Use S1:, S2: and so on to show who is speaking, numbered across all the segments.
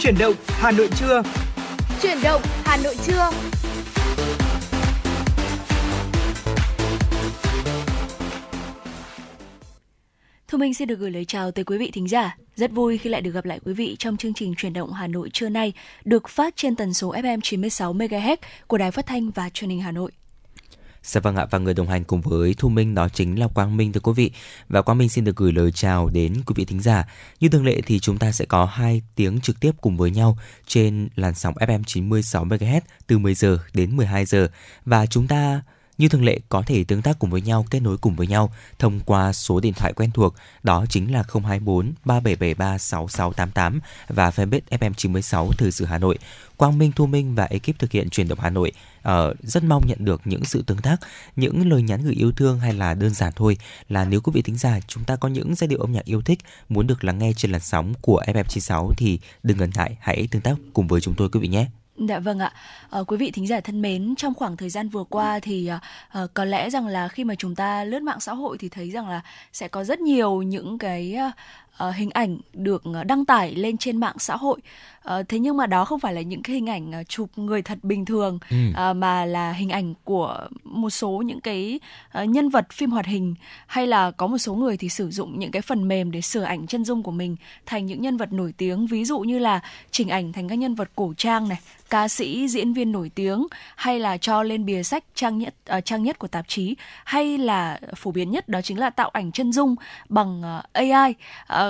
S1: Chuyển động Hà Nội trưa.
S2: Chuyển động Hà Nội trưa.
S3: Thu Minh xin được gửi lời chào tới quý vị thính giả. Rất vui khi lại được gặp lại quý vị trong chương trình Chuyển động Hà Nội trưa nay, được phát trên tần số FM 96 MHz của Đài Phát thanh và Truyền hình Hà Nội.
S4: Dạ vâng ạ, và người đồng hành cùng với Thu Minh đó chính là Quang Minh thưa quý vị. Và Quang Minh xin được gửi lời chào đến quý vị thính giả. Như thường lệ thì chúng ta sẽ có hai tiếng trực tiếp cùng với nhau trên làn sóng FM 96 MHz từ 10 giờ đến 12 giờ và chúng ta như thường lệ có thể tương tác cùng với nhau, kết nối cùng với nhau thông qua số điện thoại quen thuộc đó chính là 024 3773 6688 và fanpage FM 96 Thời sự Hà Nội. Quang Minh, Thu Minh và ekip thực hiện truyền động Hà Nội uh, rất mong nhận được những sự tương tác, những lời nhắn gửi yêu thương hay là đơn giản thôi là nếu quý vị thính giả chúng ta có những giai điệu âm nhạc yêu thích muốn được lắng nghe trên làn sóng của FM96 thì đừng ngần ngại hãy tương tác cùng với chúng tôi quý vị nhé.
S3: Dạ vâng ạ. À, quý vị thính giả thân mến, trong khoảng thời gian vừa qua thì à, có lẽ rằng là khi mà chúng ta lướt mạng xã hội thì thấy rằng là sẽ có rất nhiều những cái uh, hình ảnh được đăng tải lên trên mạng xã hội. Uh, thế nhưng mà đó không phải là những cái hình ảnh uh, chụp người thật bình thường ừ. uh, mà là hình ảnh của một số những cái uh, nhân vật phim hoạt hình hay là có một số người thì sử dụng những cái phần mềm để sửa ảnh chân dung của mình thành những nhân vật nổi tiếng. Ví dụ như là chỉnh ảnh thành các nhân vật cổ trang này ca sĩ diễn viên nổi tiếng hay là cho lên bìa sách trang nhất uh, trang nhất của tạp chí hay là phổ biến nhất đó chính là tạo ảnh chân dung bằng uh, AI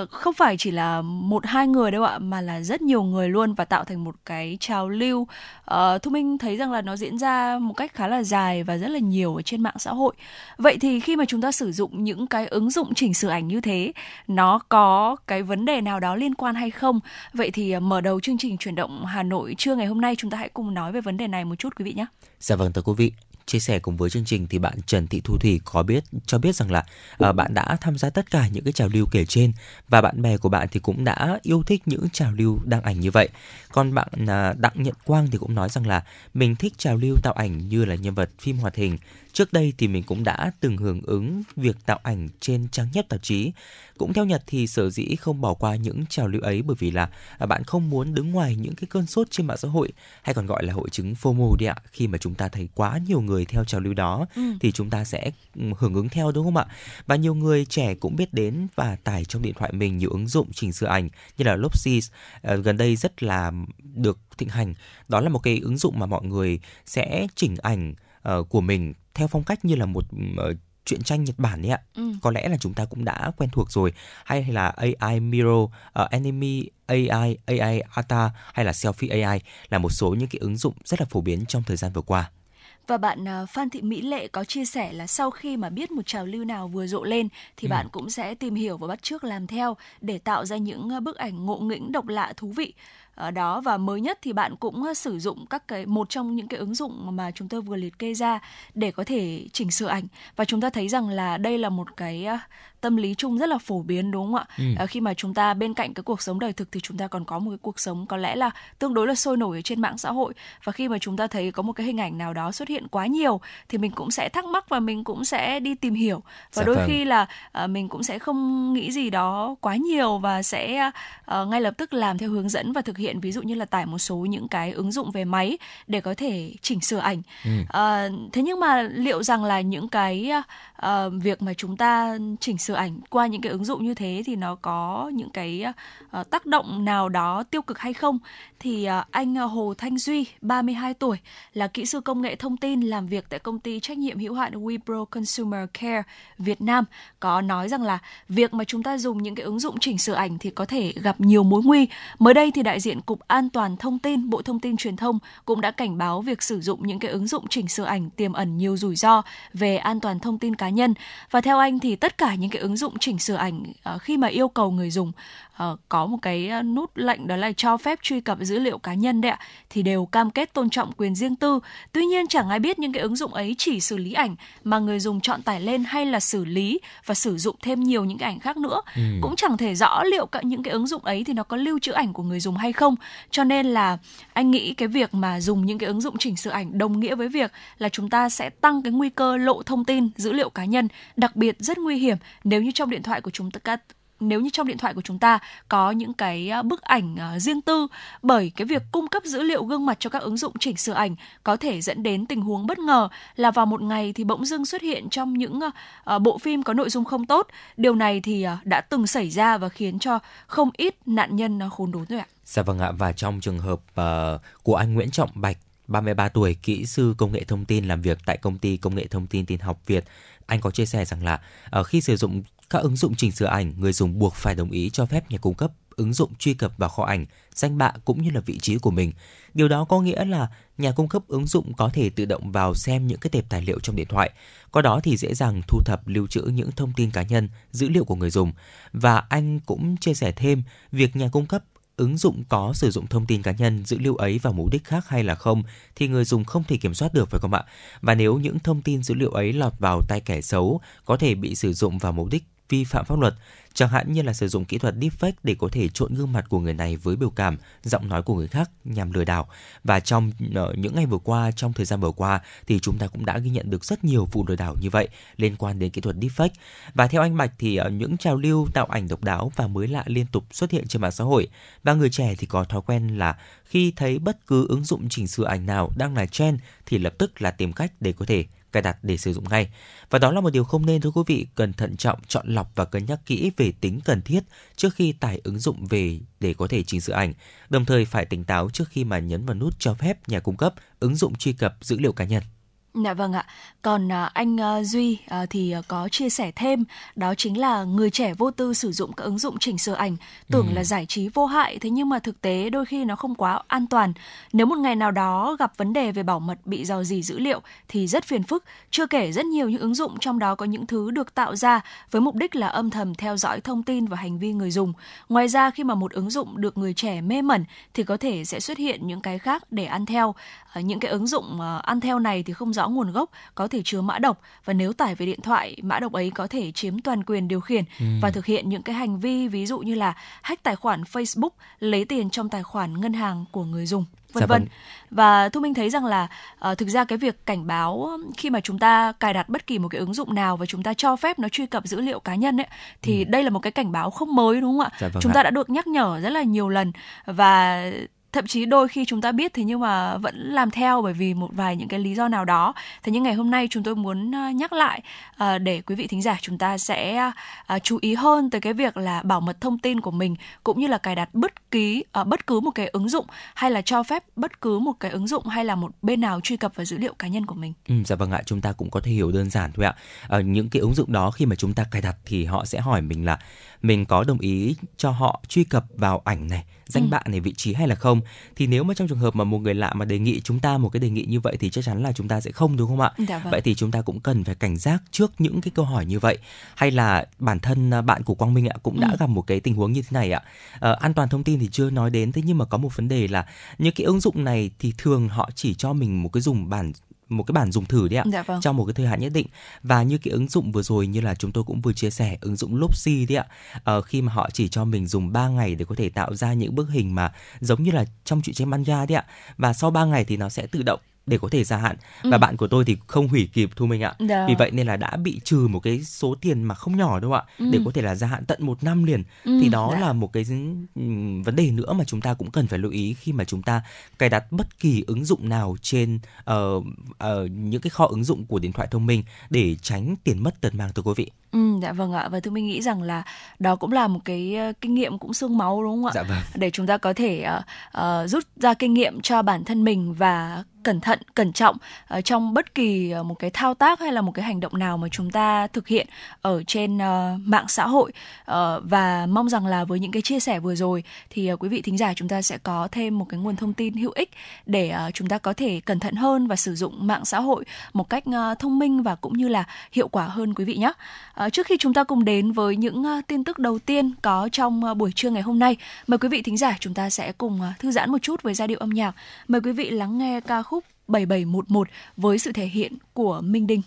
S3: uh, không phải chỉ là một hai người đâu ạ mà là rất nhiều người luôn và tạo thành một cái trào lưu. Uh, thu minh thấy rằng là nó diễn ra một cách khá là dài và rất là nhiều ở trên mạng xã hội. Vậy thì khi mà chúng ta sử dụng những cái ứng dụng chỉnh sửa ảnh như thế nó có cái vấn đề nào đó liên quan hay không? Vậy thì uh, mở đầu chương trình chuyển động hà nội trưa ngày hôm nay chúng ta hãy cùng nói về vấn đề này một chút quý vị nhé.
S4: Dạ vâng thưa quý vị chia sẻ cùng với chương trình thì bạn Trần Thị Thu Thủy có biết cho biết rằng là uh, bạn đã tham gia tất cả những cái trào lưu kể trên và bạn bè của bạn thì cũng đã yêu thích những trào lưu đăng ảnh như vậy. Còn bạn uh, Đặng Nhận Quang thì cũng nói rằng là mình thích trào lưu tạo ảnh như là nhân vật phim hoạt hình Trước đây thì mình cũng đã từng hưởng ứng việc tạo ảnh trên trang nhất tạp chí. Cũng theo Nhật thì sở dĩ không bỏ qua những trào lưu ấy bởi vì là à, bạn không muốn đứng ngoài những cái cơn sốt trên mạng xã hội hay còn gọi là hội chứng FOMO đi ạ. Khi mà chúng ta thấy quá nhiều người theo trào lưu đó ừ. thì chúng ta sẽ ừ, hưởng ứng theo đúng không ạ? Và nhiều người trẻ cũng biết đến và tải trong điện thoại mình nhiều ứng dụng chỉnh sửa ảnh như là Lopsys à, gần đây rất là được thịnh hành. Đó là một cái ứng dụng mà mọi người sẽ chỉnh ảnh uh, của mình theo phong cách như là một uh, truyện tranh Nhật Bản ấy ạ. Ừ. Có lẽ là chúng ta cũng đã quen thuộc rồi. Hay là AI Miro, uh, Enemy AI, AI Ata hay là Selfie AI là một số những cái ứng dụng rất là phổ biến trong thời gian vừa qua.
S3: Và bạn Phan Thị Mỹ Lệ có chia sẻ là sau khi mà biết một trào lưu nào vừa rộ lên thì ừ. bạn cũng sẽ tìm hiểu và bắt chước làm theo để tạo ra những bức ảnh ngộ nghĩnh độc lạ thú vị đó và mới nhất thì bạn cũng ờ, sử dụng các cái một trong những cái ứng dụng mà chúng tôi vừa liệt kê ra để có thể chỉnh sửa ảnh và chúng ta thấy rằng là đây là một cái ờ, tâm lý chung rất là phổ biến đúng không ạ? Ừ. À, khi mà chúng ta bên cạnh cái cuộc sống đời thực thì chúng ta còn có một cái cuộc sống có lẽ là tương đối là sôi nổi ở trên mạng xã hội và khi mà chúng ta thấy có một cái hình ảnh nào đó xuất hiện quá nhiều thì mình cũng sẽ thắc mắc và mình cũng sẽ đi tìm hiểu và dạ đôi vâng. khi là mình cũng sẽ không nghĩ gì đó quá nhiều và sẽ ngay lập tức làm theo hướng dẫn và thực hiện ví dụ như là tải một số những cái ứng dụng về máy để có thể chỉnh sửa ảnh. Ừ. Uh, thế nhưng mà liệu rằng là những cái uh, việc mà chúng ta chỉnh sửa ảnh qua những cái ứng dụng như thế thì nó có những cái uh, tác động nào đó tiêu cực hay không thì uh, anh Hồ Thanh Duy 32 tuổi là kỹ sư công nghệ thông tin làm việc tại công ty trách nhiệm hữu hạn Wipro Consumer Care Việt Nam có nói rằng là việc mà chúng ta dùng những cái ứng dụng chỉnh sửa ảnh thì có thể gặp nhiều mối nguy. Mới đây thì đại diện Cục An toàn Thông tin, Bộ Thông tin Truyền thông cũng đã cảnh báo việc sử dụng những cái ứng dụng chỉnh sửa ảnh tiềm ẩn nhiều rủi ro về an toàn thông tin cá nhân. Và theo anh thì tất cả những cái ứng dụng chỉnh sửa ảnh ờ, khi mà yêu cầu người dùng uh, có một cái uh, nút lệnh đó là cho phép truy cập dữ liệu cá nhân đấy ạ thì đều cam kết tôn trọng quyền riêng tư. Tuy nhiên chẳng ai biết những cái ứng dụng ấy chỉ xử lý ảnh mà người dùng chọn tải lên hay là xử lý và sử dụng thêm nhiều những cái ảnh khác nữa. Ừ. Cũng chẳng thể rõ liệu cả những cái ứng dụng ấy thì nó có lưu trữ ảnh của người dùng hay không. Cho nên là anh nghĩ cái việc mà dùng những cái ứng dụng chỉnh sửa ảnh đồng nghĩa với việc là chúng ta sẽ tăng cái nguy cơ lộ thông tin dữ liệu cá nhân, đặc biệt rất nguy hiểm nếu như trong điện thoại của chúng ta nếu như trong điện thoại của chúng ta có những cái ờ, bức ảnh ờ, riêng tư bởi cái việc cung cấp dữ liệu gương mặt cho các ứng dụng chỉnh sửa ảnh có thể dẫn đến tình huống bất ngờ là vào một ngày thì bỗng dưng xuất hiện trong những ờ, bộ phim có nội dung không tốt. Điều này thì đã từng xảy ra và khiến cho không ít nạn nhân khốn đốn rồi ạ.
S4: Dạ vâng ạ và trong trường hợp uh, của anh Nguyễn Trọng Bạch 33 tuổi, kỹ sư công nghệ thông tin làm việc tại công ty công nghệ thông tin tin học Việt. Anh có chia sẻ rằng là uh, khi sử dụng các ứng dụng chỉnh sửa ảnh, người dùng buộc phải đồng ý cho phép nhà cung cấp ứng dụng truy cập vào kho ảnh, danh bạ cũng như là vị trí của mình. Điều đó có nghĩa là nhà cung cấp ứng dụng có thể tự động vào xem những cái tệp tài liệu trong điện thoại. Qua đó thì dễ dàng thu thập lưu trữ những thông tin cá nhân, dữ liệu của người dùng. Và anh cũng chia sẻ thêm việc nhà cung cấp ứng dụng có sử dụng thông tin cá nhân, dữ liệu ấy vào mục đích khác hay là không thì người dùng không thể kiểm soát được phải không ạ? Và nếu những thông tin dữ liệu ấy lọt vào tay kẻ xấu có thể bị sử dụng vào mục đích vi phạm pháp luật chẳng hạn như là sử dụng kỹ thuật deepfake để có thể trộn gương mặt của người này với biểu cảm, giọng nói của người khác nhằm lừa đảo. Và trong ờ, những ngày vừa qua, trong thời gian vừa qua thì chúng ta cũng đã ghi nhận được rất nhiều vụ lừa đảo như vậy liên quan đến kỹ thuật deepfake. Và theo anh Bạch thì ờ, những trào lưu tạo ảnh độc đáo và mới lạ liên tục xuất hiện trên mạng xã hội và người trẻ thì có thói quen là khi thấy bất cứ ứng dụng chỉnh sửa ảnh nào đang là trend thì lập tức là tìm cách để có thể cài đặt để sử dụng ngay. Và đó là một điều không nên thưa quý vị, cần thận trọng, chọn lọc và cân nhắc kỹ về tính cần thiết trước khi tải ứng dụng về để có thể chỉnh sửa ảnh. Đồng thời phải tỉnh táo trước khi mà nhấn vào nút cho phép nhà cung cấp ứng dụng truy cập dữ liệu cá nhân.
S3: Dạ vâng ạ. Còn à, anh à, Duy à, thì có chia sẻ thêm đó chính là người trẻ vô tư sử dụng các ứng dụng chỉnh sửa ảnh tưởng ừ. là giải trí vô hại thế nhưng mà thực tế đôi khi nó không quá an toàn. Nếu một ngày nào đó gặp vấn đề về bảo mật bị dò dỉ dữ liệu thì rất phiền phức. Chưa kể rất nhiều những ứng dụng trong đó có những thứ được tạo ra với mục đích là âm thầm theo dõi thông tin và hành vi người dùng. Ngoài ra khi mà một ứng dụng được người trẻ mê mẩn thì có thể sẽ xuất hiện những cái khác để ăn theo. Những cái ứng dụng ăn theo này thì không rõ nguồn gốc, có thể chứa mã độc và nếu tải về điện thoại, mã độc ấy có thể chiếm toàn quyền điều khiển ừ. và thực hiện những cái hành vi ví dụ như là hack tài khoản Facebook, lấy tiền trong tài khoản ngân hàng của người dùng vân dạ vân. Vâng. Và Thu Minh thấy rằng là uh, thực ra cái việc cảnh báo khi mà chúng ta cài đặt bất kỳ một cái ứng dụng nào và chúng ta cho phép nó truy cập dữ liệu cá nhân ấy thì ừ. đây là một cái cảnh báo không mới đúng không ạ? Dạ vâng chúng ạ. ta đã được nhắc nhở rất là nhiều lần và thậm chí đôi khi chúng ta biết thế nhưng mà vẫn làm theo bởi vì một vài những cái lý do nào đó thế nhưng ngày hôm nay chúng tôi muốn à, nhắc lại à, để quý vị thính giả chúng ta sẽ à, chú ý hơn tới cái việc là bảo mật thông tin của mình cũng như là cài đặt bất kỳ bất cứ một cái ứng dụng hay là cho phép bất cứ một cái ứng dụng hay là một bên nào truy cập vào dữ liệu cá nhân của mình.
S4: Ừ, dạ vâng ạ, chúng ta cũng có thể hiểu đơn giản thôi ạ. À, những cái ứng dụng đó khi mà chúng ta cài đặt thì họ sẽ hỏi mình là mình có đồng ý cho họ truy cập vào ảnh này danh ừ. bạ này vị trí hay là không thì nếu mà trong trường hợp mà một người lạ mà đề nghị chúng ta một cái đề nghị như vậy thì chắc chắn là chúng ta sẽ không đúng không ạ dạ vâng. vậy thì chúng ta cũng cần phải cảnh giác trước những cái câu hỏi như vậy hay là bản thân à, bạn của quang minh ạ cũng đã ừ. gặp một cái tình huống như thế này ạ à, an toàn thông tin thì chưa nói đến thế nhưng mà có một vấn đề là những cái ứng dụng này thì thường họ chỉ cho mình một cái dùng bản một cái bản dùng thử đấy ạ dạ vâng. trong một cái thời hạn nhất định và như cái ứng dụng vừa rồi như là chúng tôi cũng vừa chia sẻ ứng dụng Lopsy đấy ạ ờ, khi mà họ chỉ cho mình dùng 3 ngày để có thể tạo ra những bức hình mà giống như là trong truyện tranh manga đấy ạ và sau 3 ngày thì nó sẽ tự động để có thể gia hạn và ừ. bạn của tôi thì không hủy kịp thu minh ạ Được. vì vậy nên là đã bị trừ một cái số tiền mà không nhỏ đâu ạ ừ. để có thể là gia hạn tận một năm liền ừ. thì đó Đã. là một cái vấn đề nữa mà chúng ta cũng cần phải lưu ý khi mà chúng ta cài đặt bất kỳ ứng dụng nào trên uh, uh, những cái kho ứng dụng của điện thoại thông minh để tránh tiền mất tật mang thưa quý vị
S3: Ừ, dạ vâng ạ và tôi mình nghĩ rằng là đó cũng là một cái uh, kinh nghiệm cũng xương máu đúng không ạ?
S4: Dạ vâng.
S3: Để chúng ta có thể uh, uh, rút ra kinh nghiệm cho bản thân mình và cẩn thận cẩn trọng uh, trong bất kỳ uh, một cái thao tác hay là một cái hành động nào mà chúng ta thực hiện ở trên uh, mạng xã hội uh, và mong rằng là với những cái chia sẻ vừa rồi thì uh, quý vị thính giả chúng ta sẽ có thêm một cái nguồn thông tin hữu ích để uh, chúng ta có thể cẩn thận hơn và sử dụng mạng xã hội một cách uh, thông minh và cũng như là hiệu quả hơn quý vị nhé. Uh, trước khi chúng ta cùng đến với những uh, tin tức đầu tiên có trong uh, buổi trưa ngày hôm nay, mời quý vị thính giả chúng ta sẽ cùng uh, thư giãn một chút với giai điệu âm nhạc. Mời quý vị lắng nghe ca khúc 7711 với sự thể hiện của Minh Đinh.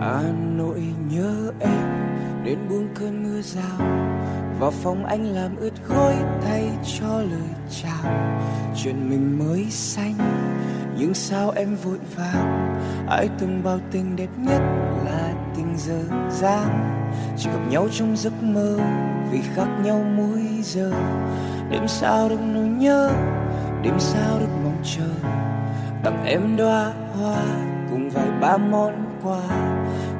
S1: Hà Nội nhớ em, đến buông cơn mưa rào, vào phòng anh làm ướt gối thay cho lời chào chuyện mình mới xanh nhưng sao em vội vàng? Ai từng bao tình đẹp nhất là tình giờ dang? Chỉ gặp nhau trong giấc mơ vì khác nhau mỗi giờ. Đêm sao được nỗi nhớ, đêm sao được mong chờ? Tặng em đóa hoa cùng vài ba món quà.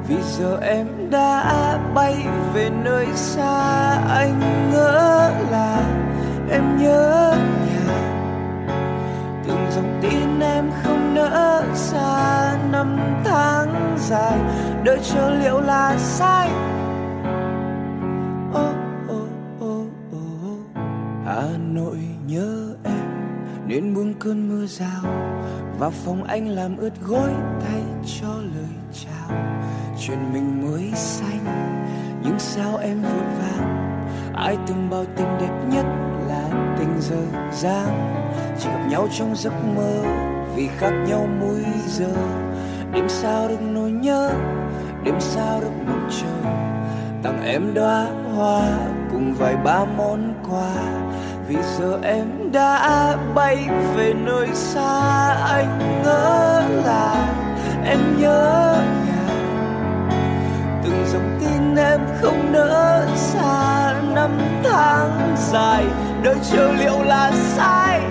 S1: Vì giờ em đã bay về nơi xa, anh ngỡ là em nhớ từng dòng tin em không nỡ xa năm tháng dài. Đợi chờ liệu là sai. Oh, oh, oh, oh. Hà Nội nhớ em nên buông cơn mưa rào. Vào phòng anh làm ướt gối thay cho lời chào. Chuyện mình mới xanh nhưng sao em vội vàng? Ai từng bao tình đẹp nhất là tình giờ dang? Chỉ gặp nhau trong giấc mơ, vì khác nhau mỗi giờ. Đêm sao được nỗi nhớ, đêm sao được mong chờ. Tặng em đóa hoa cùng vài ba món quà. Vì giờ em đã bay về nơi xa anh ơi chờ liệu là sai.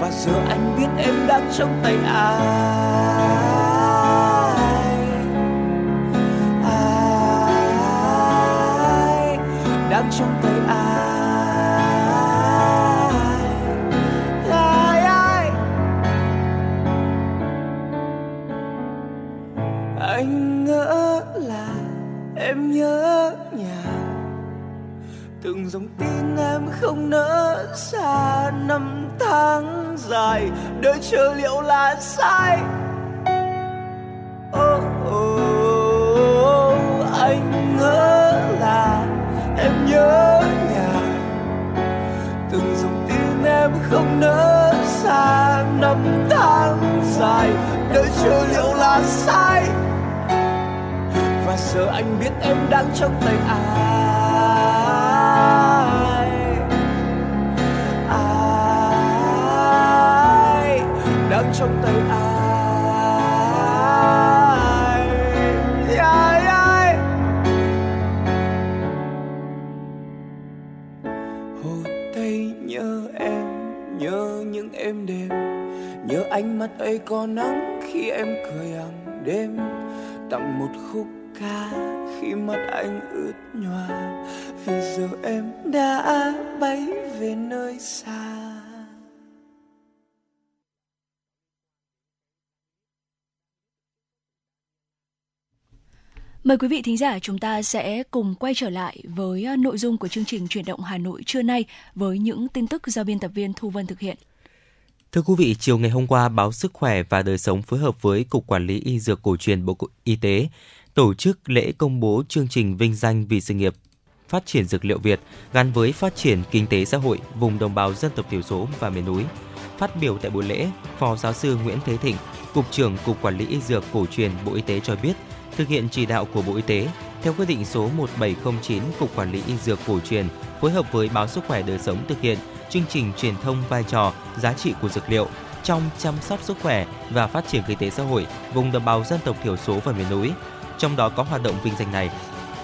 S1: Và giờ anh biết em đang trong tay ai. Ai đang trong tay ai. Ai ai. Anh ngỡ là em nhớ từng dòng tin em không nỡ xa năm tháng dài. Đợi chờ liệu là sai. Oh, oh, anh ngỡ là em nhớ nhà. Từng dòng tin em không nỡ xa năm tháng dài. Đợi chờ liệu là sai. Và giờ anh biết em đang trong tay ai. Đang trong tay ai. Yeah, yeah. hồ tây nhớ em nhớ những êm đêm. Nhớ ánh mắt ấy có nắng khi em cười hàng đêm. Tặng một khúc ca khi mắt anh ướt nhòa. Vì giờ em đã bay về nơi xa.
S3: Mời quý vị thính giả chúng ta sẽ cùng quay trở lại với à, nội dung của chương trình chuyển động Hà Nội trưa nay với những tin tức do biên tập viên Thu Vân thực hiện.
S4: Thưa quý vị, chiều ngày hôm qua, báo Sức khỏe và Đời sống phối hợp với Cục Quản lý Y Dược Cổ truyền Bộ Y tế tổ chức lễ công bố chương trình vinh danh vì sự nghiệp phát triển dược liệu Việt gắn với phát triển kinh tế xã hội vùng đồng bào dân tộc thiểu số và miền núi. Phát biểu tại buổi lễ, Phó giáo sư Nguyễn Thế Thịnh, Cục trưởng Cục Quản lý Y Dược Cổ truyền Bộ Y tế cho biết, thực hiện chỉ đạo của Bộ Y tế, theo quyết định số 1709 Cục Quản lý Y Dược Cổ truyền phối hợp với Báo Sức khỏe Đời sống thực hiện chương trình truyền thông vai trò, giá trị của dược liệu trong chăm sóc sức khỏe và phát triển kinh tế xã hội vùng đồng bào dân tộc thiểu số và miền núi. Trong đó có hoạt động vinh danh này.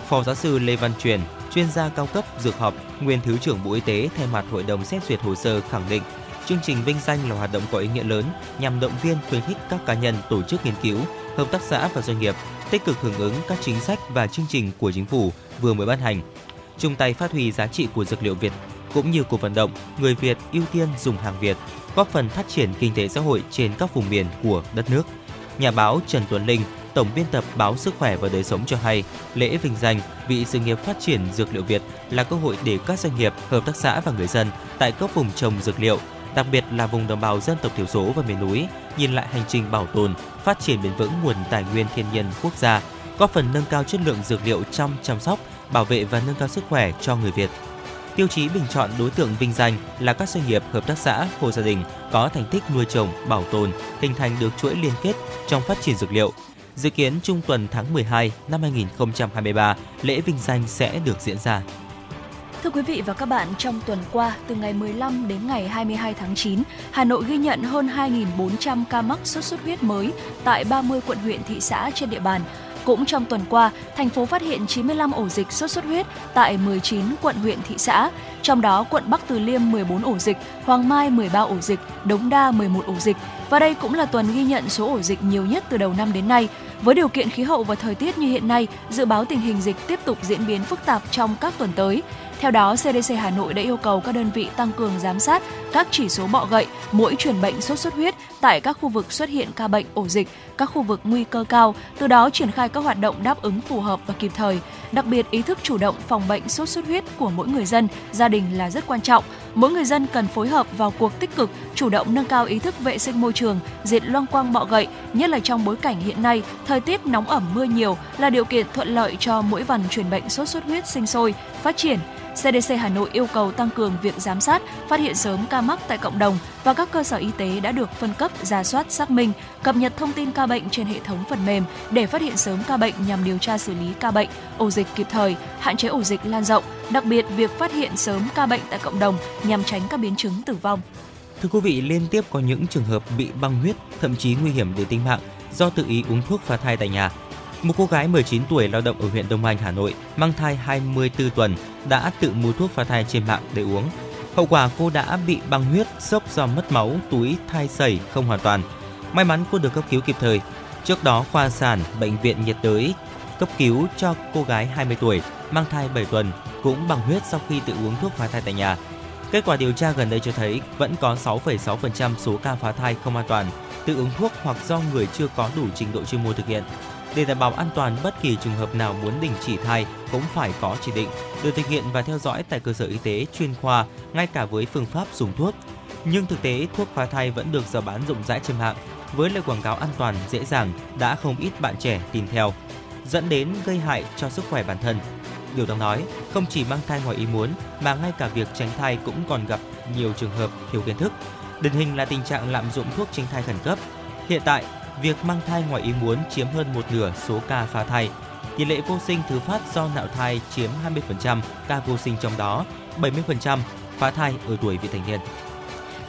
S4: Phó giáo sư Lê Văn Truyền, chuyên gia cao cấp dược học, nguyên thứ trưởng Bộ Y tế thay mặt Hội đồng xét duyệt hồ sơ khẳng định chương trình vinh danh là hoạt động có ý nghĩa lớn nhằm động viên khuyến khích các cá nhân, tổ chức nghiên cứu, hợp tác xã và doanh nghiệp tích cực hưởng ứng các chính sách và chương trình của chính phủ vừa mới ban hành, chung tay phát huy giá trị của dược liệu Việt cũng như cuộc vận động người Việt ưu tiên dùng hàng Việt, góp phần phát triển kinh tế xã hội trên các vùng miền của đất nước. Nhà báo Trần Tuấn Linh, Tổng biên tập báo Sức khỏe và Đời sống cho hay, lễ vinh danh vị sự nghiệp phát triển dược liệu Việt là cơ hội để các doanh nghiệp, hợp tác xã và người dân tại các vùng trồng dược liệu, đặc biệt là vùng đồng bào dân tộc thiểu số và miền núi, nhìn lại hành trình bảo tồn, phát triển bền vững nguồn tài nguyên thiên nhiên quốc gia, góp phần nâng cao chất lượng dược liệu trong chăm sóc, bảo vệ và nâng cao sức khỏe cho người Việt. Tiêu chí bình chọn đối tượng vinh danh là các doanh nghiệp, hợp tác xã, hộ gia đình có thành tích nuôi trồng, bảo tồn, hình thành được chuỗi liên kết trong phát triển dược liệu. Dự kiến trung tuần tháng 12 năm 2023, lễ vinh danh sẽ được diễn ra.
S3: Thưa quý vị và các bạn, trong tuần qua, từ ngày 15 đến ngày 22 tháng 9, Hà Nội ghi nhận hơn 2.400 ca mắc sốt xuất huyết mới tại 30 quận huyện thị xã trên địa bàn. Cũng trong tuần qua, thành phố phát hiện 95 ổ dịch sốt xuất huyết tại 19 quận huyện thị xã, trong đó quận Bắc Từ Liêm 14 ổ dịch, Hoàng Mai 13 ổ dịch, Đống Đa 11 ổ dịch. Và đây cũng là tuần ghi nhận số ổ dịch nhiều nhất từ đầu năm đến nay. Với điều kiện khí hậu và thời tiết như hiện nay, dự báo tình hình dịch tiếp tục diễn biến phức tạp trong các tuần tới. Theo đó, CDC Hà Nội đã yêu cầu các đơn vị tăng cường giám sát các chỉ số bọ gậy, mũi truyền bệnh sốt xuất huyết tại các khu vực xuất hiện ca bệnh ổ dịch, các khu vực nguy cơ cao, từ đó triển khai các hoạt động đáp ứng phù hợp và kịp thời. Đặc biệt, ý thức chủ động phòng bệnh sốt xuất huyết của mỗi người dân, gia đình là rất quan trọng. Mỗi người dân cần phối hợp vào cuộc tích cực, chủ động nâng cao ý thức vệ sinh môi trường, diệt loang quang bọ gậy, nhất là trong bối cảnh hiện nay, thời tiết nóng ẩm mưa nhiều là điều kiện thuận lợi cho mũi vằn truyền bệnh sốt xuất huyết sinh sôi, phát triển. CDC Hà Nội yêu cầu tăng cường việc giám sát, phát hiện sớm ca mắc tại cộng đồng và các cơ sở y tế đã được phân cấp, ra soát, xác minh, cập nhật thông tin ca bệnh trên hệ thống phần mềm để phát hiện sớm ca bệnh nhằm điều tra xử lý ca bệnh, ổ dịch kịp thời, hạn chế ổ dịch lan rộng, đặc biệt việc phát hiện sớm ca bệnh tại cộng đồng nhằm tránh các biến chứng tử vong.
S4: Thưa quý vị, liên tiếp có những trường hợp bị băng huyết, thậm chí nguy hiểm đến tính mạng do tự ý uống thuốc phá thai tại nhà. Một cô gái 19 tuổi lao động ở huyện Đông Anh, Hà Nội, mang thai 24 tuần đã tự mua thuốc phá thai trên mạng để uống. Hậu quả cô đã bị băng huyết, sốc do mất máu, túi thai sẩy không hoàn toàn. May mắn cô được cấp cứu kịp thời. Trước đó, khoa sản bệnh viện nhiệt đới cấp cứu cho cô gái 20 tuổi mang thai 7 tuần cũng bằng huyết sau khi tự uống thuốc phá thai tại nhà. Kết quả điều tra gần đây cho thấy vẫn có 6,6% số ca phá thai không an toàn, tự uống thuốc hoặc do người chưa có đủ trình độ chuyên môn thực hiện. Để đảm bảo an toàn, bất kỳ trường hợp nào muốn đình chỉ thai cũng phải có chỉ định, được thực hiện và theo dõi tại cơ sở y tế chuyên khoa, ngay cả với phương pháp dùng thuốc. Nhưng thực tế, thuốc phá thai vẫn được giao bán rộng rãi trên mạng. Với lời quảng cáo an toàn, dễ dàng, đã không ít bạn trẻ tin theo, dẫn đến gây hại cho sức khỏe bản thân. Điều đáng nói, không chỉ mang thai ngoài ý muốn mà ngay cả việc tránh thai cũng còn gặp nhiều trường hợp thiếu kiến thức. Điển hình là tình trạng lạm dụng thuốc tránh thai khẩn cấp. Hiện tại, việc mang thai ngoài ý muốn chiếm hơn một nửa số ca phá thai. Tỷ lệ vô sinh thứ phát do nạo thai chiếm 20%, ca vô sinh trong đó 70% phá thai ở tuổi vị thành niên.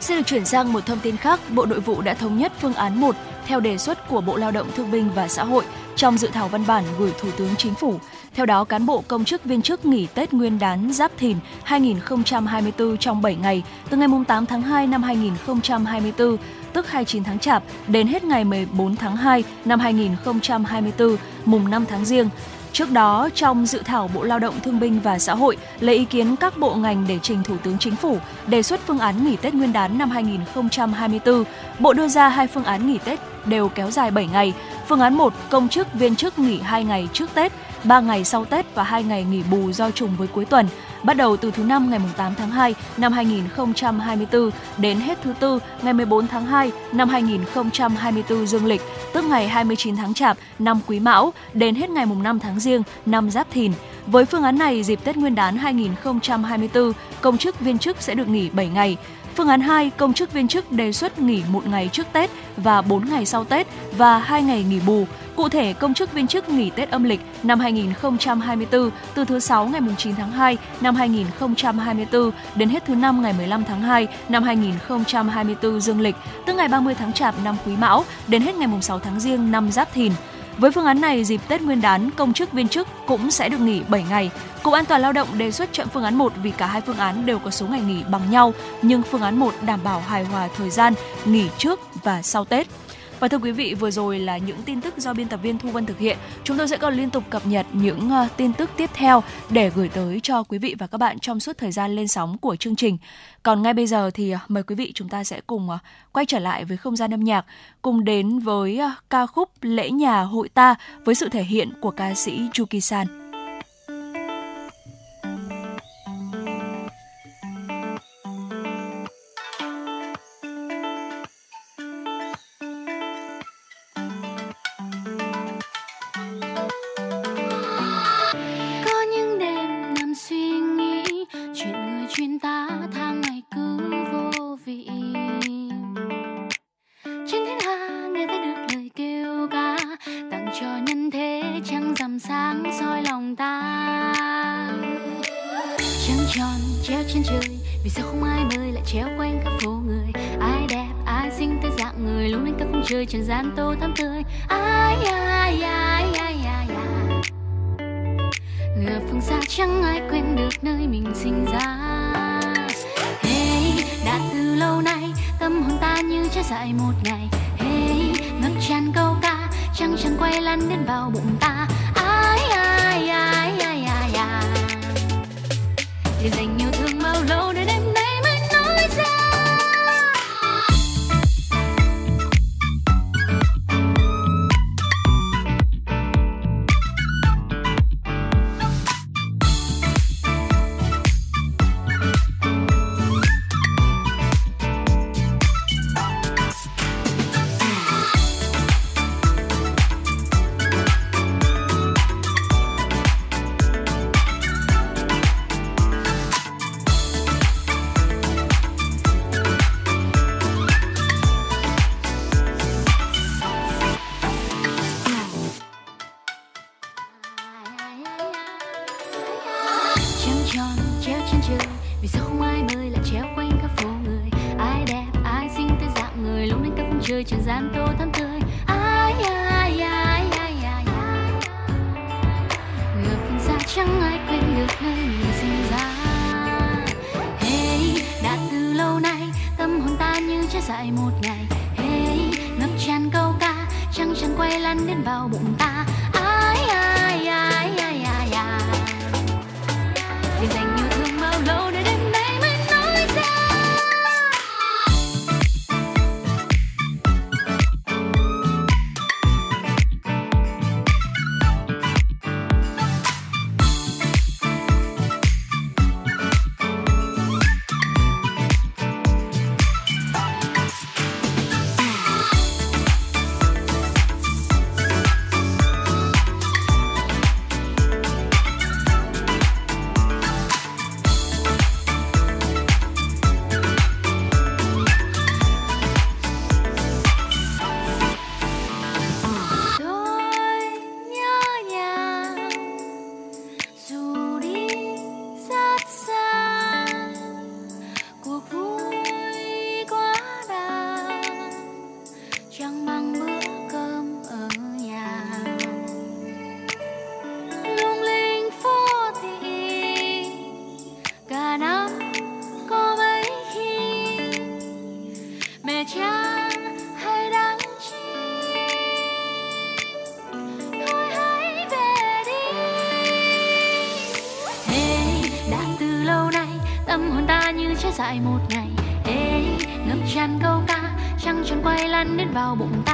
S3: Xin được chuyển sang một thông tin khác, Bộ Nội vụ đã thống nhất phương án 1 theo đề xuất của Bộ Lao động Thương binh và Xã hội trong dự thảo văn bản gửi Thủ tướng Chính phủ. Theo đó, cán bộ công chức viên chức nghỉ Tết Nguyên đán Giáp Thìn 2024 trong 7 ngày, từ ngày 8 tháng 2 năm 2024 tức 29 tháng Chạp đến hết ngày 14 tháng 2 năm 2024, mùng 5 tháng Giêng. Trước đó, trong dự thảo Bộ Lao động Thương binh và Xã hội lấy ý kiến các bộ ngành để trình Thủ tướng Chính phủ đề xuất phương án nghỉ Tết Nguyên đán năm 2024, Bộ đưa ra hai phương án nghỉ Tết đều kéo dài 7 ngày. Phương án 1, công chức viên chức nghỉ 2 ngày trước Tết, 3 ngày sau Tết và 2 ngày nghỉ bù do trùng với cuối tuần bắt đầu từ thứ năm ngày 8 tháng 2 năm 2024 đến hết thứ tư ngày 14 tháng 2 năm 2024 dương lịch, tức ngày 29 tháng Chạp năm Quý Mão đến hết ngày 5 tháng Giêng năm Giáp Thìn. Với phương án này, dịp Tết Nguyên đán 2024, công chức viên chức sẽ được nghỉ 7 ngày. Phương án 2, công chức viên chức đề xuất nghỉ một ngày trước Tết và 4 ngày sau Tết và 2 ngày nghỉ bù. Cụ thể, công chức viên chức nghỉ Tết âm lịch năm 2024 từ thứ 6 ngày 9 tháng 2 năm 2024 đến hết thứ năm ngày 15 tháng 2 năm 2024 dương lịch, tức ngày 30 tháng Chạp năm Quý Mão đến hết ngày 6 tháng Giêng năm Giáp Thìn. Với phương án này, dịp Tết Nguyên đán, công chức viên chức cũng sẽ được nghỉ 7 ngày. Cục An toàn lao động đề xuất chọn phương án 1 vì cả hai phương án đều có số ngày nghỉ bằng nhau, nhưng phương án 1 đảm bảo hài hòa thời gian nghỉ trước và sau Tết. Và thưa quý vị, vừa rồi là những tin tức do biên tập viên Thu Vân thực hiện. Chúng tôi sẽ còn liên tục cập nhật những uh, tin tức tiếp theo để gửi tới cho quý vị và các bạn trong suốt thời gian lên sóng của chương trình. Còn ngay bây giờ thì uh, mời quý vị chúng ta sẽ cùng uh, quay trở lại với không gian âm nhạc, cùng đến với uh, ca khúc Lễ nhà hội ta với sự thể hiện của ca sĩ Yuki San.
S5: Chẳng mang bữa cơm ở nhà. Lung linh phố thị cả năm có mấy khi mẹ cha hay đắng chi thôi hãy về đi. Hey, đã từ lâu nay tâm hồn ta như chết dại một ngày. Đến vào bụng ta.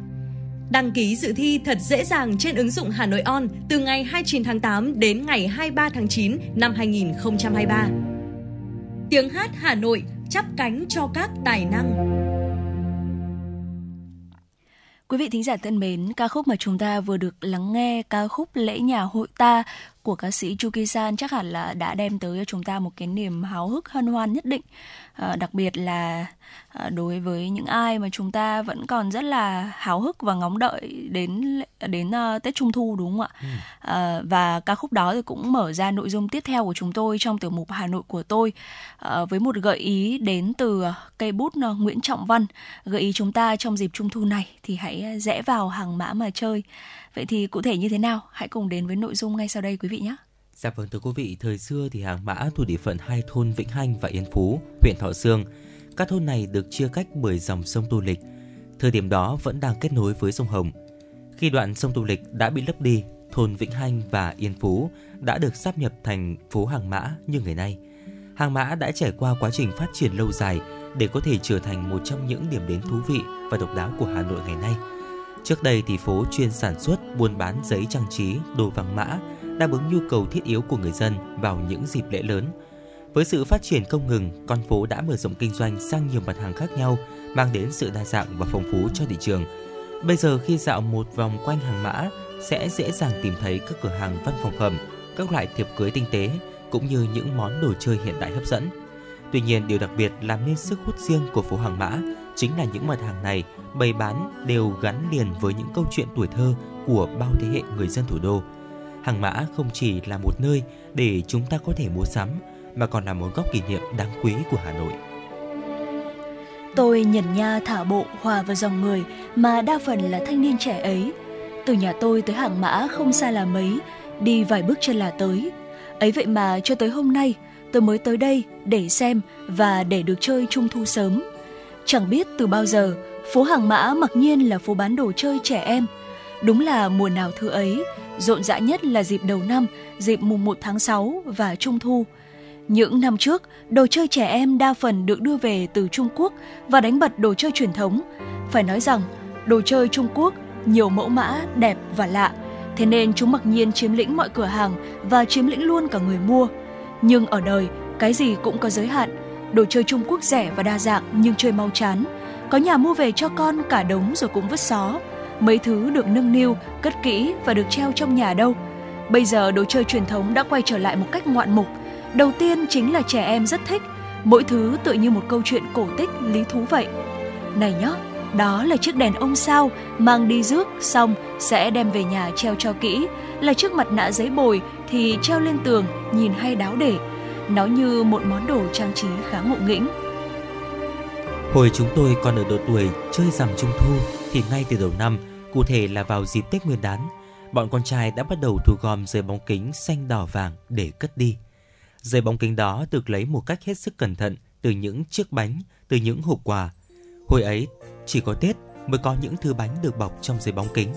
S6: Đăng ký dự thi thật dễ dàng trên ứng dụng Hà Nội On từ ngày 29 tháng 8 đến ngày 23 tháng 9 năm 2023. Tiếng hát Hà Nội chắp cánh cho các tài năng.
S3: Quý vị thính giả thân mến, ca khúc mà chúng ta vừa được lắng nghe, ca khúc Lễ nhà hội ta của ca sĩ Chuki San chắc hẳn là đã đem tới cho chúng ta một cái niềm háo hức hân hoan nhất định. À, đặc biệt là à, đối với những ai mà chúng ta vẫn còn rất là háo hức và ngóng đợi đến đến uh, Tết Trung thu đúng không ạ? Ừ. À, và ca khúc đó thì cũng mở ra nội dung tiếp theo của chúng tôi trong tiểu mục Hà Nội của tôi à, với một gợi ý đến từ cây bút Nguyễn Trọng Văn gợi ý chúng ta trong dịp Trung thu này thì hãy rẽ vào hàng mã mà chơi. Vậy thì cụ thể như thế nào? Hãy cùng đến với nội dung ngay sau đây quý vị nhé.
S4: Dạ vâng thưa quý vị, thời xưa thì hàng mã thuộc địa phận hai thôn Vĩnh Hanh và Yên Phú, huyện Thọ Sương. Các thôn này được chia cách bởi dòng sông Tô Lịch. Thời điểm đó vẫn đang kết nối với sông Hồng. Khi đoạn sông Tô Lịch đã bị lấp đi, thôn Vĩnh Hanh và Yên Phú đã được sắp nhập thành phố Hàng Mã như ngày nay. Hàng Mã đã trải qua quá trình phát triển lâu dài để có thể trở thành một trong những điểm đến thú vị và độc đáo của Hà Nội ngày nay – Trước đây thì phố chuyên sản xuất, buôn bán giấy trang trí, đồ vàng mã, đáp ứng nhu cầu thiết yếu của người dân vào những dịp lễ lớn. Với sự phát triển không ngừng, con phố đã mở rộng kinh doanh sang nhiều mặt hàng khác nhau, mang đến sự đa dạng và phong phú cho thị trường. Bây giờ khi dạo một vòng quanh hàng mã, sẽ dễ dàng tìm thấy các cửa hàng văn phòng phẩm, các loại thiệp cưới tinh tế, cũng như những món đồ chơi hiện đại hấp dẫn. Tuy nhiên, điều đặc biệt làm nên sức hút riêng của phố hàng mã chính là những mặt hàng này bày bán đều gắn liền với những câu chuyện tuổi thơ của bao thế hệ người dân thủ đô. Hàng mã không chỉ là một nơi để chúng ta có thể mua sắm, mà còn là một góc kỷ niệm đáng quý của Hà Nội.
S3: Tôi nhận nha thả bộ hòa vào dòng người mà đa phần là thanh niên trẻ ấy. Từ nhà tôi tới hàng mã không xa là mấy, đi vài bước chân là tới. Ấy vậy mà cho tới hôm nay, tôi mới tới đây để xem và để được chơi trung thu sớm. Chẳng biết từ bao giờ, phố Hàng Mã mặc nhiên là phố bán đồ chơi trẻ em. Đúng là mùa nào thứ ấy, rộn rã nhất là dịp đầu năm, dịp mùng 1 tháng 6 và Trung thu. Những năm trước, đồ chơi trẻ em đa phần được đưa về từ Trung Quốc và đánh bật đồ chơi truyền thống. Phải nói rằng, đồ chơi Trung Quốc nhiều mẫu mã đẹp và lạ, thế nên chúng mặc nhiên chiếm lĩnh mọi cửa hàng và chiếm lĩnh luôn cả người mua. Nhưng ở đời, cái gì cũng có giới hạn, Đồ chơi Trung Quốc rẻ và đa dạng nhưng chơi mau chán. Có nhà mua về cho con cả đống rồi cũng vứt xó. Mấy thứ được nâng niu, cất kỹ và được treo trong nhà đâu. Bây giờ đồ chơi truyền thống đã quay trở lại một cách ngoạn mục. Đầu tiên chính là trẻ em rất thích. Mỗi thứ tự như một câu chuyện cổ tích lý thú vậy. Này nhá, đó là chiếc đèn ông sao mang đi rước xong sẽ đem về nhà treo cho kỹ là chiếc mặt nạ giấy bồi thì treo lên tường nhìn hay đáo để nó như một món đồ trang trí khá ngộ nghĩnh.
S4: Hồi chúng tôi còn ở độ tuổi chơi rằm trung thu thì ngay từ đầu năm, cụ thể là vào dịp Tết Nguyên đán, bọn con trai đã bắt đầu thu gom giấy bóng kính xanh đỏ vàng để cất đi. Giấy bóng kính đó được lấy một cách hết sức cẩn thận từ những chiếc bánh, từ những hộp quà. Hồi ấy, chỉ có Tết mới có những thứ bánh được bọc trong giấy bóng kính.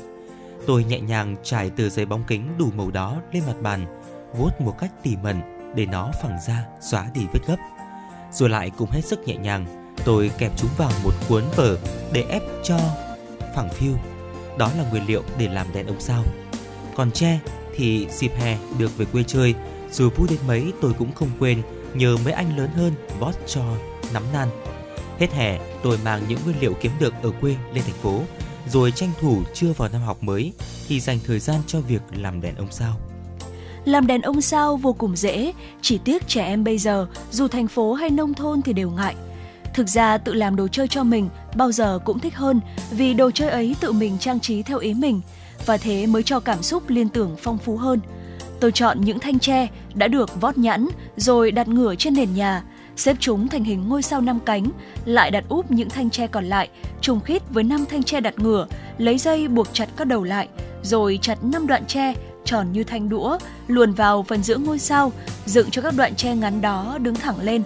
S4: Tôi nhẹ nhàng trải từ giấy bóng kính đủ màu đó lên mặt bàn, vuốt một cách tỉ mẩn để nó phẳng ra xóa đi vết gấp. Rồi lại cũng hết sức nhẹ nhàng, tôi kẹp chúng vào một cuốn vở để ép cho phẳng phiu. Đó là nguyên liệu để làm đèn ông sao. Còn tre thì dịp hè được về quê chơi, dù vui đến mấy tôi cũng không quên nhờ mấy anh lớn hơn vót cho nắm nan. Hết hè, tôi mang những nguyên liệu kiếm được ở quê lên thành phố, rồi tranh thủ chưa vào năm học mới thì dành thời gian cho việc làm đèn ông sao.
S3: Làm đèn ông sao vô cùng dễ, chỉ tiếc trẻ em bây giờ, dù thành phố hay nông thôn thì đều ngại. Thực ra tự làm đồ chơi cho mình bao giờ cũng thích hơn vì đồ chơi ấy tự mình trang trí theo ý mình và thế mới cho cảm xúc liên tưởng phong phú hơn. Tôi chọn những thanh tre đã được vót nhẵn rồi đặt ngửa trên nền nhà, xếp chúng thành hình ngôi sao năm cánh, lại đặt úp những thanh tre còn lại trùng khít với năm thanh tre đặt ngửa, lấy dây buộc chặt các đầu lại, rồi chặt năm đoạn tre tròn như thanh đũa, luồn vào phần giữa ngôi sao, dựng cho các đoạn tre ngắn đó đứng thẳng lên.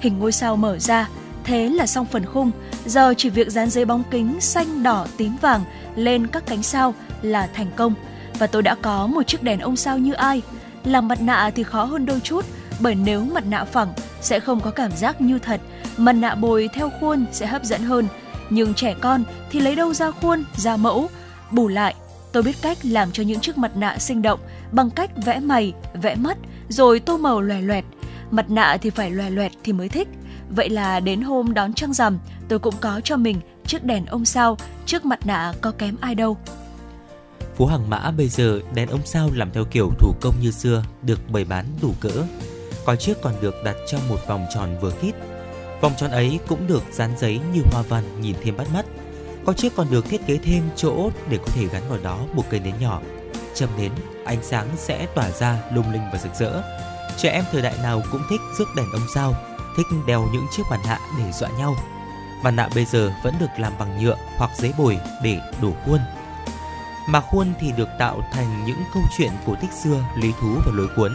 S3: Hình ngôi sao mở ra, thế là xong phần khung, giờ chỉ việc dán giấy bóng kính xanh đỏ tím vàng lên các cánh sao là thành công. Và tôi đã có một chiếc đèn ông sao như ai. Làm mặt nạ thì khó hơn đôi chút, bởi nếu mặt nạ phẳng sẽ không có cảm giác như thật, mặt nạ bồi theo khuôn sẽ hấp dẫn hơn. Nhưng trẻ con thì lấy đâu ra khuôn, ra mẫu, Bù lại, tôi biết cách làm cho những chiếc mặt nạ sinh động bằng cách vẽ mày, vẽ mắt, rồi tô màu loè loẹt. Mặt nạ thì phải loè loẹt thì mới thích. Vậy là đến hôm đón trăng rằm, tôi cũng có cho mình chiếc đèn ông sao, chiếc mặt nạ có kém ai đâu.
S4: Phố Hàng Mã bây giờ đèn ông sao làm theo kiểu thủ công như xưa được bày bán đủ cỡ. Có chiếc còn được đặt trong một vòng tròn vừa khít. Vòng tròn ấy cũng được dán giấy như hoa văn nhìn thêm bắt mắt. Có chiếc còn được thiết kế thêm chỗ để có thể gắn vào đó một cây nến nhỏ. Châm nến, ánh sáng sẽ tỏa ra lung linh và rực rỡ. Trẻ em thời đại nào cũng thích rước đèn ông sao, thích đeo những chiếc mặt nạ để dọa nhau. Mặt nạ bây giờ vẫn được làm bằng nhựa hoặc giấy bồi để đổ khuôn mà khuôn thì được tạo thành những câu chuyện cổ tích xưa, lý thú và lối cuốn.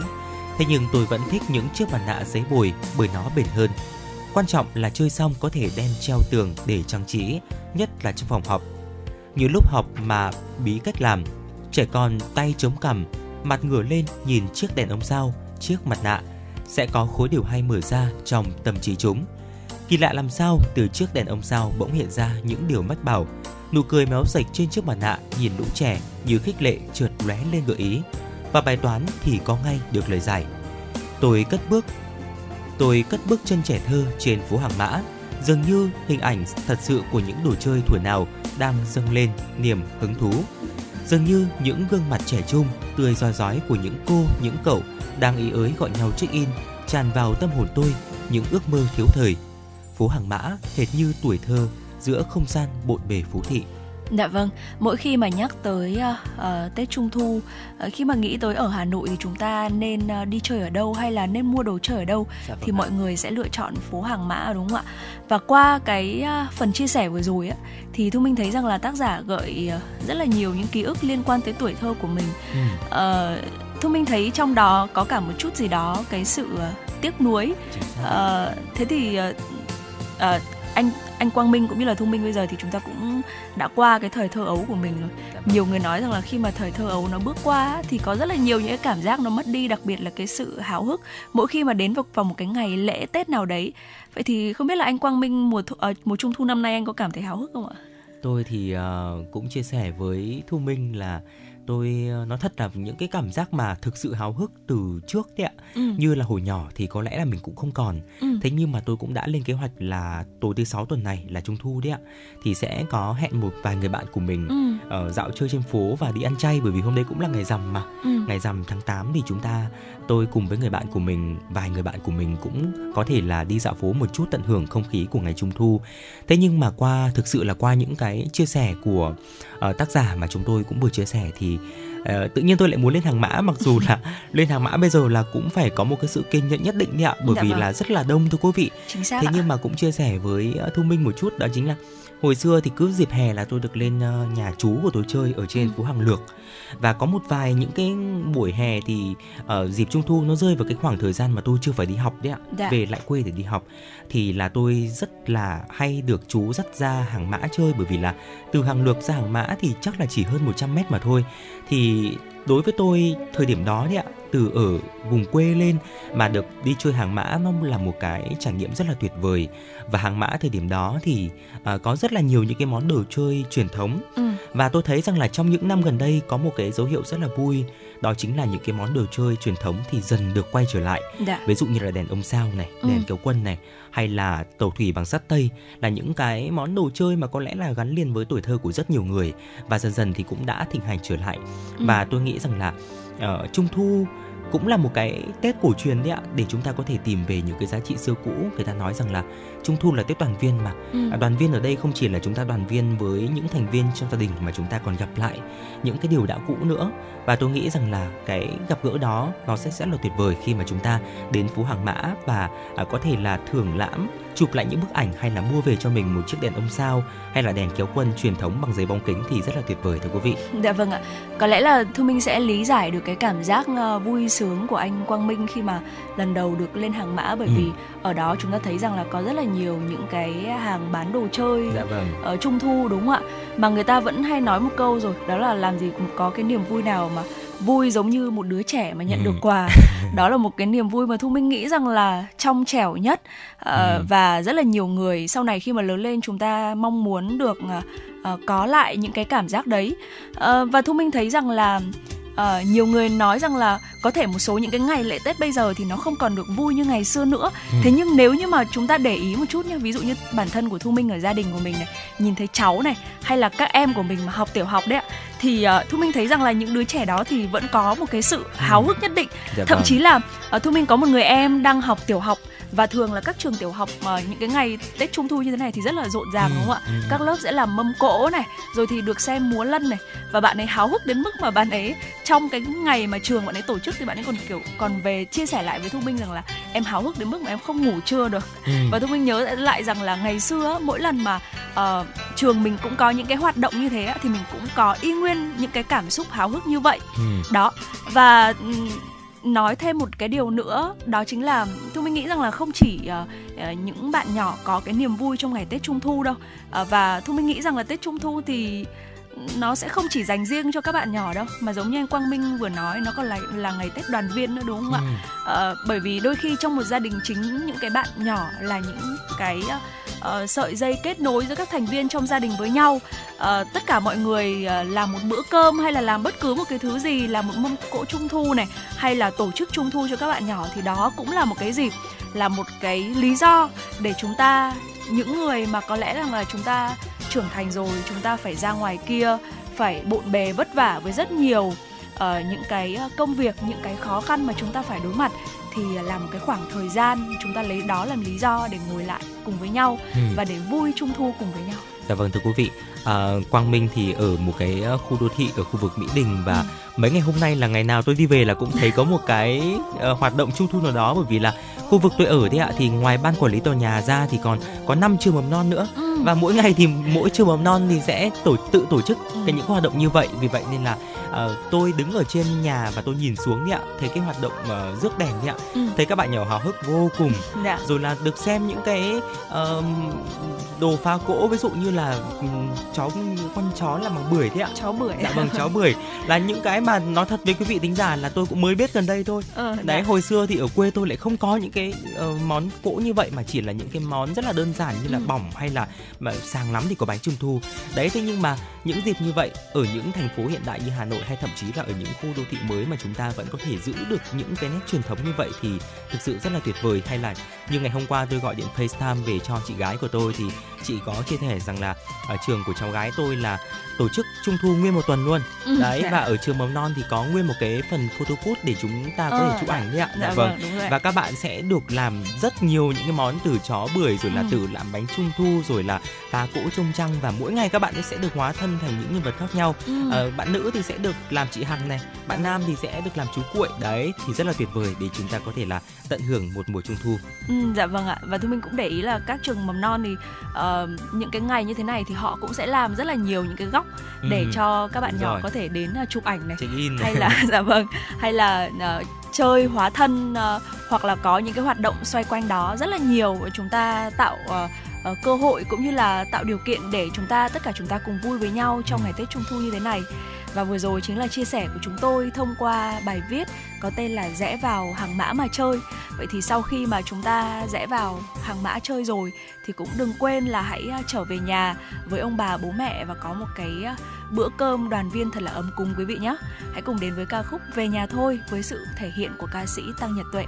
S4: Thế nhưng tôi vẫn thích những chiếc mặt nạ giấy bồi bởi nó bền hơn. Quan trọng là chơi xong có thể đem treo tường để trang trí, nhất là trong phòng học. Nhiều lúc học mà bí cách làm, trẻ con tay chống cằm, mặt ngửa lên nhìn chiếc đèn ông sao, chiếc mặt nạ, sẽ có khối điều hay mở ra trong tâm trí chúng. Kỳ lạ làm sao từ chiếc đèn ông sao bỗng hiện ra những điều mách bảo, Nụ cười méo sạch trên chiếc mặt nạ nhìn lũ trẻ như khích lệ trượt lóe lên gợi ý. Và bài toán thì có ngay được lời giải. Tôi cất bước Tôi cất bước chân trẻ thơ trên phố Hàng Mã, dường như hình ảnh thật sự của những đồ chơi thuở nào đang dâng lên niềm hứng thú. Dường như những gương mặt trẻ trung, tươi roi rói của những cô, những cậu đang ý ới gọi nhau check-in, tràn vào tâm hồn tôi những ước mơ thiếu thời. Phố Hàng Mã hệt như tuổi thơ giữa không gian bộn bề phú thị.
S3: Dạ vâng, mỗi khi mà nhắc tới uh, Tết Trung Thu, uh, khi mà nghĩ tới ở Hà Nội thì chúng ta nên uh, đi chơi ở đâu hay là nên mua đồ chơi ở đâu dạ vâng thì ạ. mọi người sẽ lựa chọn phố Hàng Mã đúng không ạ? Và qua cái uh, phần chia sẻ vừa rồi á thì Thu Minh thấy rằng là tác giả gợi uh, rất là nhiều những ký ức liên quan tới tuổi thơ của mình. Ừ. Uh, Thu Minh thấy trong đó có cả một chút gì đó cái sự uh, tiếc nuối. Uh, thế thì uh, uh, anh anh Quang Minh cũng như là Thu Minh bây giờ thì chúng ta cũng đã qua cái thời thơ ấu của mình rồi. Nhiều người nói rằng là khi mà thời thơ ấu nó bước qua thì có rất là nhiều những cái cảm giác nó mất đi, đặc biệt là cái sự háo hức mỗi khi mà đến vào, vào một cái ngày lễ Tết nào đấy. Vậy thì không biết là anh Quang Minh mùa thu, à, mùa trung thu năm nay anh có cảm thấy háo hức không ạ?
S4: Tôi thì uh, cũng chia sẻ với Thu Minh là tôi ờ, nói thật là những cái cảm giác mà thực sự háo hức từ trước đấy ạ ừ. như là hồi nhỏ thì có lẽ là mình cũng không còn ừ. thế nhưng mà tôi cũng đã lên kế hoạch là tối thứ sáu tuần này là trung thu đấy ạ thì sẽ có hẹn một vài người bạn của mình ừ. ở dạo chơi trên phố và đi ăn chay bởi vì hôm đấy cũng là ngày rằm mà ừ. ngày rằm tháng 8 thì chúng ta tôi cùng với người bạn của mình vài người bạn của mình cũng có thể là đi dạo phố một chút tận hưởng không khí của ngày trung thu thế nhưng mà qua thực sự là qua những cái chia sẻ của uh, tác giả mà chúng tôi cũng vừa chia sẻ thì Uh, tự nhiên tôi lại muốn lên hàng mã mặc dù là lên hàng mã bây giờ là cũng phải có một cái sự kiên nhẫn nhất định đấy ạ bởi dạ vì vâng. là rất là đông thưa quý vị thế nhưng mà cũng chia sẻ với uh, thu minh một chút đó chính là hồi xưa thì cứ dịp hè là tôi được lên uh, nhà chú của tôi chơi ở trên ừ. phố hàng lược và có một vài những cái buổi hè thì ở uh, dịp trung thu nó rơi vào cái khoảng thời gian mà tôi chưa phải đi học đấy ạ dạ. về lại quê để đi học thì là tôi rất là hay được chú dắt ra hàng mã chơi bởi vì là từ hàng lược ra hàng mã thì chắc là chỉ hơn 100 mét mà thôi thì đối với tôi thời điểm đó đấy ạ từ ở vùng quê lên mà được đi chơi hàng mã nó là một cái trải nghiệm rất là tuyệt vời và hàng mã thời điểm đó thì uh, có rất là nhiều những cái món đồ chơi truyền thống ừ. và tôi thấy rằng là trong những năm gần đây có một cái dấu hiệu rất là vui đó chính là những cái món đồ chơi truyền thống thì dần được quay trở lại dạ. ví dụ như là đèn ông sao này đèn ừ. kéo quân này hay là tàu thủy bằng sắt tây là những cái món đồ chơi mà có lẽ là gắn liền với tuổi thơ của rất nhiều người và dần dần thì cũng đã thịnh hành trở lại ừ. và tôi nghĩ rằng là uh, trung thu cũng là một cái Tết cổ truyền đấy ạ để chúng ta có thể tìm về những cái giá trị xưa cũ người ta nói rằng là trung thu là Tết đoàn viên mà ừ. à, đoàn viên ở đây không chỉ là chúng ta đoàn viên với những thành viên trong gia đình mà chúng ta còn gặp lại những cái điều đã cũ nữa và tôi nghĩ rằng là cái gặp gỡ đó nó sẽ sẽ là tuyệt vời khi mà chúng ta đến phố hàng mã và à, có thể là thưởng lãm chụp lại những bức ảnh hay là mua về cho mình một chiếc đèn ông sao hay là đèn kéo quân truyền thống bằng giấy bóng kính thì rất là tuyệt vời thưa quý vị.
S3: Dạ vâng ạ. Có lẽ là Thu Minh sẽ lý giải được cái cảm giác ờ, vui sướng của anh Quang Minh khi mà lần đầu được lên hàng mã bởi ừ. vì ở đó chúng ta thấy rằng là có rất là nhiều những cái hàng bán đồ chơi
S4: dạ vâng.
S3: ở trung thu đúng không ạ? Mà người ta vẫn hay nói một câu rồi, đó là làm gì cũng có cái niềm vui nào mà vui giống như một đứa trẻ mà nhận
S4: Ừ.
S3: được quà đó là một cái niềm vui mà thu minh nghĩ rằng là trong trẻo nhất Ờ,
S4: Ừ.
S3: và rất là nhiều người sau này khi mà lớn lên chúng ta mong muốn được ờ, ờ, có lại những cái cảm giác đấy Ờ, và thu minh thấy rằng là ờ, nhiều người nói rằng là có thể một số những cái ngày lễ tết bây giờ thì nó không còn được vui như ngày xưa nữa
S4: Ừ.
S3: thế nhưng nếu như mà chúng ta để ý một chút nha ví dụ như bản thân của thu minh ở gia đình của mình này nhìn thấy cháu này hay là các em của mình mà học tiểu học đấy ạ thì uh, thu minh thấy rằng là những đứa trẻ đó thì vẫn có một cái sự háo hức nhất định
S4: Dạ
S3: thậm
S4: vâng.
S3: chí là uh, thu minh có một người em đang học tiểu học và thường là các trường tiểu học mà những cái ngày tết trung thu như thế này thì rất là rộn ràng
S4: Ừ,
S3: đúng không ạ
S4: ừ.
S3: các lớp sẽ làm mâm cỗ này rồi thì được xem múa lân này và bạn ấy háo hức đến mức mà bạn ấy trong cái ngày mà trường bạn ấy tổ chức thì bạn ấy còn kiểu còn về chia sẻ lại với thu minh rằng là em háo hức đến mức mà em không ngủ trưa được
S4: Ừ.
S3: và thu minh nhớ lại rằng là ngày xưa mỗi lần mà ờ, trường mình cũng có những cái hoạt động như thế thì mình cũng có y nguyên những cái cảm xúc háo hức như vậy
S4: Ừ.
S3: đó và ừm, nói thêm một cái điều nữa đó chính là thu minh nghĩ rằng là không chỉ uh, những bạn nhỏ có cái niềm vui trong ngày tết trung thu đâu uh, và thu minh nghĩ rằng là tết trung thu thì nó sẽ không chỉ dành riêng cho các bạn nhỏ đâu mà giống như anh Quang Minh vừa nói nó còn là là ngày Tết đoàn viên nữa đúng không ạ?
S4: Ừ.
S3: Ờ, bởi vì đôi khi trong một gia đình chính những cái bạn nhỏ là những cái ờ, sợi dây kết nối giữa các thành viên trong gia đình với nhau Ờ, tất cả mọi người ờ, làm một bữa cơm hay là làm bất cứ một cái thứ gì làm một mâm cỗ trung thu này hay là tổ chức trung thu cho các bạn nhỏ thì đó cũng là một cái gì là một cái lý do để chúng ta những người mà có lẽ rằng là chúng ta trưởng thành rồi chúng ta phải ra ngoài kia phải bộn bề vất vả với rất nhiều ờ, những cái ờ, công việc những cái khó khăn mà chúng ta phải đối mặt. Thì là một cái khoảng thời gian chúng ta lấy đó làm lý do để ngồi lại cùng với nhau
S4: Ừ.
S3: và để vui trung thu cùng với nhau.
S4: Dạ vâng thưa quý vị, à, Quang Minh thì ở một cái khu đô thị ở khu vực Mỹ Đình và mấy ngày hôm nay là ngày nào tôi đi về là cũng thấy có một cái ờ, hoạt động trung thu nào đó. Bởi vì là khu vực tôi ở đấy ạ thì ngoài ban quản lý tòa nhà ra thì còn có 5 trường mầm non nữa.
S3: Ừ.
S4: và mỗi ngày thì mỗi trường mầm non thì sẽ tổ tự tổ chức
S3: Ừ.
S4: cái những hoạt động như vậy. Vì vậy nên là ờ, tôi đứng ở trên nhà và tôi nhìn xuống đấy ạ. Thấy cái hoạt động uh, rước đèn đấy ạ.
S3: Ừ.
S4: thấy các bạn nhỏ hào hức vô cùng.
S3: Dạ.
S4: Rồi là được xem những cái ờm, đồ phá cỗ. Ví dụ như là chó con chó là bằng bưởi thế ạ.
S3: Chó bưởi.
S4: Dạ vâng chó bưởi. Là những cái mà nói thật với quý vị tính giả là tôi cũng mới biết gần đây thôi.
S3: Ờ,
S4: đấy
S3: dạ.
S4: hồi xưa thì ở quê tôi lại không có những cái ờ, món cỗ như vậy mà chỉ là những cái món rất là đơn giản như là
S3: Ừ.
S4: bỏng hay là mà sàng lắm thì có bánh trung thu. Đấy thế nhưng mà những dịp như vậy ở những thành phố hiện đại như Hà Nội hay thậm chí là ở những khu đô thị mới mà chúng ta vẫn có thể giữ được những cái nét truyền thống như vậy thì thực sự rất là tuyệt vời hay là như ngày hôm qua tôi gọi điện FaceTime về cho chị gái của tôi thì chị có chia sẻ rằng là ở trường của cháu gái tôi là tổ chức trung thu nguyên một tuần luôn
S3: Ừ,
S4: đấy
S3: dạ.
S4: và ở trường mầm non thì có nguyên một cái phần photo booth để chúng ta có
S3: Ờ,
S4: thể chụp ảnh đấy ạ
S3: dạ vâng đúng rồi ạ.
S4: và các bạn sẽ được làm rất nhiều những cái món từ chó bưởi rồi là
S3: Ừ.
S4: từ làm bánh trung thu rồi là phá cỗ trông trăng và mỗi ngày các bạn ấy sẽ được hóa thân thành những nhân vật khác nhau.
S3: Ừ.
S4: Ờ, bạn nữ thì sẽ được làm chị Hằng này bạn nam thì sẽ được làm chú cuội. Đấy thì rất là tuyệt vời để chúng ta có thể là tận hưởng một mùa trung thu.
S3: Ừ, dạ vâng ạ. Và thu minh cũng để ý là các trường mầm non thì ờ, những cái ngày như thế này thì họ cũng sẽ làm rất là nhiều những cái góc để
S4: Ừ,
S3: cho các bạn
S4: đúng
S3: nhỏ
S4: rồi.
S3: có thể đến ờ, chụp ảnh này.
S4: In
S3: hay là dạ vâng hay là ờ, chơi hóa thân ờ, hoặc là có những cái hoạt động xoay quanh đó rất là nhiều. Chúng ta tạo ờ, Ờ, cơ hội cũng như là tạo điều kiện để chúng ta, tất cả chúng ta cùng vui với nhau trong ngày Tết Trung thu như thế này. Và vừa rồi chính là chia sẻ của chúng tôi thông qua bài viết có tên là rẽ vào hàng mã mà chơi. Vậy thì sau khi mà chúng ta rẽ vào hàng mã chơi rồi, thì cũng đừng quên là hãy à, trở về nhà với ông bà, bố mẹ và có một cái à, bữa cơm đoàn viên thật là ấm cúng quý vị nhé. Hãy cùng đến với ca khúc về nhà thôi với sự thể hiện của ca sĩ tăng nhật tuệ.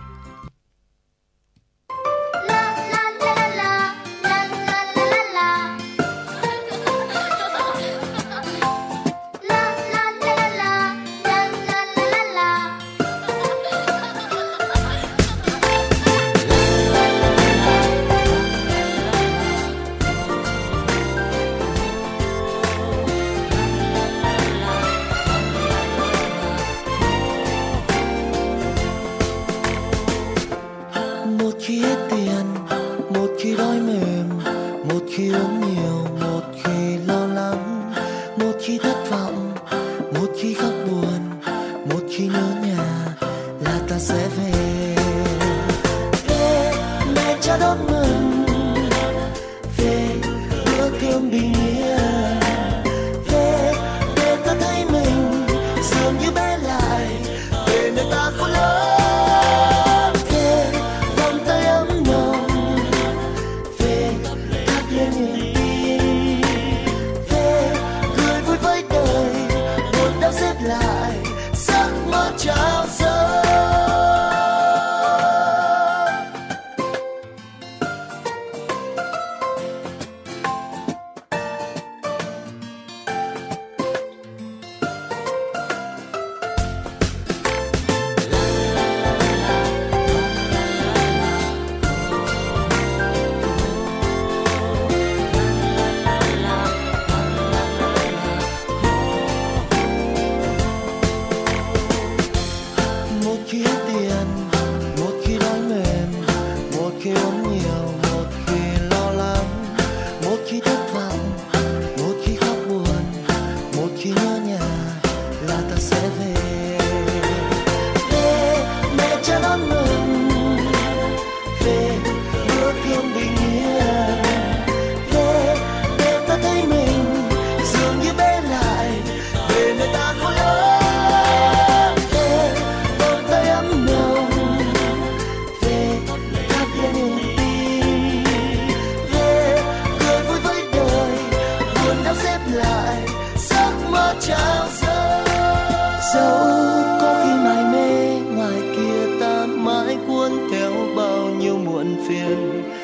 S6: phiền.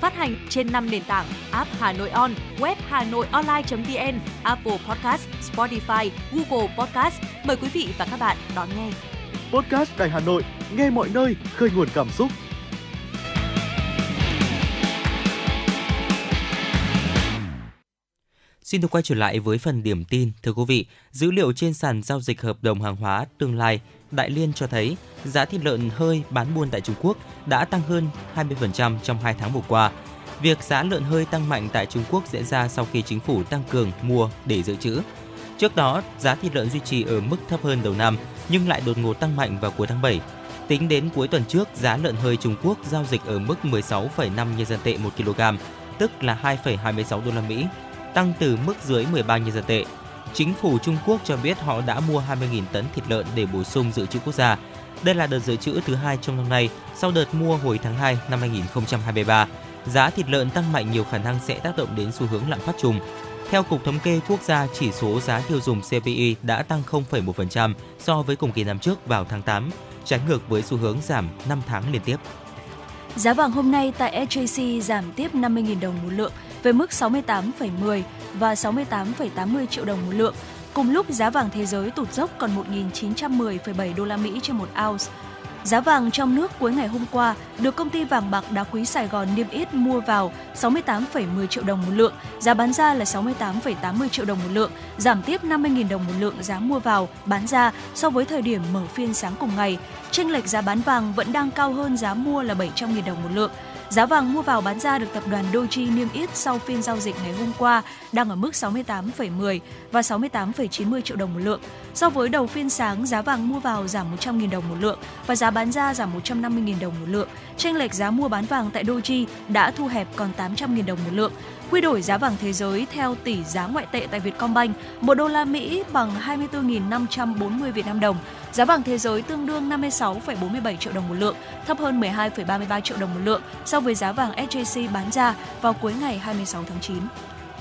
S6: Phát hành trên 5 nền tảng app Hà Nội On, web Hà Nội Online.vn, Apple Podcast, Spotify, Google Podcast. Mời quý vị và các bạn đón nghe.
S7: Podcast Đài Hà Nội, nghe mọi nơi, khơi nguồn cảm xúc.
S4: Xin được quay trở lại với phần điểm tin. Thưa quý vị, dữ liệu trên sàn giao dịch hợp đồng hàng hóa tương lai Đại Liên cho thấy giá thịt lợn hơi bán buôn tại Trung Quốc đã tăng hơn 20% trong 2 tháng vừa qua. Việc giá lợn hơi tăng mạnh tại Trung Quốc diễn ra sau khi chính phủ tăng cường mua để dự trữ. Trước đó, giá thịt lợn duy trì ở mức thấp hơn đầu năm nhưng lại đột ngột tăng mạnh vào cuối tháng 7. Tính đến cuối tuần trước, giá lợn hơi Trung Quốc giao dịch ở mức 16,5 nhân dân tệ 1 kg, tức là 2,26 đô la Mỹ, tăng từ mức dưới 13 nhân dân tệ. Chính phủ Trung Quốc cho biết họ đã mua 20.000 tấn thịt lợn để bổ sung dự trữ quốc gia. Đây là đợt dự trữ thứ hai trong năm nay sau đợt mua hồi tháng 2 năm 2023. Giá thịt lợn tăng mạnh nhiều khả năng sẽ tác động đến xu hướng lạm phát chung. Theo Cục Thống kê Quốc gia, chỉ số giá tiêu dùng CPI đã tăng 0,1% so với cùng kỳ năm trước vào tháng 8, trái ngược với xu hướng giảm 5 tháng liên tiếp.
S3: Giá vàng hôm nay tại SJC giảm tiếp 50.000 đồng một lượng về mức 68,10 và 68,80 triệu đồng một lượng. Cùng lúc giá vàng thế giới tụt dốc còn 1.910,7 đô la Mỹ trên một ounce. Giá vàng trong nước cuối ngày hôm qua được công ty vàng bạc đá quý Sài Gòn niêm yết mua vào 68,10 triệu đồng một lượng, giá bán ra là 68,80 triệu đồng một lượng, giảm tiếp 50.000 đồng một lượng giá mua vào, bán ra so với thời điểm mở phiên sáng cùng ngày. Chênh lệch giá bán vàng vẫn đang cao hơn giá mua là 700.000 đồng một lượng. Giá vàng mua vào bán ra được tập đoàn Doji niêm yết sau phiên giao dịch ngày hôm qua đang ở mức 68,10 và 68,90 triệu đồng một lượng. So với đầu phiên sáng, giá vàng mua vào giảm 100.000 đồng một lượng và giá bán ra giảm 150.000 đồng một lượng. Chênh lệch giá mua bán vàng tại Doji đã thu hẹp còn 800.000 đồng một lượng. Quy đổi giá vàng thế giới theo tỷ giá ngoại tệ tại Vietcombank, 1 đô la Mỹ bằng 24.540 Việt Nam đồng. Giá vàng thế giới tương đương 56,47 triệu đồng một lượng, thấp hơn 12,33 triệu đồng một lượng so với giá vàng SJC bán ra vào cuối ngày 26 tháng 9.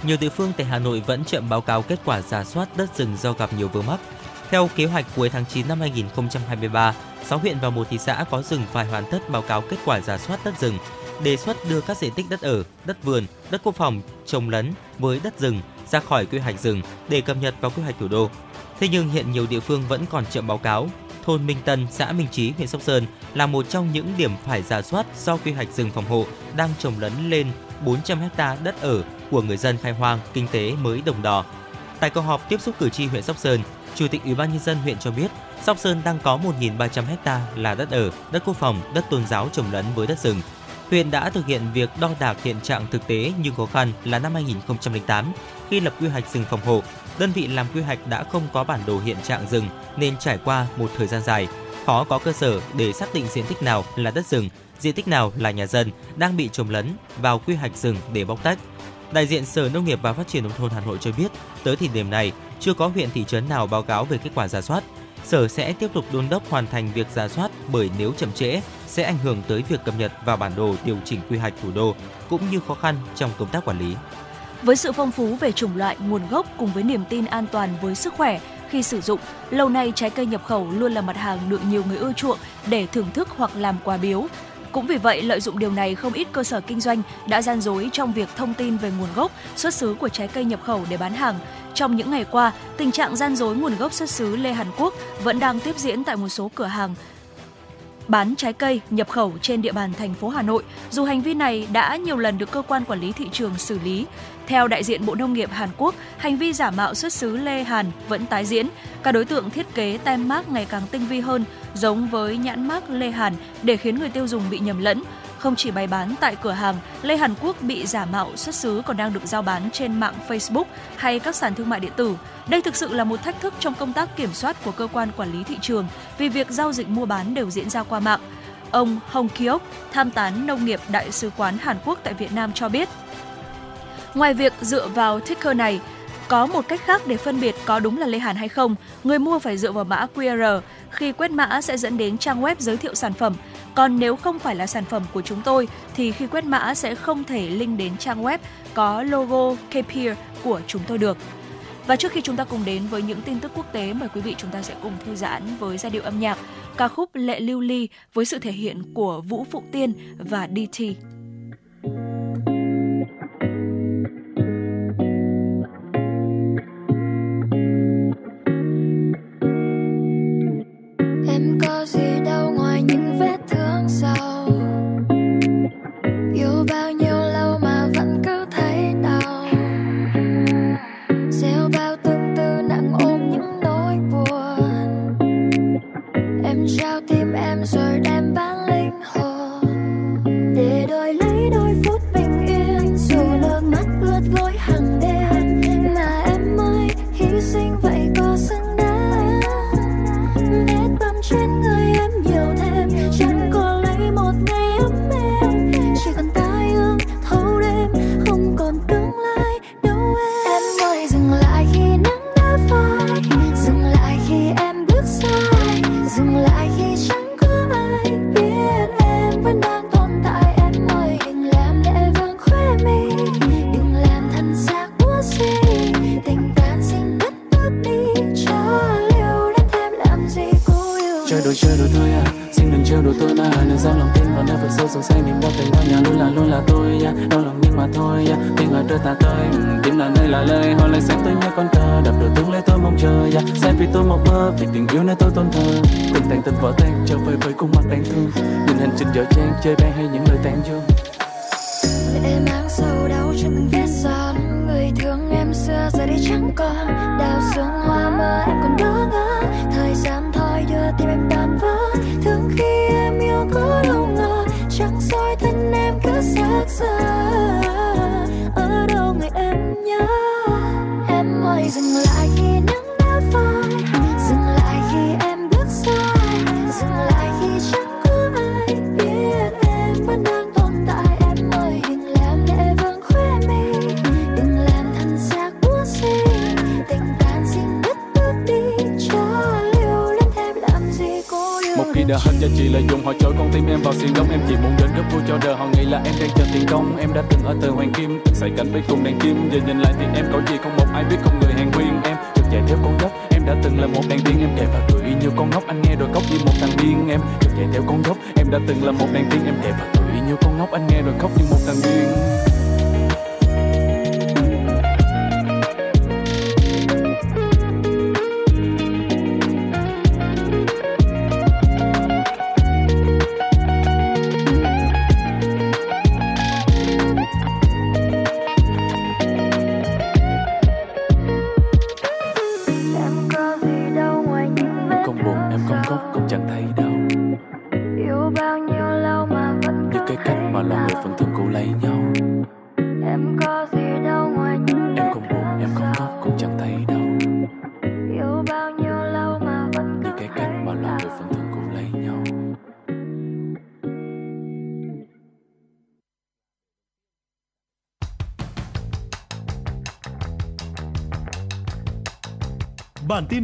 S4: Nhiều địa phương tại Hà Nội vẫn chậm báo cáo kết quả giả soát đất rừng do gặp nhiều vướng mắc. Theo kế hoạch cuối tháng 9 năm 2023, 6 huyện và một thị xã có rừng phải hoàn tất báo cáo kết quả giả soát đất rừng, đề xuất đưa các diện tích đất ở, đất vườn, đất quốc phòng trồng lấn với đất rừng ra khỏi quy hoạch rừng để cập nhật vào quy hoạch thủ đô. Thế nhưng hiện nhiều địa phương vẫn còn chậm báo cáo. Thôn Minh Tân, xã Minh Chí, huyện Sóc Sơn là một trong những điểm phải giả soát do quy hoạch rừng phòng hộ đang trồng lấn lên 400 ha đất ở của người dân khai hoang kinh tế mới đồng đỏ. Tại cuộc họp tiếp xúc cử tri huyện Sóc Sơn, Chủ tịch Ủy ban nhân dân huyện cho biết, Sóc Sơn đang có 1.300 ha là đất ở, đất quốc phòng, đất tôn giáo trồng lấn với đất rừng. Huyện đã thực hiện việc đo đạc hiện trạng thực tế nhưng khó khăn là năm 2008 khi lập quy hoạch rừng phòng hộ, đơn vị làm quy hoạch đã không có bản đồ hiện trạng rừng nên trải qua một thời gian dài, khó có cơ sở để xác định diện tích nào là đất rừng, diện tích nào là nhà dân đang bị trồng lấn vào quy hoạch rừng để bóc tách. Đại diện Sở Nông nghiệp và Phát triển nông thôn Hà Nội cho biết, tới thời điểm này chưa có huyện thị trấn nào báo cáo về kết quả giả soát. Sở sẽ tiếp tục đôn đốc hoàn thành việc giả soát bởi nếu chậm trễ sẽ ảnh hưởng tới việc cập nhật vào bản đồ điều chỉnh quy hoạch thủ đô cũng như khó khăn trong công tác quản lý.
S3: Với sự phong phú về chủng loại, nguồn gốc cùng với niềm tin an toàn với sức khỏe khi sử dụng, lâu nay trái cây nhập khẩu luôn là mặt hàng được nhiều người ưa chuộng để thưởng thức hoặc làm quà biếu. Cũng vì vậy, lợi dụng điều này không ít cơ sở kinh doanh đã gian dối trong việc thông tin về nguồn gốc, xuất xứ của trái cây nhập khẩu để bán hàng. Trong những ngày qua, tình trạng gian dối nguồn gốc xuất xứ Lê Hàn Quốc vẫn đang tiếp diễn tại một số cửa hàng bán trái cây nhập khẩu trên địa bàn thành phố Hà Nội, dù hành vi này đã nhiều lần được cơ quan quản lý thị trường xử lý.
S8: Theo đại diện Bộ Nông nghiệp Hàn Quốc, hành vi giả mạo xuất xứ Lê Hàn vẫn tái diễn. Các đối tượng thiết kế tem mác ngày càng tinh vi hơn, giống với nhãn mác Lê Hàn để khiến người tiêu dùng bị nhầm lẫn. Không chỉ bày bán tại cửa hàng, Lê Hàn Quốc bị giả mạo xuất xứ còn đang được giao bán trên mạng Facebook hay các sàn thương mại điện tử. Đây thực sự là một thách thức trong công tác kiểm soát của cơ quan quản lý thị trường vì việc giao dịch mua bán đều diễn ra qua mạng. Ông Hong Kyok, tham tán nông nghiệp Đại sứ quán Hàn Quốc tại Việt Nam cho biết, ngoài việc dựa vào ticker này, có một cách khác để phân biệt có đúng là Lê Hàn hay không. Người mua phải dựa vào mã QR. Khi quét mã sẽ dẫn đến trang web giới thiệu sản phẩm. Còn nếu không phải là sản phẩm của chúng tôi thì khi quét mã sẽ không thể link đến trang web có logo Kpeer của chúng tôi được. Và trước khi chúng ta cùng đến với những tin tức quốc tế, mời quý vị chúng ta sẽ cùng thư giãn với giai điệu âm nhạc ca khúc Lệ Lưu Ly với sự thể hiện của Vũ Phụ Tiên và DT.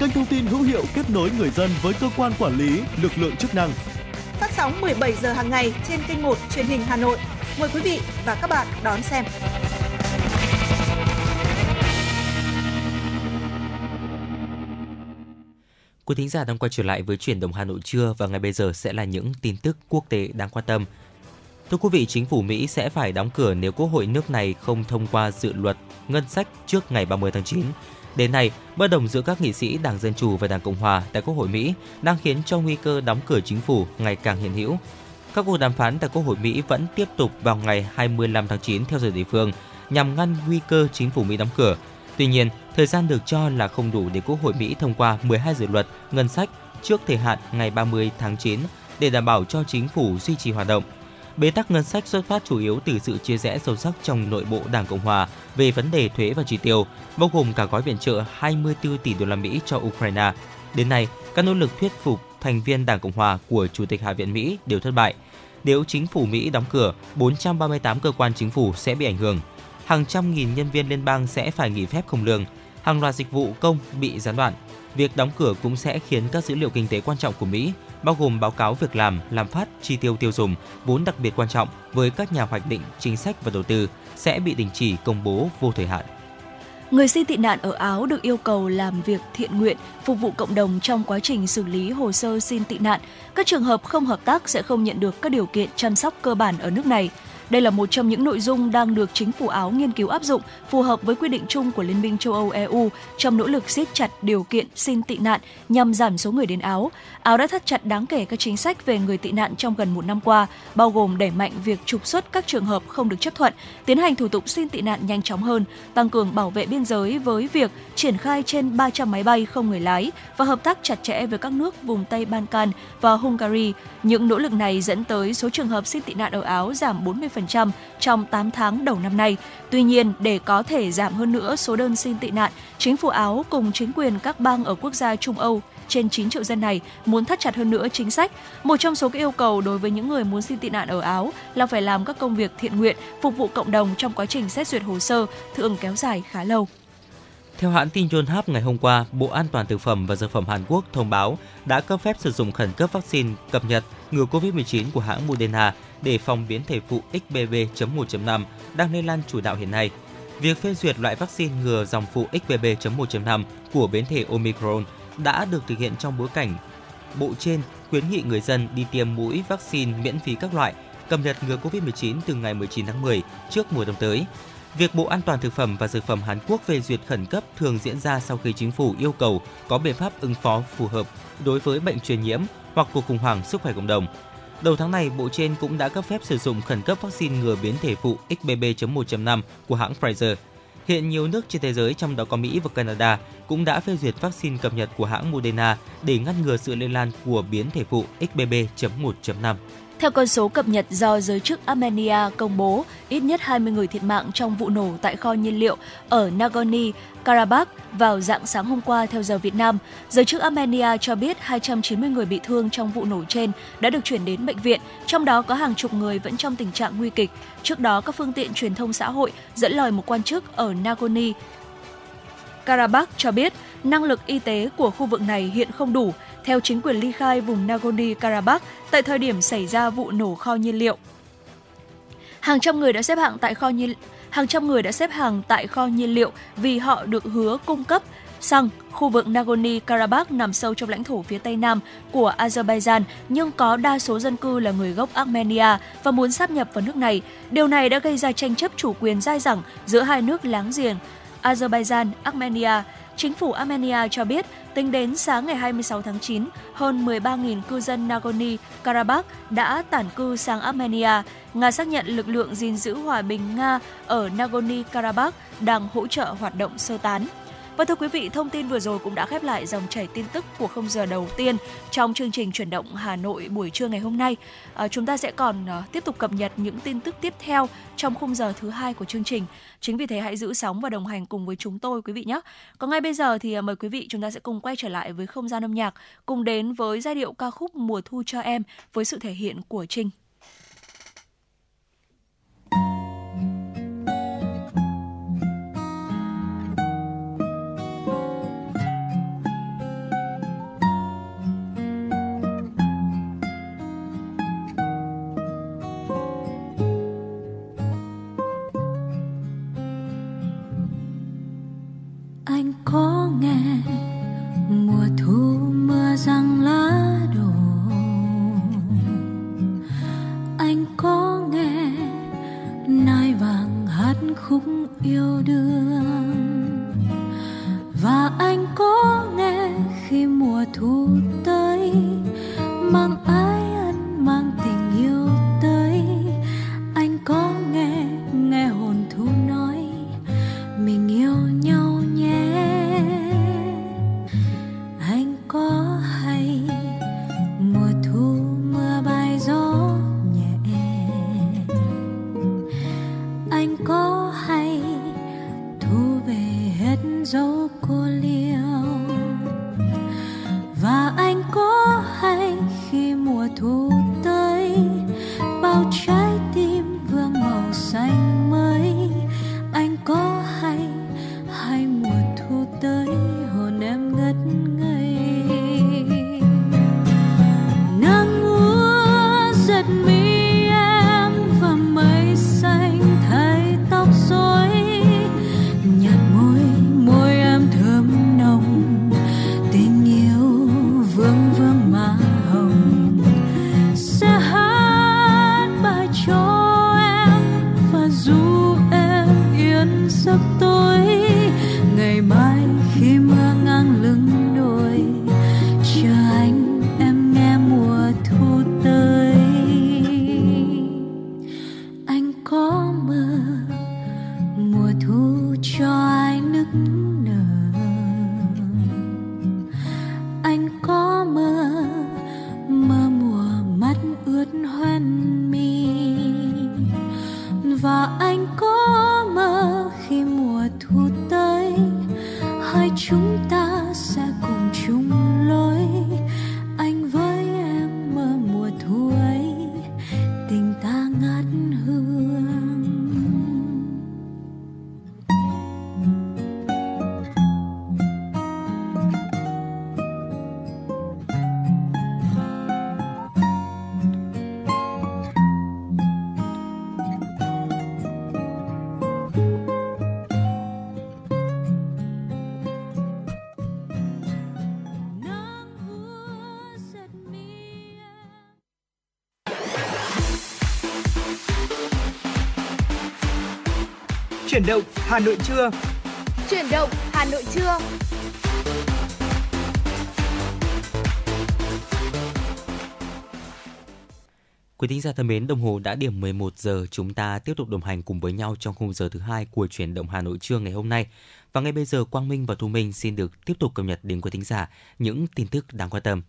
S7: kênh thông tin hữu hiệu kết nối người dân với cơ quan quản lý, lực lượng chức năng.
S9: Phát sóng 17 giờ hàng ngày trên kênh 1 truyền hình Hà Nội. Mời quý vị và các bạn đón xem.
S4: Quý thính giả đang quay trở lại với chuyển động Hà Nội trưa và ngay bây giờ sẽ là những tin tức quốc tế đáng quan tâm. Thưa quý vị, chính phủ Mỹ sẽ phải đóng cửa nếu Quốc hội nước này không thông qua dự luật ngân sách trước ngày 30 tháng 9. Đến nay, bất đồng giữa các nghị sĩ Đảng Dân Chủ và Đảng Cộng Hòa tại Quốc hội Mỹ đang khiến cho nguy cơ đóng cửa chính phủ ngày càng hiện hữu. Các cuộc đàm phán tại Quốc hội Mỹ vẫn tiếp tục vào ngày 25 tháng 9 theo giờ địa phương nhằm ngăn nguy cơ chính phủ Mỹ đóng cửa. Tuy nhiên, thời gian được cho là không đủ để Quốc hội Mỹ thông qua 12 dự luật ngân sách trước thời hạn ngày 30 tháng 9 để đảm bảo cho chính phủ duy trì hoạt động. Bế tắc ngân sách xuất phát chủ yếu từ sự chia rẽ sâu sắc trong nội bộ Đảng Cộng hòa về vấn đề thuế và chi tiêu, bao gồm cả gói viện trợ 24 tỷ đô la Mỹ cho Ukraine. Đến nay, các nỗ lực thuyết phục thành viên Đảng Cộng hòa của Chủ tịch Hạ viện Mỹ đều thất bại. Nếu chính phủ Mỹ đóng cửa, 438 cơ quan chính phủ sẽ bị ảnh hưởng. Hàng trăm nghìn nhân viên liên bang sẽ phải nghỉ phép không lương. Hàng loạt dịch vụ công bị gián đoạn. Việc đóng cửa cũng sẽ khiến các dữ liệu kinh tế quan trọng của Mỹ, bao gồm báo cáo việc làm, làm phát, chi tiêu tiêu dùng, vốn đặc biệt quan trọng với các nhà hoạch định chính sách và đầu tư, sẽ bị đình chỉ công bố vô thời hạn.
S3: Người xin tị nạn ở Áo được yêu cầu làm việc thiện nguyện, phục vụ cộng đồng trong quá trình xử lý hồ sơ xin tị nạn. Các trường hợp không hợp tác sẽ không nhận được các điều kiện chăm sóc cơ bản ở nước này. Đây là một trong những nội dung đang được chính phủ Áo nghiên cứu áp dụng phù hợp với quy định chung của Liên minh châu Âu EU trong nỗ lực siết chặt điều kiện xin tị nạn nhằm giảm số người đến Áo. Áo đã thắt chặt đáng kể các chính sách về người tị nạn trong gần một năm qua, bao gồm đẩy mạnh việc trục xuất các trường hợp không được chấp thuận, tiến hành thủ tục xin tị nạn nhanh chóng hơn, tăng cường bảo vệ biên giới với việc triển khai trên 300 máy bay không người lái và hợp tác chặt chẽ với các nước vùng Tây Ban Can và Hungary. Những nỗ lực này dẫn tới số trường hợp xin tị nạn ở Áo giảm 40% trong 8 tháng đầu năm nay. Tuy nhiên, để có thể giảm hơn nữa số đơn xin tị nạn, chính phủ Áo cùng chính quyền các bang ở quốc gia Trung Âu trên 9 triệu dân này muốn thắt chặt hơn nữa chính sách. Một trong số các yêu cầu đối với những người muốn xin tị nạn ở Áo là phải làm các công việc thiện nguyện, phục vụ cộng đồng trong quá trình xét duyệt hồ sơ, thường kéo dài khá lâu.
S4: Theo hãng tin Yonhap ngày hôm qua, Bộ An toàn Thực phẩm và Dược phẩm Hàn Quốc thông báo đã cấp phép sử dụng khẩn cấp vaccine cập nhật ngừa COVID-19 của hãng Moderna để phòng biến thể phụ XBB.1.5 đang lây lan chủ đạo hiện nay. Việc phê duyệt loại vaccine ngừa dòng phụ XBB.1.5 của biến thể Omicron đã được thực hiện trong bối cảnh Bộ trên khuyến nghị người dân đi tiêm mũi vaccine miễn phí các loại cập nhật ngừa COVID-19 từ ngày 19 tháng 10 trước mùa đông tới. Việc Bộ An toàn Thực phẩm và Dược phẩm Hàn Quốc phê duyệt khẩn cấp thường diễn ra sau khi chính phủ yêu cầu có biện pháp ứng phó phù hợp đối với bệnh truyền nhiễm hoặc cuộc khủng hoảng sức khỏe cộng đồng. Đầu tháng này, Bộ trên cũng đã cấp phép sử dụng khẩn cấp vaccine ngừa biến thể phụ XBB.1.5 của hãng Pfizer. Hiện nhiều nước trên thế giới, trong đó có Mỹ và Canada, cũng đã phê duyệt vaccine cập nhật của hãng Moderna để ngăn ngừa sự lây lan của biến thể phụ XBB.1.5.
S3: Theo con số cập nhật do giới chức Armenia công bố, ít nhất 20 người thiệt mạng trong vụ nổ tại kho nhiên liệu ở Nagorno-Karabakh vào dạng sáng hôm qua theo giờ Việt Nam. Giới chức Armenia cho biết 290 người bị thương trong vụ nổ trên đã được chuyển đến bệnh viện, trong đó có hàng chục người vẫn trong tình trạng nguy kịch. Trước đó, các phương tiện truyền thông xã hội dẫn lời một quan chức ở Nagorno Karabakh cho biết, năng lực y tế của khu vực này hiện không đủ theo chính quyền ly khai vùng Nagorno-Karabakh tại thời điểm xảy ra vụ nổ kho nhiên liệu. Hàng trăm người đã xếp hạng tại kho nhiên, hàng trăm người đã xếp hàng tại kho nhiên liệu vì họ được hứa cung cấp xăng. Khu vực Nagorno-Karabakh nằm sâu trong lãnh thổ phía tây nam của Azerbaijan, nhưng có đa số dân cư là người gốc Armenia và muốn sáp nhập vào nước này. Điều này đã gây ra tranh chấp chủ quyền dai dẳng giữa hai nước láng giềng Azerbaijan, Armenia. Chính phủ Armenia cho biết, tính đến sáng ngày 26 tháng 9, hơn 13.000 cư dân Nagorno-Karabakh đã tản cư sang Armenia. Nga xác nhận lực lượng gìn giữ hòa bình Nga ở Nagorno-Karabakh đang hỗ trợ hoạt động sơ tán. Và thưa quý vị, thông tin vừa rồi cũng đã khép lại dòng chảy tin tức của không giờ đầu tiên trong chương trình chuyển động Hà Nội buổi trưa ngày hôm nay. À, chúng ta sẽ còn uh, tiếp tục cập nhật những tin tức tiếp theo trong khung giờ thứ hai của chương trình. Chính vì thế hãy giữ sóng và đồng hành cùng với chúng tôi quý vị nhé. Còn ngay bây giờ thì à, mời quý vị chúng ta sẽ cùng quay trở lại với không gian âm nhạc, cùng đến với giai điệu ca khúc Mùa thu cho em với sự thể hiện của Trinh.
S10: Hà Nội trưa.
S2: Chuyển động Hà Nội trưa.
S4: Quý thính giả thân mến, đồng hồ đã điểm 11 giờ, chúng ta tiếp tục đồng hành cùng với nhau trong khung giờ thứ hai của chuyển động Hà Nội trưa ngày hôm nay. Và ngay bây giờ Quang Minh và Thu Minh xin được tiếp tục cập nhật đến quý thính giả những tin tức đáng quan tâm.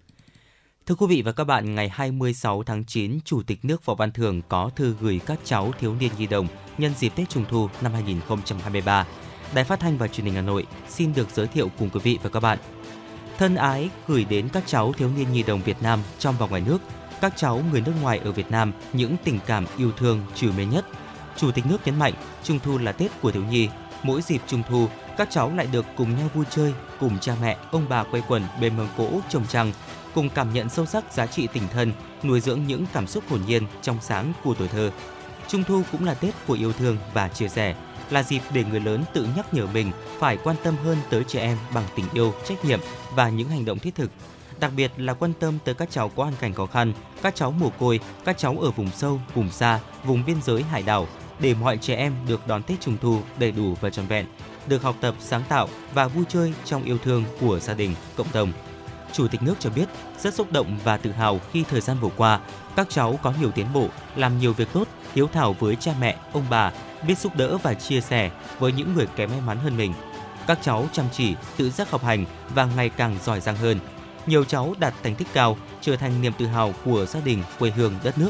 S4: Thưa quý vị và các bạn, ngày 26 tháng 9, Chủ tịch nước Võ Văn Thưởng có thư gửi các cháu thiếu niên nhi đồng nhân dịp Tết Trung thu năm 2023. Đài Phát thanh và Truyền hình Hà Nội xin được giới thiệu cùng quý vị và các bạn. Thân ái gửi đến các cháu thiếu niên nhi đồng Việt Nam trong và ngoài nước, các cháu người nước ngoài ở Việt Nam những tình cảm yêu thương trìu mến nhất. Chủ tịch nước nhấn mạnh, Trung thu là Tết của thiếu nhi. Mỗi dịp Trung thu, các cháu lại được cùng nhau vui chơi, cùng cha mẹ, ông bà quây quần bên mâm cỗ trồng trăng, cùng cảm nhận sâu sắc giá trị tình thân, nuôi dưỡng những cảm xúc hồn nhiên trong sáng của tuổi thơ. Trung thu cũng là Tết của yêu thương và chia sẻ, là dịp để người lớn tự nhắc nhở mình phải quan tâm hơn tới trẻ em bằng tình yêu, trách nhiệm và những hành động thiết thực. Đặc biệt là quan tâm tới các cháu có hoàn cảnh khó khăn, các cháu mồ côi, các cháu ở vùng sâu, vùng xa, vùng biên giới hải đảo để mọi trẻ em được đón Tết Trung thu đầy đủ và trọn vẹn, được học tập sáng tạo và vui chơi trong yêu thương của gia đình, cộng đồng. Chủ tịch nước cho biết rất xúc động và tự hào khi thời gian vừa qua, các cháu có nhiều tiến bộ, làm nhiều việc tốt, hiếu thảo với cha mẹ, ông bà, biết giúp đỡ và chia sẻ với những người kém may mắn hơn mình. Các cháu chăm chỉ, tự giác học hành và ngày càng giỏi giang hơn. Nhiều cháu đạt thành tích cao, trở thành niềm tự hào của gia đình, quê hương, đất nước.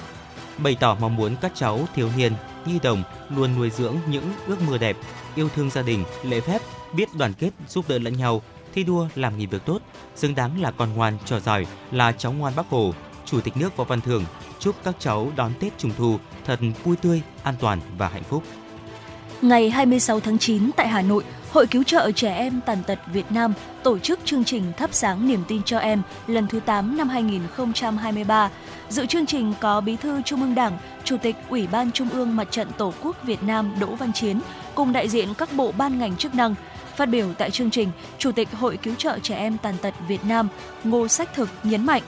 S4: Bày tỏ mong muốn các cháu thiếu niên, nhi đồng luôn nuôi dưỡng những ước mơ đẹp, yêu thương gia đình, lễ phép, biết đoàn kết giúp đỡ lẫn nhau, thi đua làm nhiều việc tốt, xứng đáng là con ngoan trò giỏi, là cháu ngoan Bác Hồ. Chủ tịch nước Võ Văn Thưởng chúc các cháu đón Tết Trung thu thật vui tươi, an toàn và hạnh phúc.
S3: Ngày 26 tháng 9 tại Hà Nội, Hội Cứu trợ Trẻ Em Tàn tật Việt Nam tổ chức chương trình Thắp sáng niềm tin cho em lần thứ 8 năm 2023. Dự chương trình có Bí thư Trung ương Đảng, Chủ tịch Ủy ban Trung ương Mặt trận Tổ quốc Việt Nam Đỗ Văn Chiến cùng đại diện các bộ ban ngành chức năng. Phát biểu tại chương trình, Chủ tịch Hội Cứu trợ Trẻ Em Tàn tật Việt Nam Ngô Sách Thực nhấn mạnh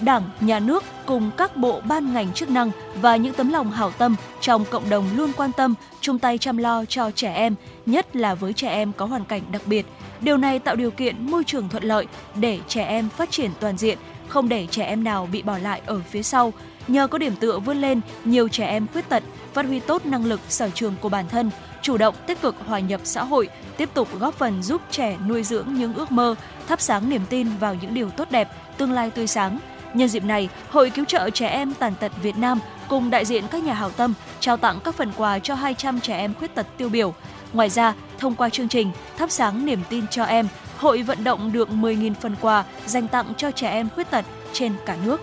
S3: Đảng, Nhà nước cùng các bộ ban ngành chức năng và những tấm lòng hảo tâm trong cộng đồng luôn quan tâm, chung tay chăm lo cho trẻ em, nhất là với trẻ em có hoàn cảnh đặc biệt. Điều này tạo điều kiện môi trường thuận lợi để trẻ em phát triển toàn diện, không để trẻ em nào bị bỏ lại ở phía sau. Nhờ có điểm tựa vươn lên, nhiều trẻ em khuyết tật phát huy tốt năng lực sở trường của bản thân, chủ động tích cực hòa nhập xã hội, tiếp tục góp phần giúp trẻ nuôi dưỡng những ước mơ, thắp sáng niềm tin vào những điều tốt đẹp, tương lai tươi sáng. Nhân dịp này, Hội Cứu trợ Trẻ Em Tàn tật Việt Nam cùng đại diện các nhà hảo tâm trao tặng các phần quà cho 200 trẻ em khuyết tật tiêu biểu. Ngoài ra, thông qua chương trình Thắp sáng niềm tin cho em, hội vận động được 10.000 phần quà dành tặng cho trẻ em khuyết tật trên cả nước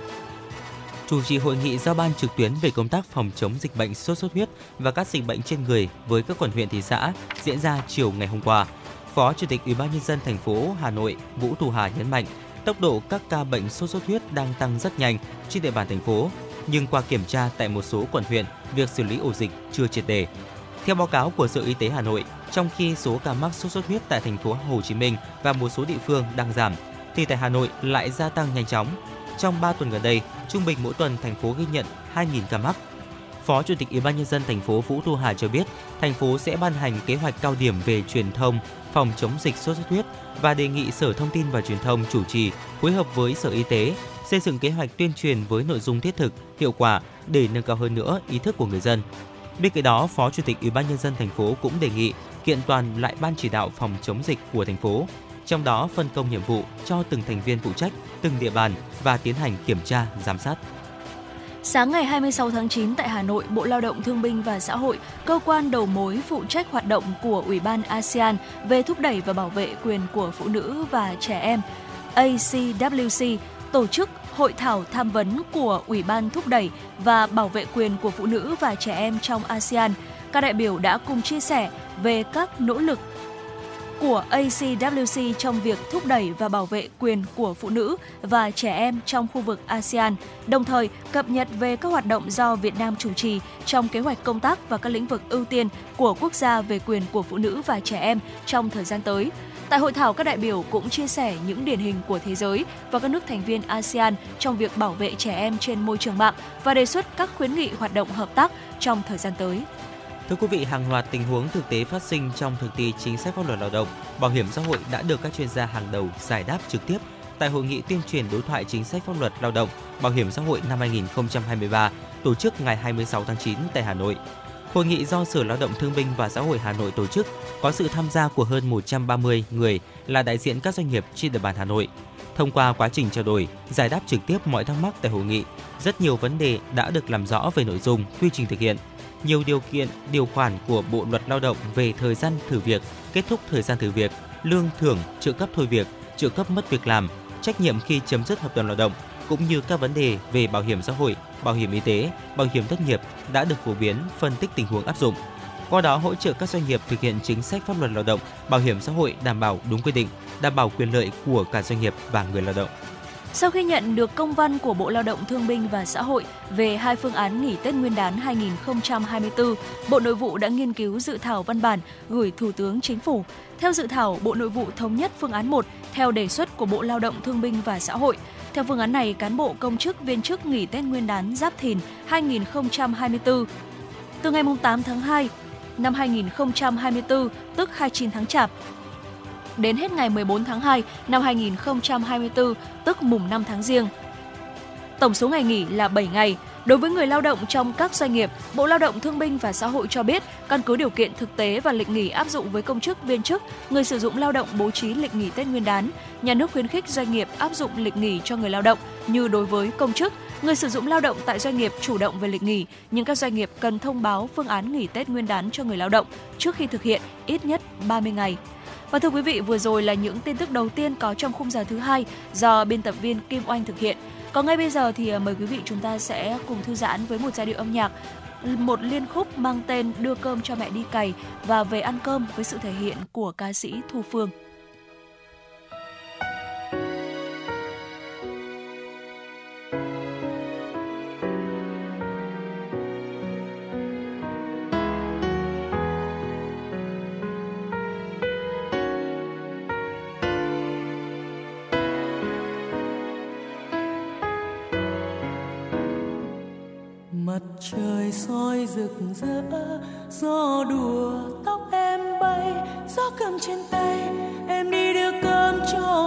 S4: chủ trì hội nghị giao ban trực tuyến về công tác phòng chống dịch bệnh sốt xuất huyết và các dịch bệnh trên người với các quận huyện thị xã diễn ra chiều ngày hôm qua. Phó Chủ tịch Ủy ban nhân dân thành phố Hà Nội Vũ Thu Hà nhấn mạnh, tốc độ các ca bệnh sốt xuất huyết đang tăng rất nhanh trên địa bàn thành phố, nhưng qua kiểm tra tại một số quận huyện, việc xử lý ổ dịch chưa triệt đề. Theo báo cáo của Sở Y tế Hà Nội, trong khi số ca mắc sốt xuất huyết tại thành phố Hồ Chí Minh và một số địa phương đang giảm, thì tại Hà Nội lại gia tăng nhanh chóng. Trong 3 tuần gần đây, trung bình mỗi tuần thành phố ghi nhận 2.000 ca mắc. Phó Chủ tịch Ủy ban nhân dân thành phố Vũ Thu Hà cho biết, thành phố sẽ ban hành kế hoạch cao điểm về truyền thông phòng chống dịch sốt xuất huyết và đề nghị Sở Thông tin và Truyền thông chủ trì phối hợp với Sở Y tế xây dựng kế hoạch tuyên truyền với nội dung thiết thực, hiệu quả để nâng cao hơn nữa ý thức của người dân. Bên cạnh đó, Phó Chủ tịch Ủy ban nhân dân thành phố cũng đề nghị kiện toàn lại ban chỉ đạo phòng chống dịch của thành phố, trong đó phân công nhiệm vụ cho từng thành viên phụ trách từng địa bàn và tiến hành kiểm tra, giám sát.
S3: Sáng ngày 26 tháng 9 tại Hà Nội, Bộ Lao động Thương binh và Xã hội, cơ quan đầu mối phụ trách hoạt động của Ủy ban ASEAN về thúc đẩy và bảo vệ quyền của phụ nữ và trẻ em ACWC tổ chức hội thảo tham vấn của Ủy ban thúc đẩy và bảo vệ quyền của phụ nữ và trẻ em trong ASEAN. Các đại biểu đã cùng chia sẻ về các nỗ lực của ACWC trong việc thúc đẩy và bảo vệ quyền của phụ nữ và trẻ em trong khu vực ASEAN, đồng thời cập nhật về các hoạt động do Việt Nam chủ trì trong kế hoạch công tác và các lĩnh vực ưu tiên của quốc gia về quyền của phụ nữ và trẻ em trong thời gian tới. Tại hội thảo, các đại biểu cũng chia sẻ những điển hình của thế giới và các nước thành viên ASEAN trong việc bảo vệ trẻ em trên môi trường mạng và đề xuất các khuyến nghị hoạt động hợp tác trong thời gian tới.
S4: Thưa quý vị, hàng loạt tình huống thực tế phát sinh trong thực thi chính sách pháp luật lao động, bảo hiểm xã hội đã được các chuyên gia hàng đầu giải đáp trực tiếp tại hội nghị tuyên truyền đối thoại chính sách pháp luật lao động, bảo hiểm xã hội năm 2023 tổ chức ngày 26 tháng 9 tại Hà Nội. Hội nghị do Sở Lao động Thương binh và Xã hội Hà Nội tổ chức có sự tham gia của hơn 130 người là đại diện các doanh nghiệp trên địa bàn Hà Nội. Thông qua quá trình trao đổi, giải đáp trực tiếp mọi thắc mắc tại hội nghị, rất nhiều vấn đề đã được làm rõ về nội dung, quy trình thực hiện, nhiều điều kiện, điều khoản của Bộ luật Lao động về thời gian thử việc, kết thúc thời gian thử việc, lương thưởng, trợ cấp thôi việc, trợ cấp mất việc làm, trách nhiệm khi chấm dứt hợp đồng lao động cũng như các vấn đề về bảo hiểm xã hội, bảo hiểm y tế, bảo hiểm thất nghiệp đã được phổ biến, phân tích tình huống áp dụng. Qua đó hỗ trợ các doanh nghiệp thực hiện chính sách pháp luật lao động, bảo hiểm xã hội đảm bảo đúng quy định, đảm bảo quyền lợi của cả doanh nghiệp và người lao động.
S3: Sau khi nhận được công văn của Bộ Lao động Thương binh và Xã hội về hai phương án nghỉ Tết Nguyên đán 2024, Bộ Nội vụ đã nghiên cứu dự thảo văn bản gửi Thủ tướng Chính phủ. Theo dự thảo, Bộ Nội vụ thống nhất phương án 1 theo đề xuất của Bộ Lao động Thương binh và Xã hội. Theo phương án này, cán bộ công chức viên chức nghỉ Tết Nguyên đán Giáp Thìn 2024 từ ngày 8 tháng 2 năm 2024, tức 29 tháng Chạp đến hết ngày 14 tháng 2 năm 2024, tức mùng 5 tháng Giêng. Tổng số ngày nghỉ là 7 ngày. Đối với người lao động trong các doanh nghiệp, Bộ Lao động Thương binh và Xã hội cho biết, căn cứ điều kiện thực tế và lịch nghỉ áp dụng với công chức viên chức, người sử dụng lao động bố trí lịch nghỉ Tết Nguyên đán, nhà nước khuyến khích doanh nghiệp áp dụng lịch nghỉ cho người lao động như đối với công chức, người sử dụng lao động tại doanh nghiệp chủ động về lịch nghỉ, nhưng các doanh nghiệp cần thông báo phương án nghỉ Tết Nguyên đán cho người lao động trước khi thực hiện ít nhất 30 ngày. Và thưa quý vị, vừa rồi là những tin tức đầu tiên có trong khung giờ thứ hai do biên tập viên Kim Oanh thực hiện. Còn ngay bây giờ thì à, mời quý vị chúng ta sẽ cùng thư giãn với một giai điệu âm nhạc một liên khúc mang tên Đưa cơm cho mẹ đi cày và về ăn cơm với sự thể hiện của ca sĩ Thu Phương.
S1: Mặt trời soi rực rỡ, gió đùa tóc em bay, gió cầm trên tay, em đi đưa cơm cho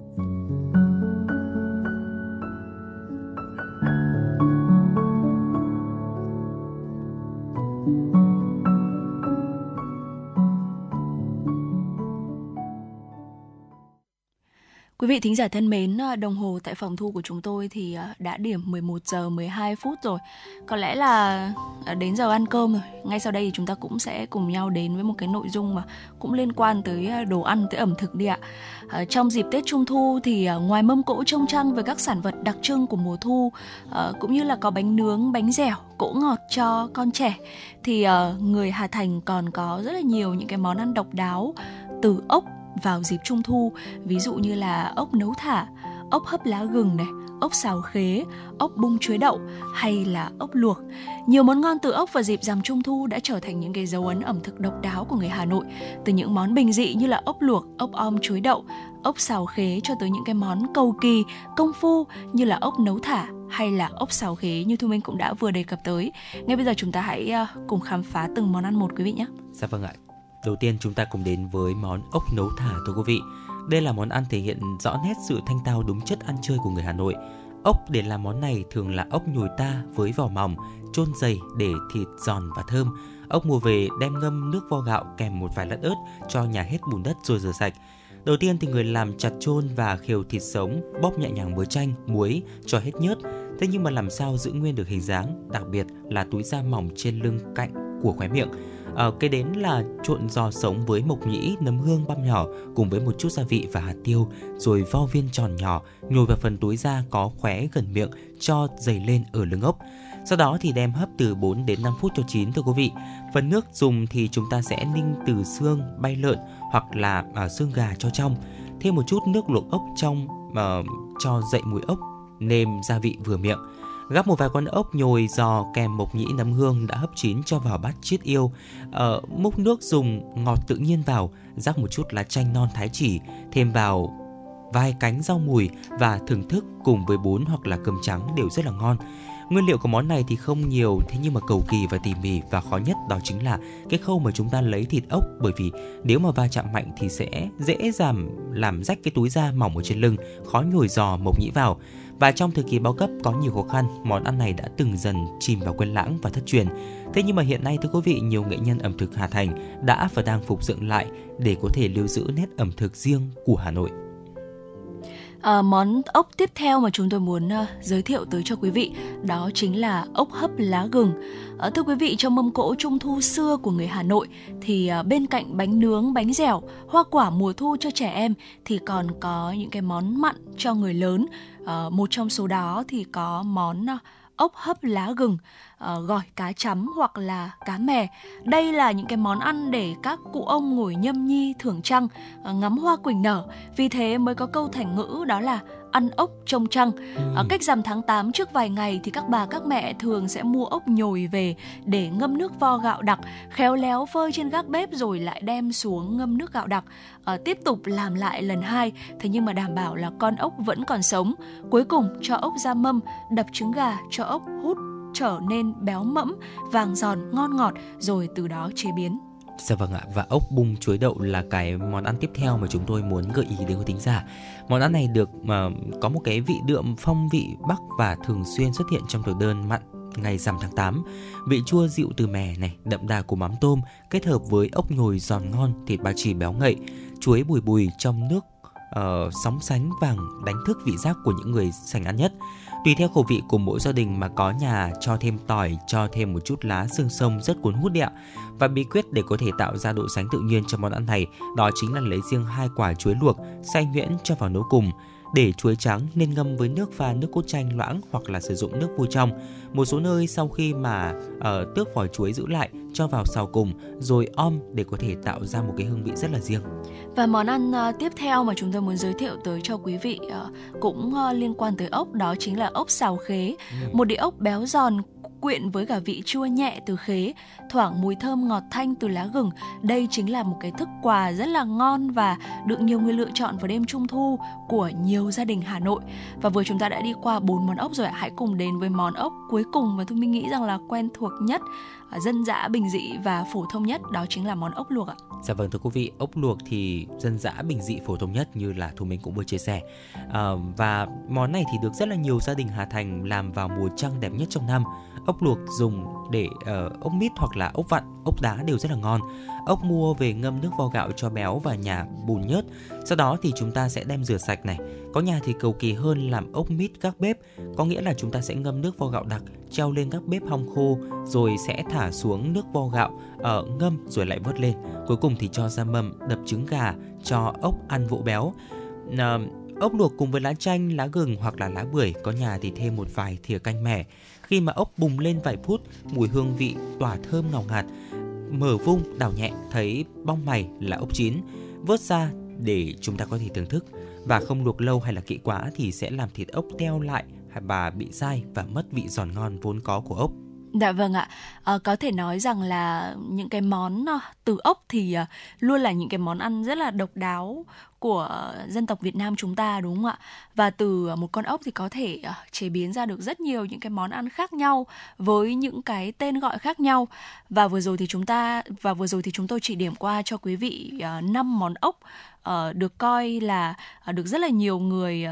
S3: Quý vị thính giả thân mến, à, đồng hồ tại phòng thu của chúng tôi thì à, đã điểm 11 giờ 12 phút rồi. Có lẽ là à, đến giờ ăn cơm rồi. Ngay sau đây thì chúng ta cũng sẽ cùng nhau đến với một cái nội dung mà cũng liên quan tới đồ ăn, tới ẩm thực đi ạ. Trong dịp Tết Trung Thu thì ngoài mâm cỗ trông trăng với các sản vật đặc trưng của mùa thu cũng như là có bánh nướng, bánh dẻo, cỗ ngọt cho con trẻ thì người Hà Thành còn có rất là nhiều những cái món ăn độc đáo từ ốc vào dịp trung thu, ví dụ như là ốc nấu thả, ốc hấp lá gừng này, ốc xào khế, ốc bung chuối đậu hay là ốc luộc. Nhiều món ngon từ ốc vào dịp rằm trung thu đã trở thành những cái dấu ấn ẩm thực độc đáo của người Hà Nội. Từ những món bình dị như là ốc luộc, ốc om chuối đậu, ốc xào khế cho tới những cái món cầu kỳ, công phu như là ốc nấu thả hay là ốc xào khế như Thu Minh cũng đã vừa đề cập tới. Ngay bây giờ chúng ta hãy ờ, cùng khám phá từng món ăn một quý vị nhé.
S4: Dạ vâng ạ. Đầu tiên chúng ta cùng đến với món ốc nấu thả thưa quý vị. Đây là món ăn thể hiện rõ nét sự thanh tao đúng chất ăn chơi của người Hà Nội. Ốc để làm món này thường là ốc nhồi ta với vỏ mỏng, chôn dày để thịt giòn và thơm. Ốc mua về đem ngâm nước vo gạo kèm một vài lát ớt cho nhà hết bùn đất rồi rửa sạch. Đầu tiên thì người làm chặt chôn và khều thịt sống, bóp nhẹ nhàng với chanh, muối cho hết nhớt. Thế nhưng mà làm sao giữ nguyên được hình dáng, đặc biệt là túi da mỏng trên lưng cạnh của khóe miệng. À, cái đến là trộn giò sống với mộc nhĩ, nấm hương băm nhỏ cùng với một chút gia vị và hạt tiêu, rồi vo viên tròn nhỏ, nhồi vào phần túi da có khóe gần miệng cho dày lên ở lưng ốc. Sau đó thì đem hấp từ 4 đến 5 phút cho chín thưa quý vị. Phần nước dùng thì chúng ta sẽ ninh từ xương bay lợn hoặc là à, xương gà cho trong. Thêm một chút nước luộc ốc trong à, cho dậy mùi ốc, nêm gia vị vừa miệng. Gắp một vài con ốc nhồi giò kèm mộc nhĩ nấm hương đã hấp chín cho vào bát chiết yêu. Ờ, múc nước dùng ngọt tự nhiên vào, rắc một chút lá chanh non thái chỉ, thêm vào vài cánh rau mùi và thưởng thức cùng với bún hoặc là cơm trắng đều rất là ngon. Nguyên liệu của món này thì không nhiều thế nhưng mà cầu kỳ và tỉ mỉ và khó nhất đó chính là cái khâu mà chúng ta lấy thịt ốc bởi vì nếu mà va chạm mạnh thì sẽ dễ giảm làm rách cái túi da mỏng ở trên lưng, khó nhồi giò mộc nhĩ vào. Và trong thời kỳ bao cấp có nhiều khó khăn, món ăn này đã từng dần chìm vào quên lãng và thất truyền. Thế nhưng mà hiện nay thưa quý vị, nhiều nghệ nhân ẩm thực Hà Thành đã và đang phục dựng lại để có thể lưu giữ nét ẩm thực riêng của Hà Nội.
S3: À, món ốc tiếp theo mà chúng tôi muốn uh, giới thiệu tới cho quý vị đó chính là ốc hấp lá gừng. À, thưa quý vị, trong mâm cỗ trung thu xưa của người Hà Nội thì uh, bên cạnh bánh nướng, bánh dẻo, hoa quả mùa thu cho trẻ em thì còn có những cái món mặn cho người lớn. À, một trong số đó thì có món uh, ốc hấp lá gừng, uh, gỏi cá chấm hoặc là cá mè. Đây là những cái món ăn để các cụ ông ngồi nhâm nhi thưởng trăng, uh, ngắm hoa quỳnh nở. Vì thế mới có câu thành ngữ đó là ăn ốc trông trăng. Ừ. Ở cách rằm tháng 8 trước vài ngày thì các bà các mẹ thường sẽ mua ốc nhồi về để ngâm nước vo gạo đặc, khéo léo phơi trên gác bếp rồi lại đem xuống ngâm nước gạo đặc. À, tiếp tục làm lại lần hai, thế nhưng mà đảm bảo là con ốc vẫn còn sống. Cuối cùng cho ốc ra mâm, đập trứng gà cho ốc hút trở nên béo mẫm, vàng giòn, ngon ngọt rồi từ đó chế biến.
S4: Dạ vâng ạ, và ốc bung chuối đậu là cái món ăn tiếp theo mà chúng tôi muốn gợi ý đến quý thính giả. Món ăn này được mà uh, có một cái vị đượm phong vị Bắc và thường xuyên xuất hiện trong thực đơn mặn ngày rằm tháng 8. Vị chua dịu từ mè này, đậm đà của mắm tôm kết hợp với ốc nhồi giòn ngon, thịt ba chỉ béo ngậy, chuối bùi bùi trong nước uh, sóng sánh vàng đánh thức vị giác của những người sành ăn nhất. Tùy theo khẩu vị của mỗi gia đình mà có nhà cho thêm tỏi, cho thêm một chút lá xương sông rất cuốn hút đấy ạ. Và bí quyết để có thể tạo ra độ sánh tự nhiên cho món ăn này đó chính là lấy riêng hai quả chuối luộc, xay nhuyễn cho vào nấu cùng. Để chuối trắng nên ngâm với nước pha nước cốt chanh loãng hoặc là sử dụng nước vui trong. Một số nơi sau khi mà uh, tước vỏ chuối giữ lại cho vào xào cùng rồi om để có thể tạo ra một cái hương vị rất là riêng.
S3: Và món ăn uh, tiếp theo mà chúng tôi muốn giới thiệu tới cho quý vị uh, cũng uh, liên quan tới ốc đó chính là ốc xào khế, ừ. một đĩa ốc béo giòn quyện với cả vị chua nhẹ từ khế, thoảng mùi thơm ngọt thanh từ lá gừng. Đây chính là một cái thức quà rất là ngon và được nhiều người lựa chọn vào đêm trung thu của nhiều gia đình Hà Nội. Và vừa chúng ta đã đi qua bốn món ốc rồi, hãy cùng đến với món ốc cuối cùng mà tôi mình nghĩ rằng là quen thuộc nhất à, dân dã bình dị và phổ thông nhất đó chính là món ốc luộc ạ.
S4: Dạ vâng thưa quý vị, ốc luộc thì dân dã bình dị phổ thông nhất như là Thu Minh cũng vừa chia sẻ. À, và món này thì được rất là nhiều gia đình Hà Thành làm vào mùa trăng đẹp nhất trong năm. Ốc luộc dùng để uh, ốc mít hoặc là ốc vặn, ốc đá đều rất là ngon. Ốc mua về ngâm nước vo gạo cho béo và nhà bùn nhớt. Sau đó thì chúng ta sẽ đem rửa sạch này. Có nhà thì cầu kỳ hơn làm ốc mít các bếp, có nghĩa là chúng ta sẽ ngâm nước vo gạo đặc, treo lên các bếp hong khô rồi sẽ thả xuống nước vo gạo ở uh, ngâm rồi lại vớt lên. Cuối cùng thì cho ra mâm đập trứng gà cho ốc ăn vỗ béo. Uh, ốc luộc cùng với lá chanh, lá gừng hoặc là lá bưởi, có nhà thì thêm một vài thìa canh mẻ. Khi mà ốc bùng lên vài phút, mùi hương vị tỏa thơm ngào ngạt. Mở vung đảo nhẹ thấy bong mày là ốc chín, vớt ra để chúng ta có thể thưởng thức và không luộc lâu hay là kỹ quá thì sẽ làm thịt ốc teo lại và bị dai và mất vị giòn ngon vốn có của ốc.
S3: Dạ vâng ạ, à, có thể nói rằng là những cái món ờ, từ ốc thì ờ, luôn là những cái món ăn rất là độc đáo của dân tộc Việt Nam chúng ta đúng không ạ? Và từ một con ốc thì có thể chế biến ra được rất nhiều những cái món ăn khác nhau với những cái tên gọi khác nhau. Và vừa rồi thì chúng ta và vừa rồi thì chúng tôi chỉ điểm qua cho quý vị uh, 5 món ốc được coi là được rất là nhiều người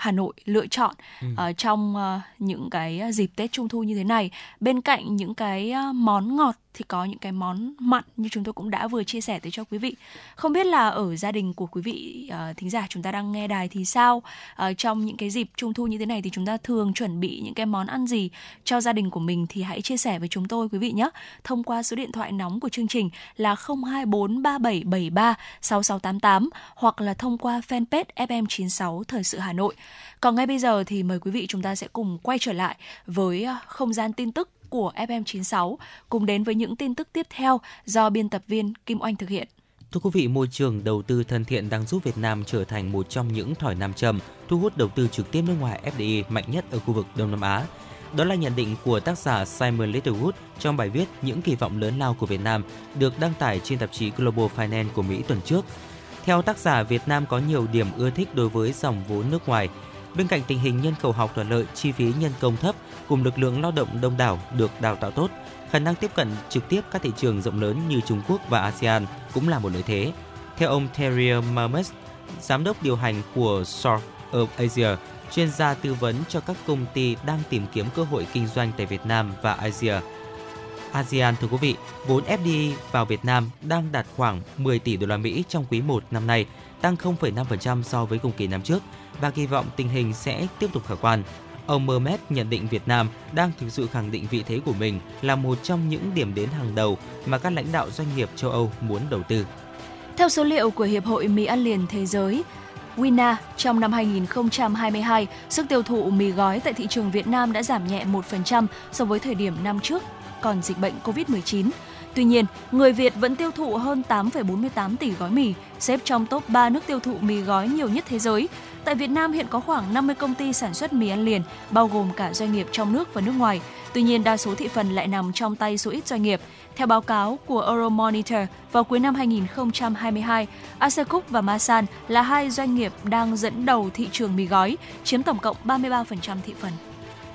S3: Hà Nội lựa chọn ừ. uh, trong uh, những cái dịp Tết Trung thu như thế này. Bên cạnh những cái uh, món ngọt thì có những cái món mặn như chúng tôi cũng đã vừa chia sẻ tới cho quý vị. Không biết là ở gia đình của quý vị uh, thính giả chúng ta đang nghe đài thì sao? Uh, trong những cái dịp trung thu như thế này thì chúng ta thường chuẩn bị những cái món ăn gì cho gia đình của mình thì hãy chia sẻ với chúng tôi quý vị nhé. Thông qua số điện thoại nóng của chương trình là 0243773 6688 hoặc là thông qua fanpage FM96 Thời sự Hà Nội. Còn ngay bây giờ thì mời quý vị chúng ta sẽ cùng quay trở lại với không gian tin tức của FM96 cùng đến với những tin tức tiếp theo do biên tập viên Kim Oanh thực hiện.
S4: Thưa quý vị, môi trường đầu tư thân thiện đang giúp Việt Nam trở thành một trong những thỏi nam châm thu hút đầu tư trực tiếp nước ngoài FDI mạnh nhất ở khu vực Đông Nam Á. Đó là nhận định của tác giả Simon Littlewood trong bài viết Những kỳ vọng lớn lao của Việt Nam được đăng tải trên tạp chí Global Finance của Mỹ tuần trước. Theo tác giả, Việt Nam có nhiều điểm ưa thích đối với dòng vốn nước ngoài. Bên cạnh tình hình nhân khẩu học thuận lợi, chi phí nhân công thấp cùng lực lượng lao động đông đảo được đào tạo tốt, khả năng tiếp cận trực tiếp các thị trường rộng lớn như Trung Quốc và ASEAN cũng là một lợi thế. Theo ông Terry Marmes, giám đốc điều hành của South of Asia, chuyên gia tư vấn cho các công ty đang tìm kiếm cơ hội kinh doanh tại Việt Nam và Asia. ASEAN thưa quý vị, vốn FDI vào Việt Nam đang đạt khoảng 10 tỷ đô la Mỹ trong quý 1 năm nay, tăng 0,5% so với cùng kỳ năm trước và kỳ vọng tình hình sẽ tiếp tục khả quan. Ông Mermet nhận định Việt Nam đang thực sự khẳng định vị thế của mình là một trong những điểm đến hàng đầu mà các lãnh đạo doanh nghiệp châu Âu muốn đầu tư.
S3: Theo số liệu của Hiệp hội Mì ăn liền thế giới, Wina trong năm 2022, sức tiêu thụ mì gói tại thị trường Việt Nam đã giảm nhẹ 1% so với thời điểm năm trước còn dịch bệnh COVID-19. Tuy nhiên, người Việt vẫn tiêu thụ hơn 8,48 tỷ gói mì, xếp trong top 3 nước tiêu thụ mì gói nhiều nhất thế giới. Tại Việt Nam hiện có khoảng 50 công ty sản xuất mì ăn liền, bao gồm cả doanh nghiệp trong nước và nước ngoài. Tuy nhiên, đa số thị phần lại nằm trong tay số ít doanh nghiệp. Theo báo cáo của Euromonitor, vào cuối năm 2022, Asecook và Masan là hai doanh nghiệp đang dẫn đầu thị trường mì gói, chiếm tổng cộng 33% thị phần.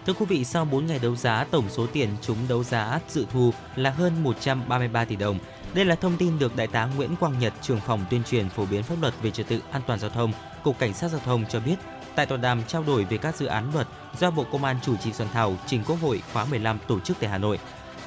S4: Thưa quý vị, sau 4 ngày đấu giá, tổng số tiền chúng đấu giá dự thu là hơn 133 tỷ đồng. Đây là thông tin được Đại tá Nguyễn Quang Nhật, trưởng phòng tuyên truyền phổ biến pháp luật về trật tự an toàn giao thông, Cục Cảnh sát Giao thông cho biết, tại tọa đàm trao đổi về các dự án luật do Bộ Công an chủ trì soạn thảo trình Quốc hội khóa 15 tổ chức tại Hà Nội.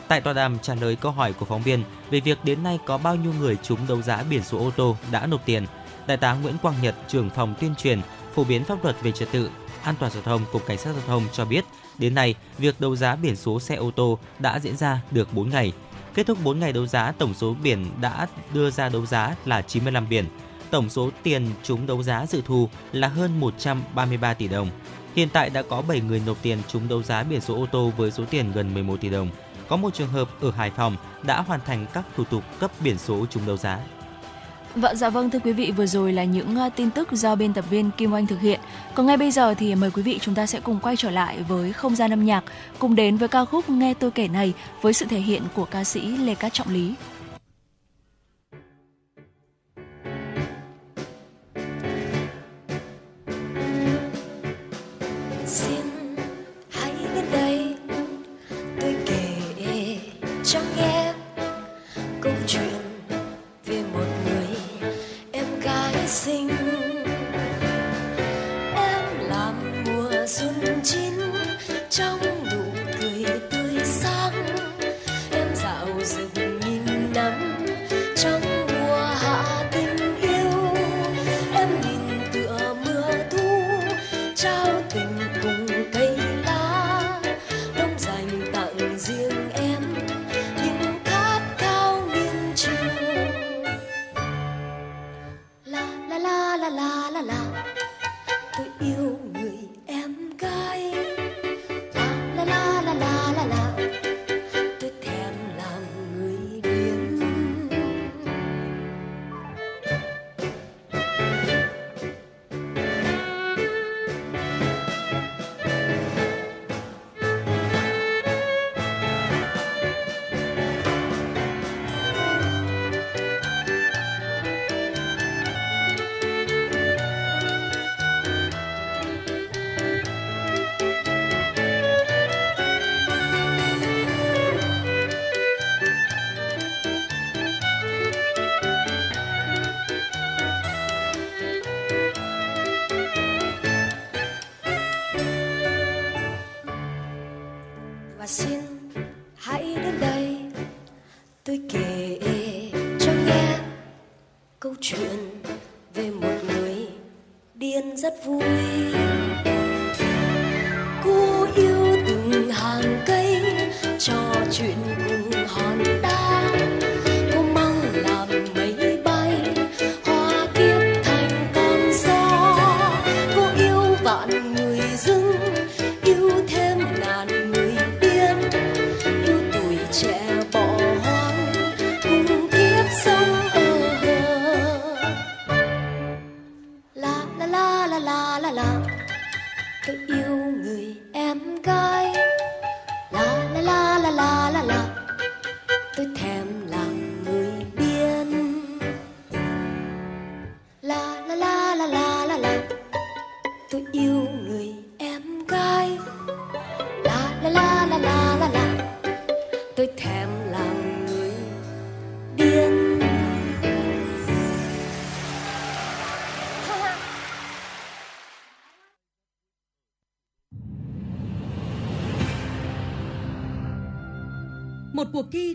S4: Tại tọa đàm trả lời câu hỏi của phóng viên về việc đến nay có bao nhiêu người trúng đấu giá biển số ô tô đã nộp tiền, Đại tá Nguyễn Quang Nhật, trưởng phòng tuyên truyền phổ biến pháp luật về trật tự an toàn giao thông cục cảnh sát giao thông cho biết Đến nay, việc đấu giá biển số xe ô tô đã diễn ra được 4 ngày. Kết thúc 4 ngày đấu giá, tổng số biển đã đưa ra đấu giá là 95 biển. Tổng số tiền chúng đấu giá dự thu là hơn 133 tỷ đồng. Hiện tại đã có 7 người nộp tiền chúng đấu giá biển số ô tô với số tiền gần 11 tỷ đồng. Có một trường hợp ở Hải Phòng đã hoàn thành các thủ tục cấp biển số chúng đấu giá.
S3: Vâng, dạ vâng thưa quý vị, vừa rồi là những à, tin tức do biên tập viên Kim Oanh thực hiện. Còn ngay bây giờ thì mời quý vị chúng ta sẽ cùng quay trở lại với không gian âm nhạc, cùng đến với ca khúc Nghe tôi kể này với sự thể hiện của ca sĩ Lê Cát Trọng Lý.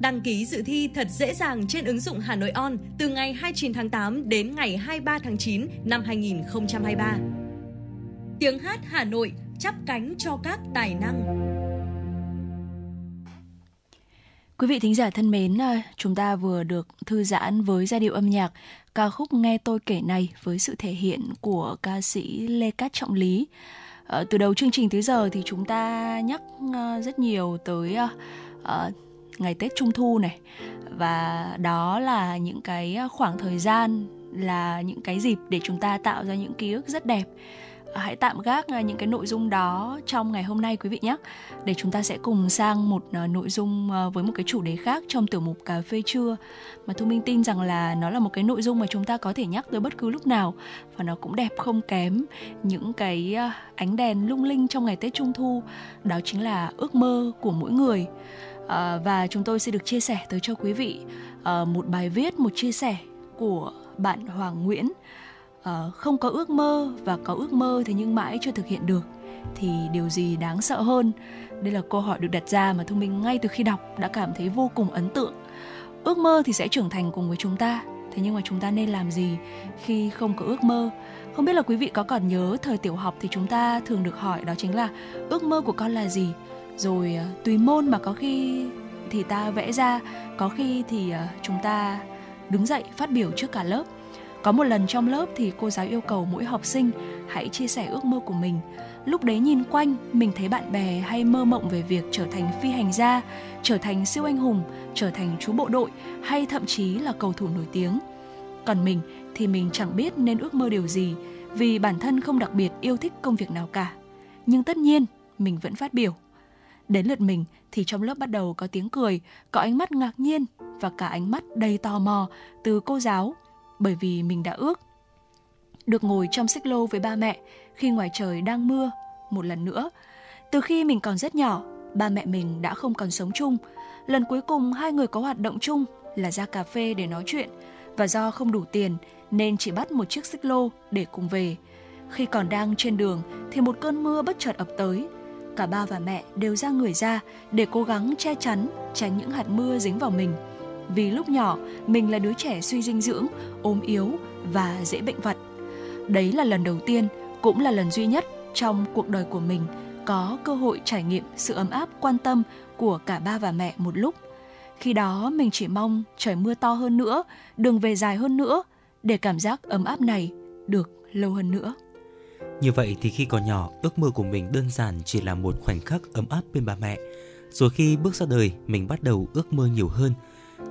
S6: Đăng ký dự thi thật dễ dàng trên ứng dụng Hà Nội On từ ngày 29 tháng 8 đến ngày 23 tháng 9 năm 2023. Tiếng hát Hà Nội chắp cánh cho các tài năng.
S3: Quý vị thính giả thân mến, à, chúng ta vừa được thư giãn với giai điệu âm nhạc ca khúc Nghe tôi kể này với sự thể hiện của ca sĩ Lê Cát Trọng Lý. Ờ, từ đầu chương trình tới giờ thì chúng ta nhắc à, rất nhiều tới à, ngày Tết Trung Thu này. Và đó là những cái à, khoảng thời gian là những cái dịp để chúng ta tạo ra những ký ức rất đẹp. À, hãy tạm gác à, những cái nội dung đó trong ngày hôm nay quý vị nhé. Để chúng ta sẽ cùng sang một nội dung với một cái chủ đề khác trong tiểu mục cà phê trưa. Mà thu minh tin rằng là nó là một cái nội dung mà chúng ta có thể nhắc tới bất cứ lúc nào. Và nó cũng đẹp không kém những cái ánh đèn lung linh trong ngày tết trung thu. Đó chính là ước mơ của mỗi người à, và chúng tôi sẽ được chia sẻ tới cho quý vị à, một bài viết một chia sẻ của bạn Hoàng Nguyễn. À, không có ước mơ và có ước mơ thế nhưng mãi chưa thực hiện được thì điều gì đáng sợ hơn? Đây là câu hỏi được đặt ra mà thu minh ngay từ khi đọc đã cảm thấy vô cùng ấn tượng. Ước mơ thì sẽ trưởng thành cùng với chúng ta thế nhưng mà chúng ta nên làm gì khi không có ước mơ? Không biết là quý vị có còn nhớ thời tiểu học thì chúng ta thường được hỏi đó chính là ước mơ của con là gì? Rồi à, tùy môn mà có khi thì ta vẽ ra có khi thì à, chúng ta đứng dậy phát biểu trước cả lớp có một lần trong lớp thì cô giáo yêu cầu mỗi học sinh hãy chia sẻ ước mơ của mình. Lúc đấy nhìn quanh, mình thấy bạn bè hay mơ mộng về việc trở thành phi hành gia, trở thành siêu anh hùng, trở thành chú bộ đội hay thậm chí là cầu thủ nổi tiếng. Còn mình thì mình chẳng biết nên ước mơ điều gì vì bản thân không đặc biệt yêu thích công việc nào cả. Nhưng tất nhiên, mình vẫn phát biểu. Đến lượt mình thì trong lớp bắt đầu có tiếng cười, có ánh mắt ngạc nhiên và cả ánh mắt đầy tò mò từ cô giáo bởi vì mình đã ước được ngồi trong xích lô với ba mẹ khi ngoài trời đang mưa một lần nữa. Từ khi mình còn rất nhỏ, ba mẹ mình đã không còn sống chung. Lần cuối cùng hai người có hoạt động chung là ra cà phê để nói chuyện và do không đủ tiền nên chỉ bắt một chiếc xích lô để cùng về. Khi còn đang trên đường thì một cơn mưa bất chợt ập tới. Cả ba và mẹ đều ra người ra để cố gắng che chắn, tránh những hạt mưa dính vào mình – vì lúc nhỏ mình là đứa trẻ suy dinh dưỡng, ốm yếu và dễ bệnh vật. Đấy là lần đầu tiên, cũng là lần duy nhất trong cuộc đời của mình có cơ hội trải nghiệm sự ấm áp quan tâm của cả ba và mẹ một lúc. Khi đó mình chỉ mong trời mưa to hơn nữa, đường về dài hơn nữa để cảm giác ấm áp này được lâu hơn nữa.
S4: Như vậy thì khi còn nhỏ, ước mơ của mình đơn giản chỉ là một khoảnh khắc ấm áp bên ba mẹ. Rồi khi bước ra đời, mình bắt đầu ước mơ nhiều hơn,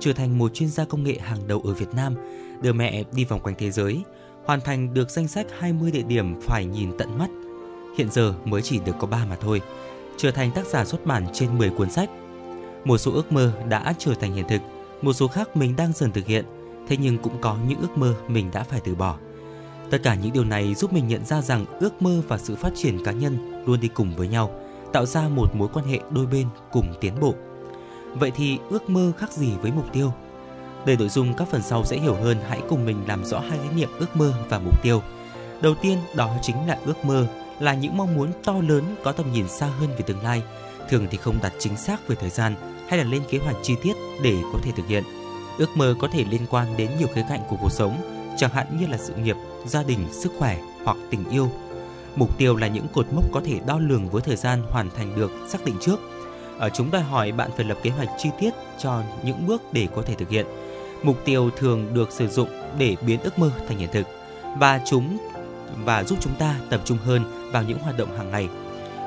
S4: trở thành một chuyên gia công nghệ hàng đầu ở Việt Nam, đưa mẹ đi vòng quanh thế giới, hoàn thành được danh sách 20 địa điểm phải nhìn tận mắt. Hiện giờ mới chỉ được có 3 mà thôi. Trở thành tác giả xuất bản trên 10 cuốn sách. Một số ước mơ đã trở thành hiện thực, một số khác mình đang dần thực hiện, thế nhưng cũng có những ước mơ mình đã phải từ bỏ. Tất cả những điều này giúp mình nhận ra rằng ước mơ và sự phát triển cá nhân luôn đi cùng với nhau, tạo ra một mối quan hệ đôi bên cùng tiến bộ. Vậy thì ước mơ khác gì với mục tiêu? Để nội dung các phần sau sẽ hiểu hơn, hãy cùng mình làm rõ hai khái niệm ước mơ và mục tiêu. Đầu tiên đó chính là ước mơ, là những mong muốn to lớn có tầm nhìn xa hơn về tương lai, thường thì không đặt chính xác về thời gian hay là lên kế hoạch chi tiết để có thể thực hiện. Ước mơ có thể liên quan đến nhiều khía cạnh của cuộc sống, chẳng hạn như là sự nghiệp, gia đình, sức khỏe hoặc tình yêu. Mục tiêu là những cột mốc có thể đo lường với thời gian hoàn thành được xác định trước. Ở chúng đòi hỏi bạn phải lập kế hoạch chi tiết cho những bước để có thể thực hiện. Mục tiêu thường được sử dụng để biến ước mơ thành hiện thực và chúng và giúp chúng ta tập trung hơn vào những hoạt động hàng ngày.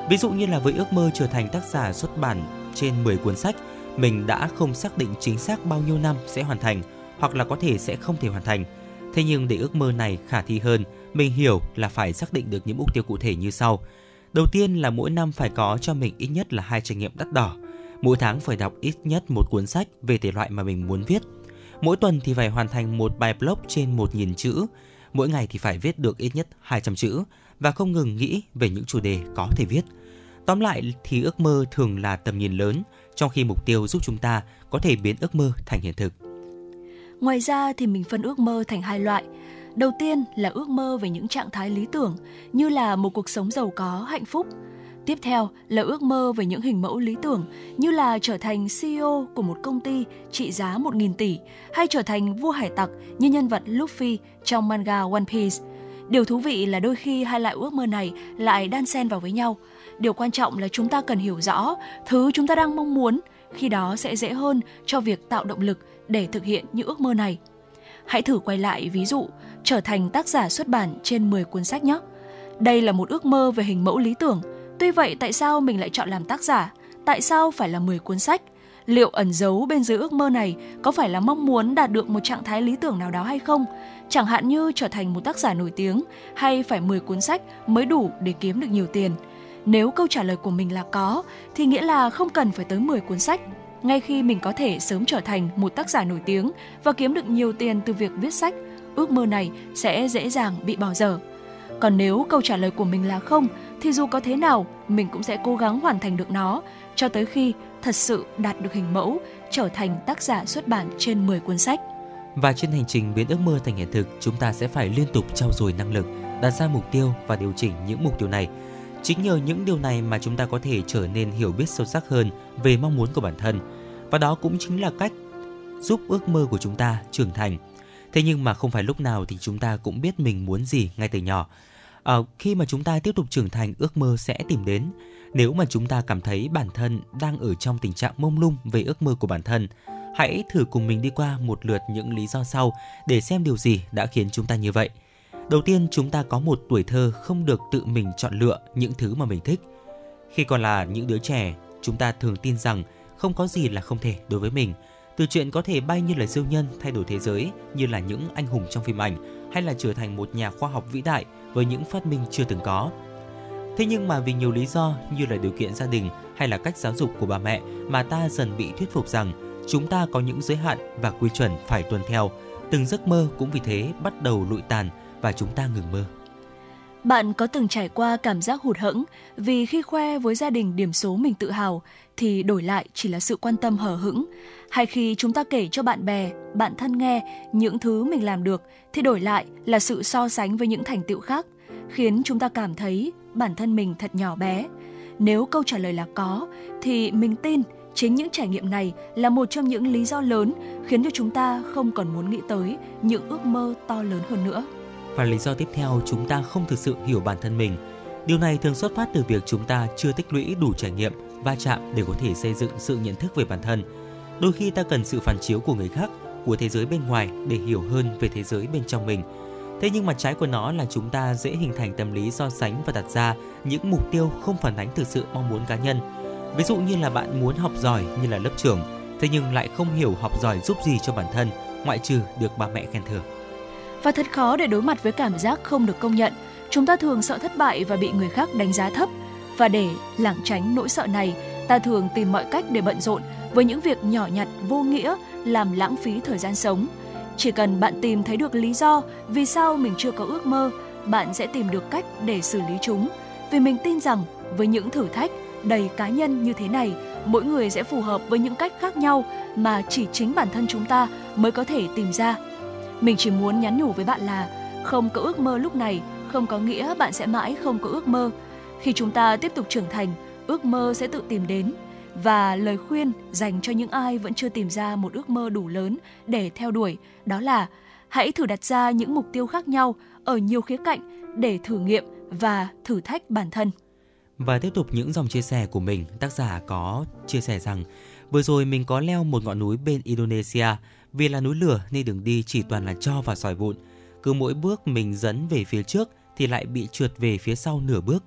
S4: Ví dụ như là với ước mơ trở thành tác giả xuất bản trên 10 cuốn sách, mình đã không xác định chính xác bao nhiêu năm sẽ hoàn thành hoặc là có thể sẽ không thể hoàn thành. Thế nhưng để ước mơ này khả thi hơn, mình hiểu là phải xác định được những mục tiêu cụ thể như sau. Đầu tiên là mỗi năm phải có cho mình ít nhất là hai trải nghiệm đắt đỏ. Mỗi tháng phải đọc ít nhất một cuốn sách về thể loại mà mình muốn viết. Mỗi tuần thì phải hoàn thành một bài blog trên 1.000 chữ. Mỗi ngày thì phải viết được ít nhất 200 chữ và không ngừng nghĩ về những chủ đề có thể viết. Tóm lại thì ước mơ thường là tầm nhìn lớn, trong khi mục tiêu giúp chúng ta có thể biến ước mơ thành hiện thực.
S3: Ngoài ra thì mình phân ước mơ thành hai loại. Đầu tiên là ước mơ về những trạng thái lý tưởng như là một cuộc sống giàu có, hạnh phúc. Tiếp theo là ước mơ về những hình mẫu lý tưởng như là trở thành CEO của một công ty trị giá 1.000 tỷ hay trở thành vua hải tặc như nhân vật Luffy trong manga One Piece. Điều thú vị là đôi khi hai loại ước mơ này lại đan xen vào với nhau. Điều quan trọng là chúng ta cần hiểu rõ thứ chúng ta đang mong muốn, khi đó sẽ dễ hơn cho việc tạo động lực để thực hiện những ước mơ này. Hãy thử quay lại ví dụ, trở thành tác giả xuất bản trên 10 cuốn sách nhé. Đây là một ước mơ về hình mẫu lý tưởng. Tuy vậy tại sao mình lại chọn làm tác giả? Tại sao phải là 10 cuốn sách? Liệu ẩn giấu bên dưới ước mơ này có phải là mong muốn đạt được một trạng thái lý tưởng nào đó hay không? Chẳng hạn như trở thành một tác giả nổi tiếng hay phải 10 cuốn sách mới đủ để kiếm được nhiều tiền. Nếu câu trả lời của mình là có thì nghĩa là không cần phải tới 10 cuốn sách ngay khi mình có thể sớm trở thành một tác giả nổi tiếng và kiếm được nhiều tiền từ việc viết sách, ước mơ này sẽ dễ dàng bị bỏ dở. Còn nếu câu trả lời của mình là không, thì dù có thế nào, mình cũng sẽ cố gắng hoàn thành được nó cho tới khi thật sự đạt được hình mẫu, trở thành tác giả xuất bản trên 10 cuốn sách.
S4: Và trên hành trình biến ước mơ thành hiện thực, chúng ta sẽ phải liên tục trau dồi năng lực, đặt ra mục tiêu và điều chỉnh những mục tiêu này Chính nhờ những điều này mà chúng ta có thể trở nên hiểu biết sâu sắc hơn về mong muốn của bản thân và đó cũng chính là cách giúp ước mơ của chúng ta trưởng thành. Thế nhưng mà không phải lúc nào thì chúng ta cũng biết mình muốn gì ngay từ nhỏ. À, khi mà chúng ta tiếp tục trưởng thành, ước mơ sẽ tìm đến. Nếu mà chúng ta cảm thấy bản thân đang ở trong tình trạng mông lung về ước mơ của bản thân, hãy thử cùng mình đi qua một lượt những lý do sau để xem điều gì đã khiến chúng ta như vậy – Đầu tiên, chúng ta có một tuổi thơ không được tự mình chọn lựa những thứ mà mình thích. Khi còn là những đứa trẻ, chúng ta thường tin rằng không có gì là không thể đối với mình. Từ chuyện có thể bay như là siêu nhân thay đổi thế giới như là những anh hùng trong phim ảnh hay là trở thành một nhà khoa học vĩ đại với những phát minh chưa từng có. Thế nhưng mà vì nhiều lý do như là điều kiện gia đình hay là cách giáo dục của bà mẹ mà ta dần bị thuyết phục rằng chúng ta có những giới hạn và quy chuẩn phải tuân theo. Từng giấc mơ cũng vì thế bắt đầu lụi tàn và chúng ta ngừng mơ.
S3: Bạn có từng trải qua cảm giác hụt hẫng vì khi khoe với gia đình điểm số mình tự hào thì đổi lại chỉ là sự quan tâm hờ hững, hay khi chúng ta kể cho bạn bè, bạn thân nghe những thứ mình làm được thì đổi lại là sự so sánh với những thành tựu khác, khiến chúng ta cảm thấy bản thân mình thật nhỏ bé. Nếu câu trả lời là có thì mình tin chính những trải nghiệm này là một trong những lý do lớn khiến cho chúng ta không còn muốn nghĩ tới những ước mơ to lớn hơn nữa.
S4: Và lý do tiếp theo chúng ta không thực sự hiểu bản thân mình. Điều này thường xuất phát từ việc chúng ta chưa tích lũy đủ trải nghiệm, va chạm để có thể xây dựng sự nhận thức về bản thân. Đôi khi ta cần sự phản chiếu của người khác của thế giới bên ngoài để hiểu hơn về thế giới bên trong mình. Thế nhưng mặt trái của nó là chúng ta dễ hình thành tâm lý so sánh và đặt ra những mục tiêu không phản ánh thực sự mong muốn cá nhân. Ví dụ như là bạn muốn học giỏi như là lớp trưởng, thế nhưng lại không hiểu học giỏi giúp gì cho bản thân, ngoại trừ được ba mẹ khen thưởng.
S3: Và thật khó để đối mặt với cảm giác không được công nhận. Chúng ta thường sợ thất bại và bị người khác đánh giá thấp. Và để lảng tránh nỗi sợ này, ta thường tìm mọi cách để bận rộn với những việc nhỏ nhặt vô nghĩa làm lãng phí thời gian sống. Chỉ cần bạn tìm thấy được lý do vì sao mình chưa có ước mơ, bạn sẽ tìm được cách để xử lý chúng. Vì mình tin rằng với những thử thách đầy cá nhân như thế này, mỗi người sẽ phù hợp với những cách khác nhau mà chỉ chính bản thân chúng ta mới có thể tìm ra. Mình chỉ muốn nhắn nhủ với bạn là không có ước mơ lúc này không có nghĩa bạn sẽ mãi không có ước mơ. Khi chúng ta tiếp tục trưởng thành, ước mơ sẽ tự tìm đến và lời khuyên dành cho những ai vẫn chưa tìm ra một ước mơ đủ lớn để theo đuổi đó là hãy thử đặt ra những mục tiêu khác nhau ở nhiều khía cạnh để thử nghiệm và thử thách bản thân.
S4: Và tiếp tục những dòng chia sẻ của mình, tác giả có chia sẻ rằng vừa rồi mình có leo một ngọn núi bên Indonesia, vì là núi lửa nên đường đi chỉ toàn là cho và sỏi vụn. Cứ mỗi bước mình dẫn về phía trước thì lại bị trượt về phía sau nửa bước.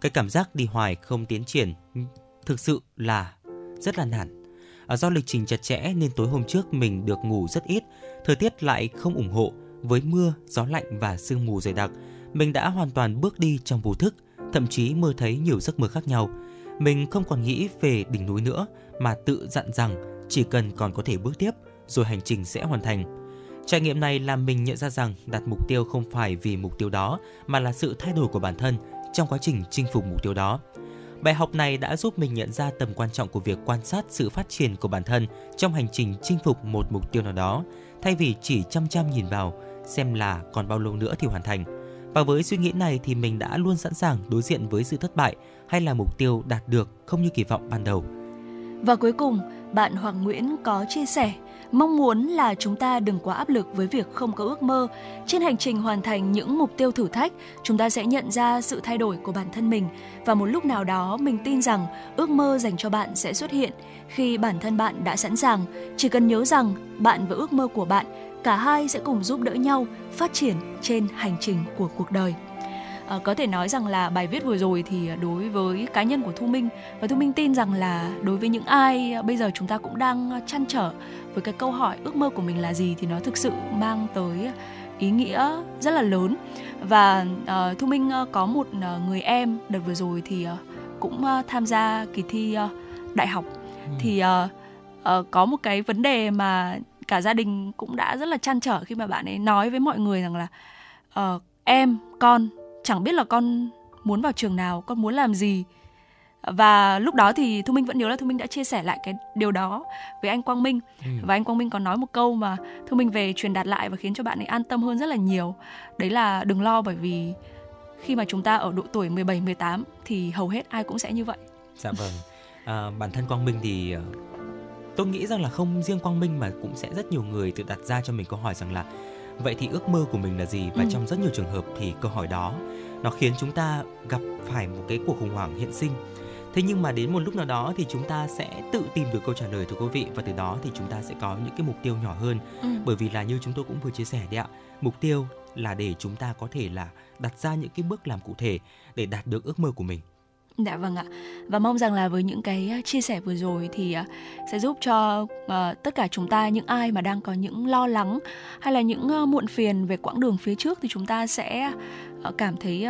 S4: Cái cảm giác đi hoài không tiến triển thực sự là rất là nản. À, do lịch trình chặt chẽ nên tối hôm trước mình được ngủ rất ít, thời tiết lại không ủng hộ với mưa, gió lạnh và sương mù dày đặc. Mình đã hoàn toàn bước đi trong vô thức, thậm chí mơ thấy nhiều giấc mơ khác nhau. Mình không còn nghĩ về đỉnh núi nữa mà tự dặn rằng chỉ cần còn có thể bước tiếp rồi hành trình sẽ hoàn thành. Trải nghiệm này làm mình nhận ra rằng đặt mục tiêu không phải vì mục tiêu đó mà là sự thay đổi của bản thân trong quá trình chinh phục mục tiêu đó. Bài học này đã giúp mình nhận ra tầm quan trọng của việc quan sát sự phát triển của bản thân trong hành trình chinh phục một mục tiêu nào đó, thay vì chỉ chăm chăm nhìn vào xem là còn bao lâu nữa thì hoàn thành. Và với suy nghĩ này thì mình đã luôn sẵn sàng đối diện với sự thất bại hay là mục tiêu đạt được không như kỳ vọng ban đầu.
S3: Và cuối cùng, bạn Hoàng Nguyễn có chia sẻ Mong muốn là chúng ta đừng quá áp lực với việc không có ước mơ. Trên hành trình hoàn thành những mục tiêu thử thách, chúng ta sẽ nhận ra sự thay đổi của bản thân mình và một lúc nào đó mình tin rằng ước mơ dành cho bạn sẽ xuất hiện khi bản thân bạn đã sẵn sàng. Chỉ cần nhớ rằng bạn và ước mơ của bạn cả hai sẽ cùng giúp đỡ nhau phát triển trên hành trình của cuộc đời. À, có thể nói rằng là bài viết vừa rồi thì đối với cá nhân của Thu Minh và Thu Minh tin rằng là đối với những ai bây giờ chúng ta cũng đang chăn trở với cái câu hỏi ước mơ của mình là gì thì nó thực sự mang tới ý nghĩa rất là lớn. Và uh, thu minh uh, có một uh, người em đợt vừa rồi thì uh, cũng uh, tham gia kỳ thi uh, đại học. Ừ. thì uh, uh, có một cái vấn đề mà cả gia đình cũng đã rất là chăn trở khi mà bạn ấy nói với mọi người rằng là uh, em con chẳng biết là con muốn vào trường nào con muốn làm gì và lúc đó thì thu minh vẫn nhớ là thu minh đã chia sẻ lại cái điều đó với anh quang minh ừ. và anh quang minh còn nói một câu mà thu minh về truyền đạt lại và khiến cho bạn ấy an tâm hơn rất là nhiều đấy là đừng lo bởi vì khi mà chúng ta ở độ tuổi 17 18 thì hầu hết ai cũng sẽ như vậy.
S4: Dạ vâng. À, bản thân Quang Minh thì ờ, tôi nghĩ rằng là không riêng Quang Minh mà cũng sẽ rất nhiều người tự đặt ra cho mình câu hỏi rằng là vậy thì ước mơ của mình là gì và ừ. trong rất nhiều trường hợp thì câu hỏi đó nó khiến chúng ta gặp phải một cái cuộc khủng hoảng hiện sinh thế nhưng mà đến một lúc nào đó thì chúng ta sẽ tự tìm được câu trả lời thưa quý vị và từ đó thì chúng ta sẽ có những cái mục tiêu nhỏ hơn ừ. bởi vì là như chúng tôi cũng vừa chia sẻ đấy ạ mục tiêu là để chúng ta có thể là đặt ra những cái bước làm cụ thể để đạt được ước mơ của mình
S3: Dạ vâng ạ. Và mong rằng là với những cái chia sẻ vừa rồi thì sẽ giúp cho uh, tất cả chúng ta những ai mà đang có những lo lắng hay là những uh, muộn phiền về quãng đường phía trước thì chúng ta sẽ uh, cảm thấy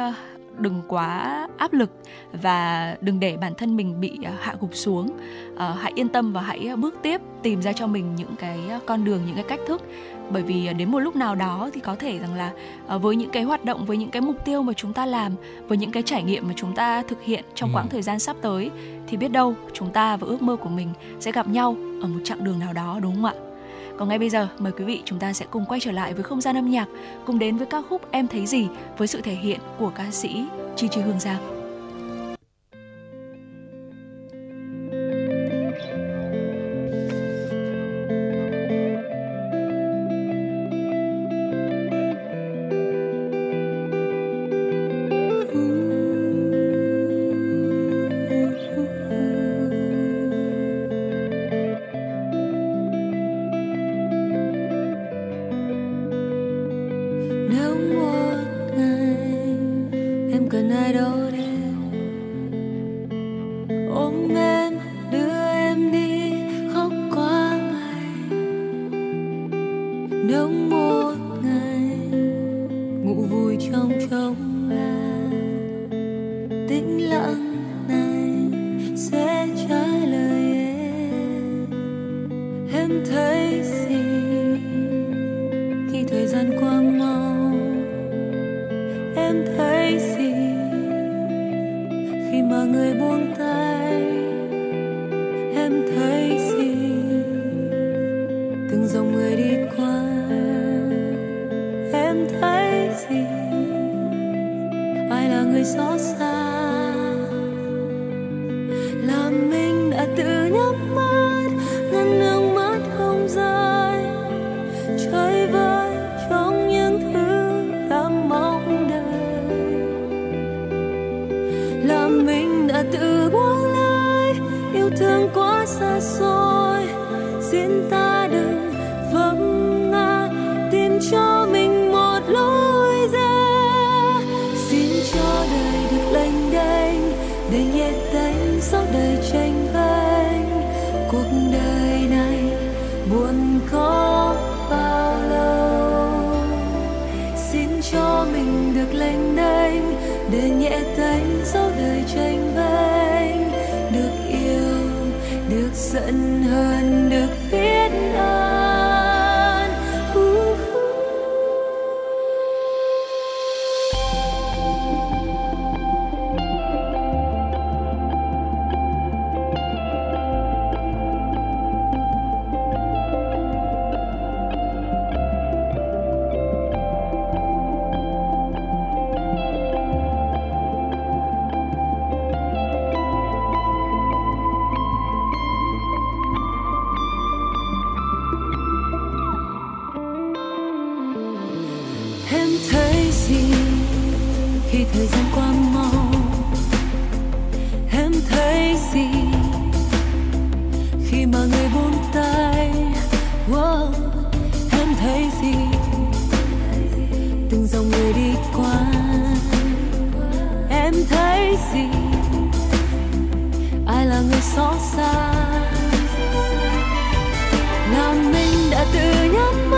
S3: đừng quá áp lực và đừng để bản thân mình bị à, hạ gục xuống. À, hãy yên tâm và hãy bước tiếp tìm ra cho mình những cái con đường những cái cách thức. Bởi vì đến một lúc nào đó thì có thể rằng là với những cái hoạt động với những cái mục tiêu mà chúng ta làm với những cái trải nghiệm mà chúng ta thực hiện trong ừ. quãng thời gian sắp tới thì biết đâu chúng ta và ước mơ của mình sẽ gặp nhau ở một chặng đường nào đó đúng không ạ còn ngay bây giờ, mời quý vị chúng ta sẽ cùng quay trở lại với không gian âm nhạc, cùng đến với ca khúc Em thấy gì với sự thể hiện của ca sĩ Chi Chi Hương Giang.
S5: 的阳光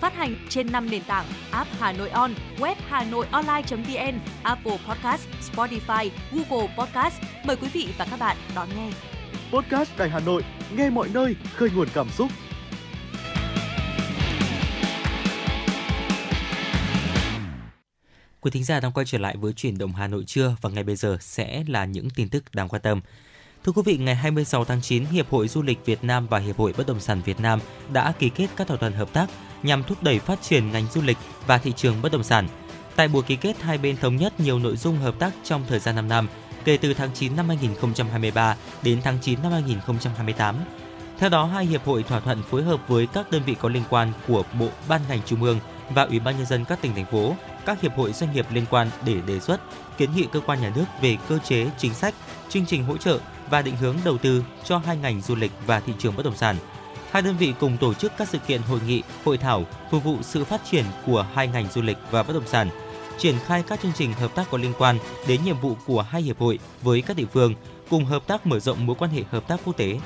S6: Phát hành trên 5 nền tảng app Hà Nội On, web Hà Nội Online.vn, Apple Podcast, Spotify, Google Podcast. Mời quý vị và các bạn đón nghe.
S7: Podcast Đài Hà Nội, nghe mọi nơi, khơi nguồn cảm xúc.
S4: Quý thính giả đang quay trở lại với chuyển động Hà Nội trưa và ngay bây giờ sẽ là những tin tức đáng quan tâm. Thưa quý vị, ngày 26 tháng 9, Hiệp hội Du lịch Việt Nam và Hiệp hội Bất động sản Việt Nam đã ký kết các thỏa thuận hợp tác nhằm thúc đẩy phát triển ngành du lịch và thị trường bất động sản. Tại buổi ký kết, hai bên thống nhất nhiều nội dung hợp tác trong thời gian 5 năm, kể từ tháng 9 năm 2023 đến tháng 9 năm 2028. Theo đó, hai hiệp hội thỏa thuận phối hợp với các đơn vị có liên quan của Bộ Ban ngành Trung ương và Ủy ban nhân dân các tỉnh thành phố, các hiệp hội doanh nghiệp liên quan để đề xuất kiến nghị cơ quan nhà nước về cơ chế, chính sách, chương trình hỗ trợ và định hướng đầu tư cho hai ngành du lịch và thị trường bất động sản. Hai đơn vị cùng tổ chức các sự kiện hội nghị, hội thảo phục vụ sự phát triển của hai ngành du lịch và bất động sản, triển khai các chương trình hợp tác có liên quan đến nhiệm vụ của hai hiệp hội với các địa phương, cùng hợp tác mở rộng mối quan hệ hợp tác quốc tế.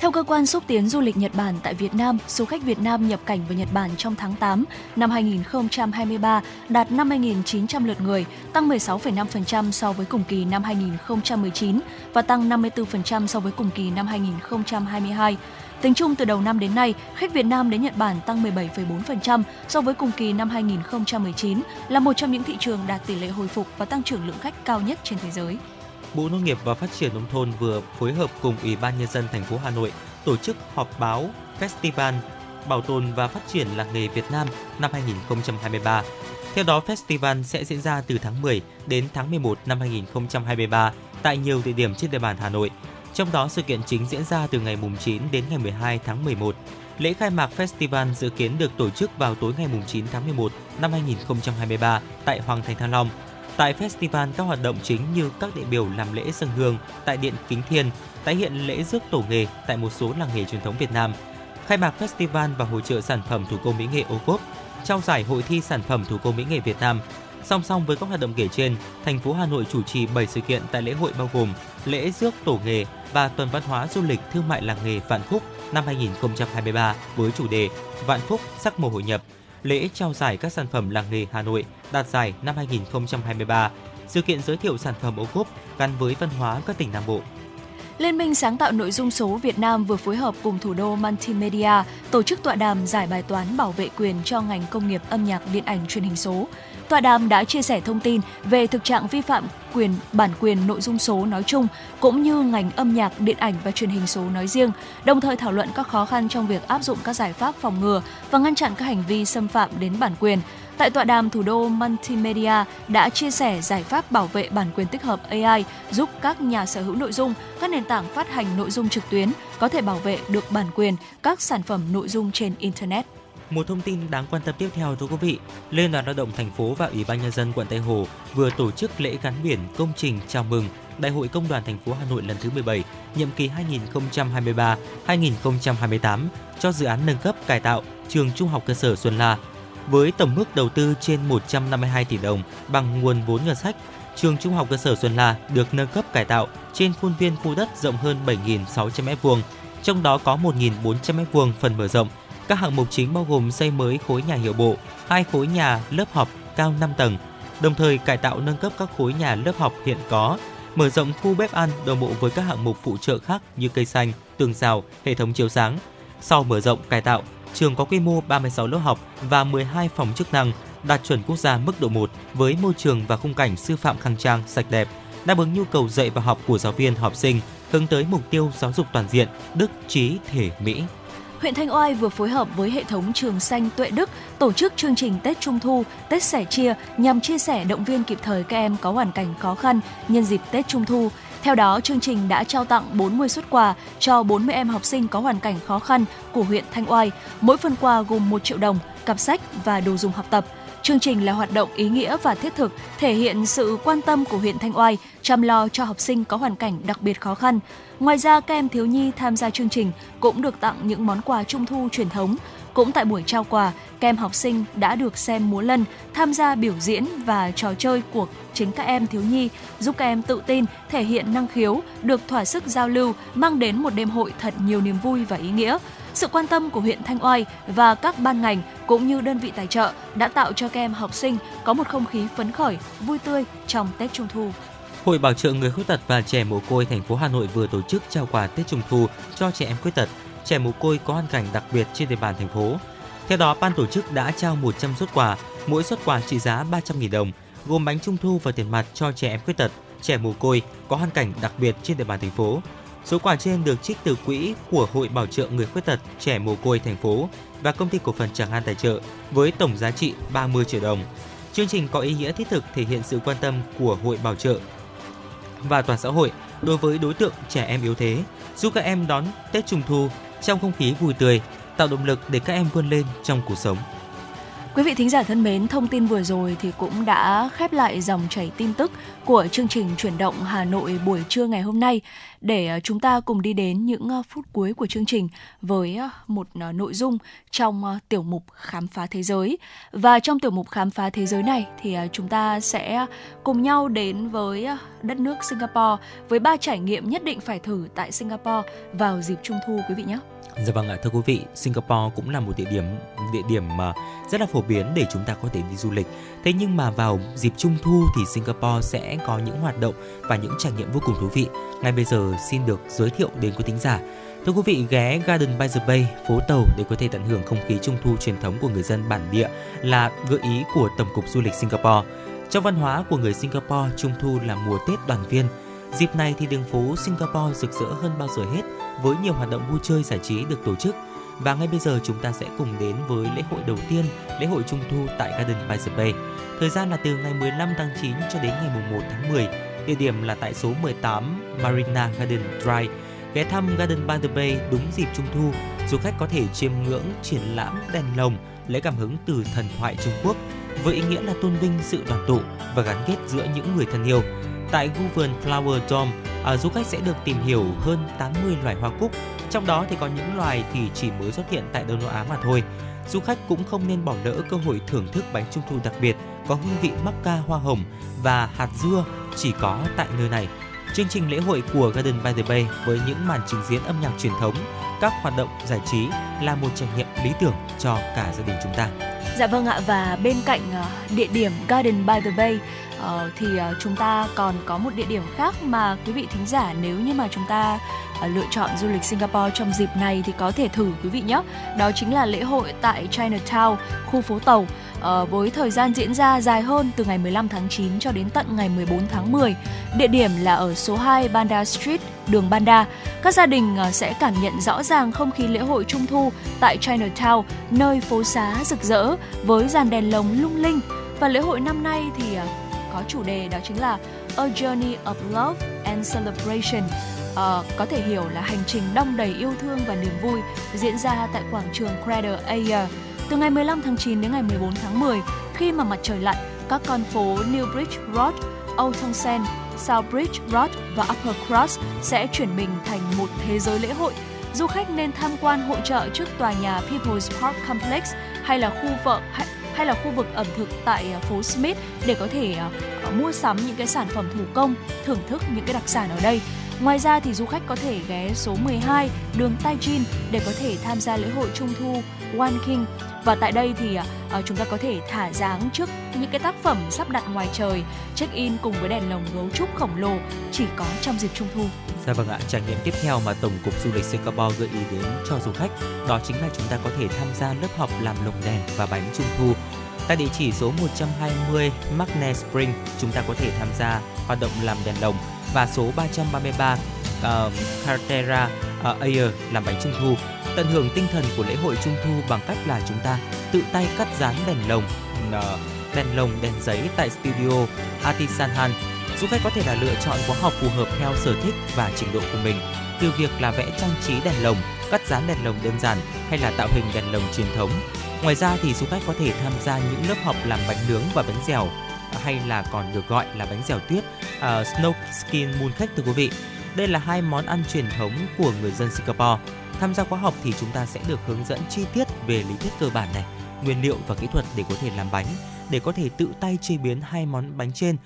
S3: Theo cơ quan xúc tiến du lịch Nhật Bản tại Việt Nam, số khách Việt Nam nhập cảnh vào Nhật Bản trong tháng 8 năm 2023 đạt 50.900 lượt người, tăng 16,5% so với cùng kỳ năm 2019 và tăng 54% so với cùng kỳ năm 2022. Tính chung từ đầu năm đến nay, khách Việt Nam đến Nhật Bản tăng 17,4% so với cùng kỳ năm 2019, là một trong những thị trường đạt tỷ lệ hồi phục và tăng trưởng lượng khách cao nhất trên thế giới.
S4: Bộ Nông nghiệp và Phát triển nông thôn vừa phối hợp cùng Ủy ban nhân dân thành phố Hà Nội tổ chức họp báo Festival Bảo tồn và Phát triển làng nghề Việt Nam năm 2023. Theo đó, festival sẽ diễn ra từ tháng 10 đến tháng 11 năm 2023 tại nhiều địa điểm trên địa bàn Hà Nội. Trong đó, sự kiện chính diễn ra từ ngày mùng 9 đến ngày 12 tháng 11. Lễ khai mạc festival dự kiến được tổ chức vào tối ngày mùng 9 tháng 11 năm 2023 tại Hoàng Thành Thăng Long. Tại festival, các hoạt động chính như các đại biểu làm lễ dân hương tại Điện Kính Thiên, tái hiện lễ rước tổ nghề tại một số làng nghề truyền thống Việt Nam, khai mạc festival và hội trợ sản phẩm thủ công mỹ nghệ ô cốp, trao giải hội thi sản phẩm thủ công mỹ nghệ Việt Nam. Song song với các hoạt động kể trên, thành phố Hà Nội chủ trì 7 sự kiện tại lễ hội bao gồm lễ rước tổ nghề và tuần văn hóa du lịch thương mại làng nghề Vạn Phúc năm 2023 với chủ đề Vạn Phúc sắc màu hội nhập, lễ trao giải các sản phẩm làng nghề Hà Nội đạt giải năm 2023, sự kiện giới thiệu sản phẩm ô cốp gắn với văn hóa các tỉnh Nam Bộ.
S3: Liên minh sáng tạo nội dung số Việt Nam vừa phối hợp cùng thủ đô Multimedia tổ chức tọa đàm giải bài toán bảo vệ quyền cho ngành công nghiệp âm nhạc điện ảnh truyền hình số. Tọa đàm đã chia sẻ thông tin về thực trạng vi phạm quyền bản quyền nội dung số nói chung cũng như ngành âm nhạc, điện ảnh và truyền hình số nói riêng, đồng thời thảo luận các khó khăn trong việc áp dụng các giải pháp phòng ngừa và ngăn chặn các hành vi xâm phạm đến bản quyền. Tại tọa đàm, thủ đô Multimedia đã chia sẻ giải pháp bảo vệ bản quyền tích hợp AI giúp các nhà sở hữu nội dung, các nền tảng phát hành nội dung trực tuyến có thể bảo vệ được bản quyền các sản phẩm nội dung trên Internet.
S4: Một thông tin đáng quan tâm tiếp theo thưa quý vị, Liên đoàn Lao động thành phố và Ủy ban nhân dân quận Tây Hồ vừa tổ chức lễ gắn biển công trình chào mừng Đại hội Công đoàn thành phố Hà Nội lần thứ 17, nhiệm kỳ 2023-2028 cho dự án nâng cấp cải tạo trường Trung học cơ sở Xuân La. Với tổng mức đầu tư trên 152 tỷ đồng bằng nguồn vốn ngân sách, trường Trung học cơ sở Xuân La được nâng cấp cải tạo trên khuôn viên khu đất rộng hơn 7.600 m2, trong đó có 1.400 m2 phần mở rộng. Các hạng mục chính bao gồm xây mới khối nhà hiệu bộ, hai khối nhà lớp học cao 5 tầng, đồng thời cải tạo nâng cấp các khối nhà lớp học hiện có, mở rộng khu bếp ăn đồng bộ với các hạng mục phụ trợ khác như cây xanh, tường rào, hệ thống chiếu sáng. Sau mở rộng cải tạo, trường có quy mô 36 lớp học và 12 phòng chức năng, đạt chuẩn quốc gia mức độ 1 với môi trường và khung cảnh sư phạm khang trang, sạch đẹp, đáp ứng nhu cầu dạy và học của giáo viên, học sinh, hướng tới mục tiêu giáo dục toàn diện, đức, trí, thể, mỹ
S3: huyện Thanh Oai vừa phối hợp với hệ thống Trường Xanh Tuệ Đức tổ chức chương trình Tết Trung thu, Tết sẻ chia nhằm chia sẻ động viên kịp thời các em có hoàn cảnh khó khăn nhân dịp Tết Trung thu. Theo đó, chương trình đã trao tặng 40 xuất quà cho 40 em học sinh có hoàn cảnh khó khăn của huyện Thanh Oai. Mỗi phần quà gồm 1 triệu đồng, cặp sách và đồ dùng học tập. Chương trình là hoạt động ý nghĩa và thiết thực, thể hiện sự quan tâm của huyện Thanh Oai chăm lo cho học sinh có hoàn cảnh đặc biệt khó khăn. Ngoài ra, các em thiếu nhi tham gia chương trình cũng được tặng những món quà trung thu truyền thống. Cũng tại buổi trao quà, các em học sinh đã được xem múa lân, tham gia biểu diễn và trò chơi của chính các em thiếu nhi, giúp các em tự tin, thể hiện năng khiếu, được thỏa sức giao lưu, mang đến một đêm hội thật nhiều niềm vui và ý nghĩa. Sự quan tâm của huyện Thanh Oai và các ban ngành cũng như đơn vị tài trợ đã tạo cho các em học sinh có một không khí phấn khởi, vui tươi trong Tết Trung thu.
S4: Hội Bảo trợ người khuyết tật và trẻ mồ côi thành phố Hà Nội vừa tổ chức trao quà Tết Trung thu cho trẻ em khuyết tật, trẻ mồ côi có hoàn cảnh đặc biệt trên địa bàn thành phố. Theo đó, ban tổ chức đã trao 100 suất quà, mỗi suất quà trị giá 300.000 đồng, gồm bánh trung thu và tiền mặt cho trẻ em khuyết tật, trẻ mồ côi có hoàn cảnh đặc biệt trên địa bàn thành phố. Số quà trên được trích từ quỹ của Hội Bảo trợ người khuyết tật, trẻ mồ côi thành phố và công ty cổ phần Tràng An tài trợ với tổng giá trị 30 triệu đồng. Chương trình có ý nghĩa thiết thực thể hiện sự quan tâm của Hội Bảo trợ và toàn xã hội đối với đối tượng trẻ em yếu thế, giúp các em đón Tết Trung thu trong không khí vui tươi, tạo động lực để các em vươn lên trong cuộc sống.
S3: Quý vị thính giả thân mến, thông tin vừa rồi thì cũng đã khép lại dòng chảy tin tức của chương trình chuyển động Hà Nội buổi trưa ngày hôm nay để à, chúng ta cùng đi đến những à, phút cuối của chương trình với à, một nội dung trong tiểu mục khám phá thế giới. Và trong tiểu mục khám phá thế giới này thì chúng ta sẽ cùng nhau đến với đất nước Singapore với ba trải nghiệm nhất định phải thử tại Singapore vào dịp Trung thu quý vị nhé.
S4: Dạ vâng ạ, thưa quý vị, Singapore cũng là một địa điểm địa điểm mà rất là phổ biến để chúng ta có thể đi du lịch. Thế nhưng mà vào dịp Trung thu thì Singapore sẽ có những hoạt động và những trải nghiệm vô cùng thú vị. Ngay bây giờ xin được giới thiệu đến quý thính giả. Thưa quý vị, ghé Garden by the Bay, phố tàu để có thể tận hưởng không khí Trung thu truyền thống của người dân bản địa là gợi ý của Tổng cục Du lịch Singapore. Trong văn hóa của người Singapore, Trung thu là mùa Tết đoàn viên. Dịp này thì đường phố Singapore rực rỡ hơn bao giờ hết với nhiều hoạt động vui chơi giải trí được tổ chức. Và ngay bây giờ chúng ta sẽ cùng đến với lễ hội đầu tiên, lễ hội Trung thu tại Garden by the Bay. Thời gian là từ ngày 15 tháng 9 cho đến ngày 1 tháng 10. Địa điểm là tại số 18 Marina Garden Drive. Ghé thăm Garden by the Bay đúng dịp Trung thu, du khách có thể chiêm ngưỡng triển lãm đèn lồng lấy cảm hứng từ thần thoại Trung Quốc với ý nghĩa là tôn vinh sự đoàn tụ và gắn kết giữa những người thân yêu. Tại khu vườn Flower Dome, à, du khách sẽ được tìm hiểu hơn 80 loài hoa cúc, trong đó thì có những loài thì chỉ mới xuất hiện tại Đông Nam Á mà thôi. Du khách cũng không nên bỏ lỡ cơ hội thưởng thức bánh trung thu đặc biệt có hương vị mắc ca hoa hồng và hạt dưa chỉ có tại nơi này. Chương trình lễ hội của Garden by the Bay với những màn trình diễn âm nhạc truyền thống, các hoạt động giải trí là một trải nghiệm lý tưởng cho cả gia đình chúng ta.
S3: Dạ vâng ạ và bên cạnh à, địa điểm Garden by the Bay Ờ, thì uh, chúng ta còn có một địa điểm khác mà quý vị thính giả nếu như mà chúng ta uh, lựa chọn du lịch Singapore trong dịp này thì có thể thử quý vị nhé. Đó chính là lễ hội tại Chinatown, khu phố tàu uh, với thời gian diễn ra dài hơn từ ngày 15 tháng 9 cho đến tận ngày 14 tháng 10. Địa điểm là ở số 2 Banda Street, đường Banda. Các gia đình uh, sẽ cảm nhận rõ ràng không khí lễ hội Trung thu tại Chinatown, nơi phố xá rực rỡ với dàn đèn lồng lung linh. Và lễ hội năm nay thì uh, có chủ đề đó chính là A Journey of Love and Celebration. À, có thể hiểu là hành trình đong đầy yêu thương và niềm vui diễn ra tại quảng trường Crater Ayer từ ngày 15 tháng 9 đến ngày 14 tháng 10 khi mà mặt trời lặn, các con phố New Bridge Road, Old Townshend, South Bridge Road và Upper Cross sẽ chuyển mình thành một thế giới lễ hội. Du khách nên tham quan hội trợ trước tòa nhà People's Park Complex hay là khu vợ hay, là khu vực ẩm thực tại à, phố Smith để có thể à, mua sắm những cái sản phẩm thủ công, thưởng thức những cái đặc sản ở đây. Ngoài ra thì du khách có thể ghé số 12 đường Taijin để có thể tham gia lễ hội Trung thu One King và tại đây thì uh, chúng ta có thể thả dáng trước những cái tác phẩm sắp đặt ngoài trời, check in cùng với đèn lồng gấu trúc khổng lồ chỉ có trong dịp Trung thu.
S4: Dạ vâng ạ, trải nghiệm tiếp theo mà Tổng cục Du lịch Singapore gợi ý đến cho du khách đó chính là chúng ta có thể tham gia lớp học làm lồng đèn và bánh Trung thu Tại địa chỉ số 120 Magnet Spring, chúng ta có thể tham gia hoạt động làm đèn lồng và số 333 uh, ờ, Cartera uh, Air làm bánh trung thu
S11: tận hưởng tinh thần của lễ hội Trung thu bằng cách là chúng ta tự tay cắt dán đèn lồng, uh, đèn lồng, đèn giấy tại studio Artisan Han. Du khách có thể là lựa chọn khóa học phù hợp theo sở thích và trình độ của mình. Từ việc là vẽ trang trí đèn lồng, cắt dán đèn lồng đơn giản hay là tạo hình đèn lồng truyền thống. Ngoài ra thì du khách có thể tham gia những lớp học làm bánh nướng và bánh dẻo hay là còn được gọi là bánh dẻo tuyết, uh, snow skin mooncake thưa quý vị. Đây là hai món ăn truyền thống của người dân Singapore. Tham gia khóa học thì chúng ta sẽ được hướng dẫn chi tiết về lý thuyết cơ bản này, nguyên liệu và kỹ thuật để có thể làm bánh, để có thể tự tay chế biến hai món bánh trên.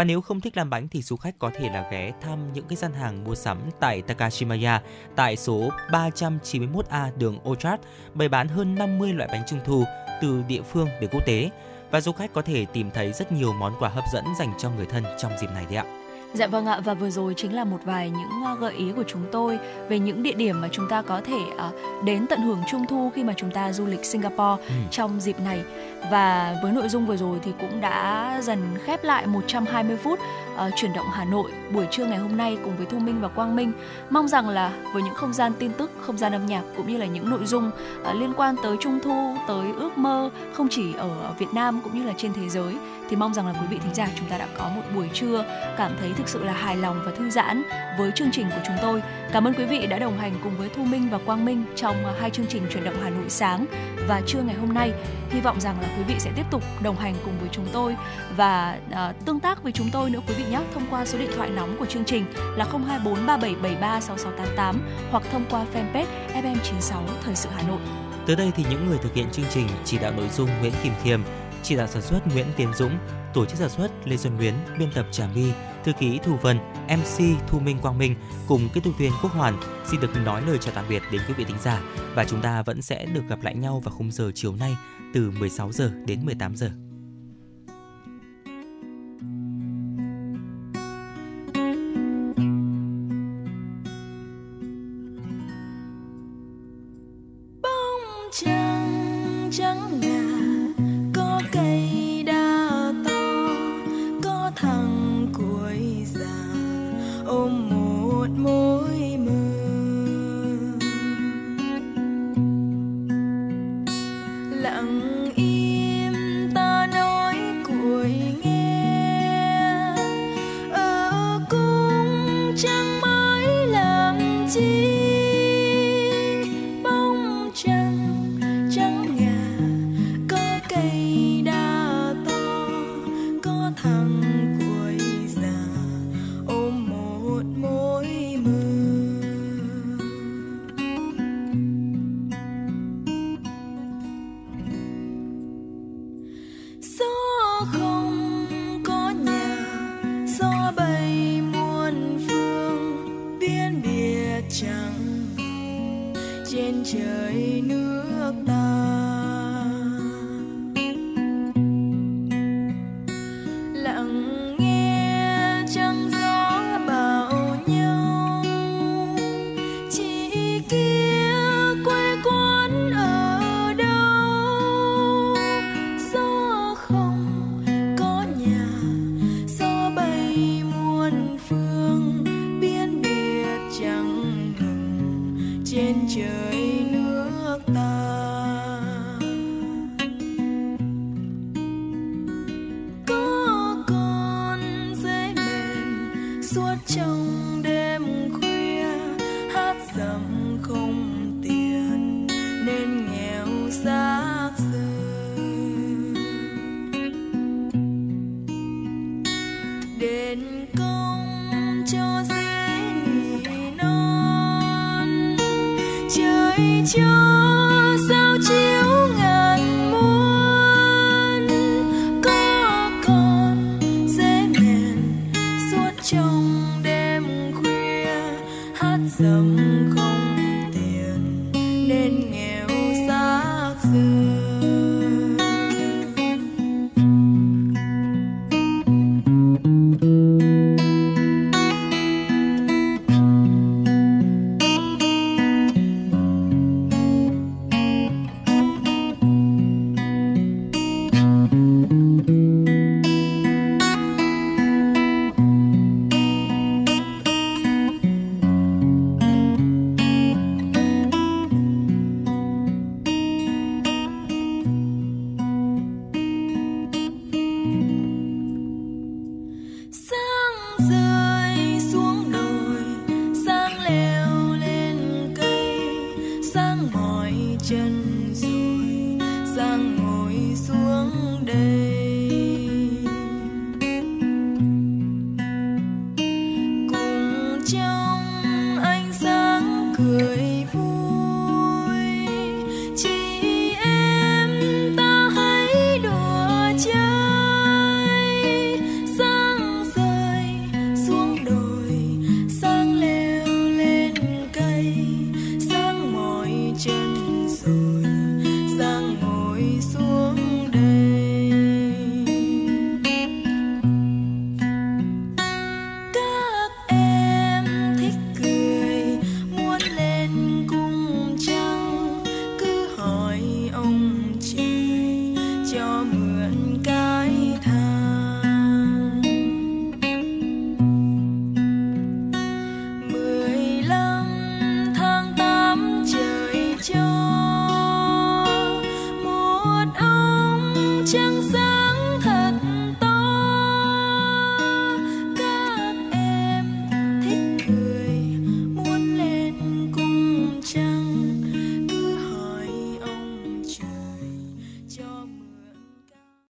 S11: Và nếu không thích làm bánh thì du khách có thể là ghé thăm những cái gian hàng mua sắm tại Takashimaya, tại số 391A đường Orchard bày bán hơn 50 loại bánh trung thu từ địa phương đến quốc tế và du khách có thể tìm thấy rất nhiều món quà hấp dẫn dành cho người thân trong dịp này đấy ạ.
S3: Dạ vâng ạ và vừa rồi chính là một vài những ờ, gợi ý của chúng tôi về những địa điểm mà chúng ta có thể uh, đến tận hưởng trung thu khi mà chúng ta du lịch Singapore ừ. trong dịp này. Và với nội dung vừa rồi thì cũng đã dần khép lại 120 phút uh, chuyển động Hà Nội buổi trưa ngày hôm nay cùng với Thu Minh và Quang Minh. Mong rằng là với những không gian tin tức, không gian âm nhạc cũng như là những nội dung uh, liên quan tới trung thu, tới ước mơ không chỉ ở Việt Nam cũng như là trên thế giới thì mong rằng là quý vị thính giả chúng ta đã có một buổi trưa cảm thấy thực sự là hài lòng và thư giãn với chương trình của chúng tôi. Cảm ơn quý vị đã đồng hành cùng với Thu Minh và Quang Minh trong à, hai chương trình chuyển động Hà Nội sáng và trưa ngày hôm nay. Hy vọng rằng là quý vị sẽ tiếp tục đồng hành cùng với chúng tôi và uh, tương tác với chúng tôi nữa quý vị nhé thông qua số điện thoại nóng của chương trình là 02437736688 hoặc thông qua fanpage FM96 Thời sự Hà Nội.
S11: Tới đây thì những người thực hiện chương trình chỉ đạo nội dung Nguyễn Kim Thiêm, chỉ đạo sản xuất Nguyễn Tiến Dũng, tổ chức sản xuất Lê Xuân Luyến, biên tập Trà My, thư ký Thu Vân, MC Thu Minh Quang Minh cùng kỹ thuật viên Quốc Hoàn xin được nói lời chào tạm biệt đến quý vị thính giả và chúng ta vẫn sẽ được gặp lại nhau vào khung giờ chiều nay từ 16 giờ đến 18 giờ.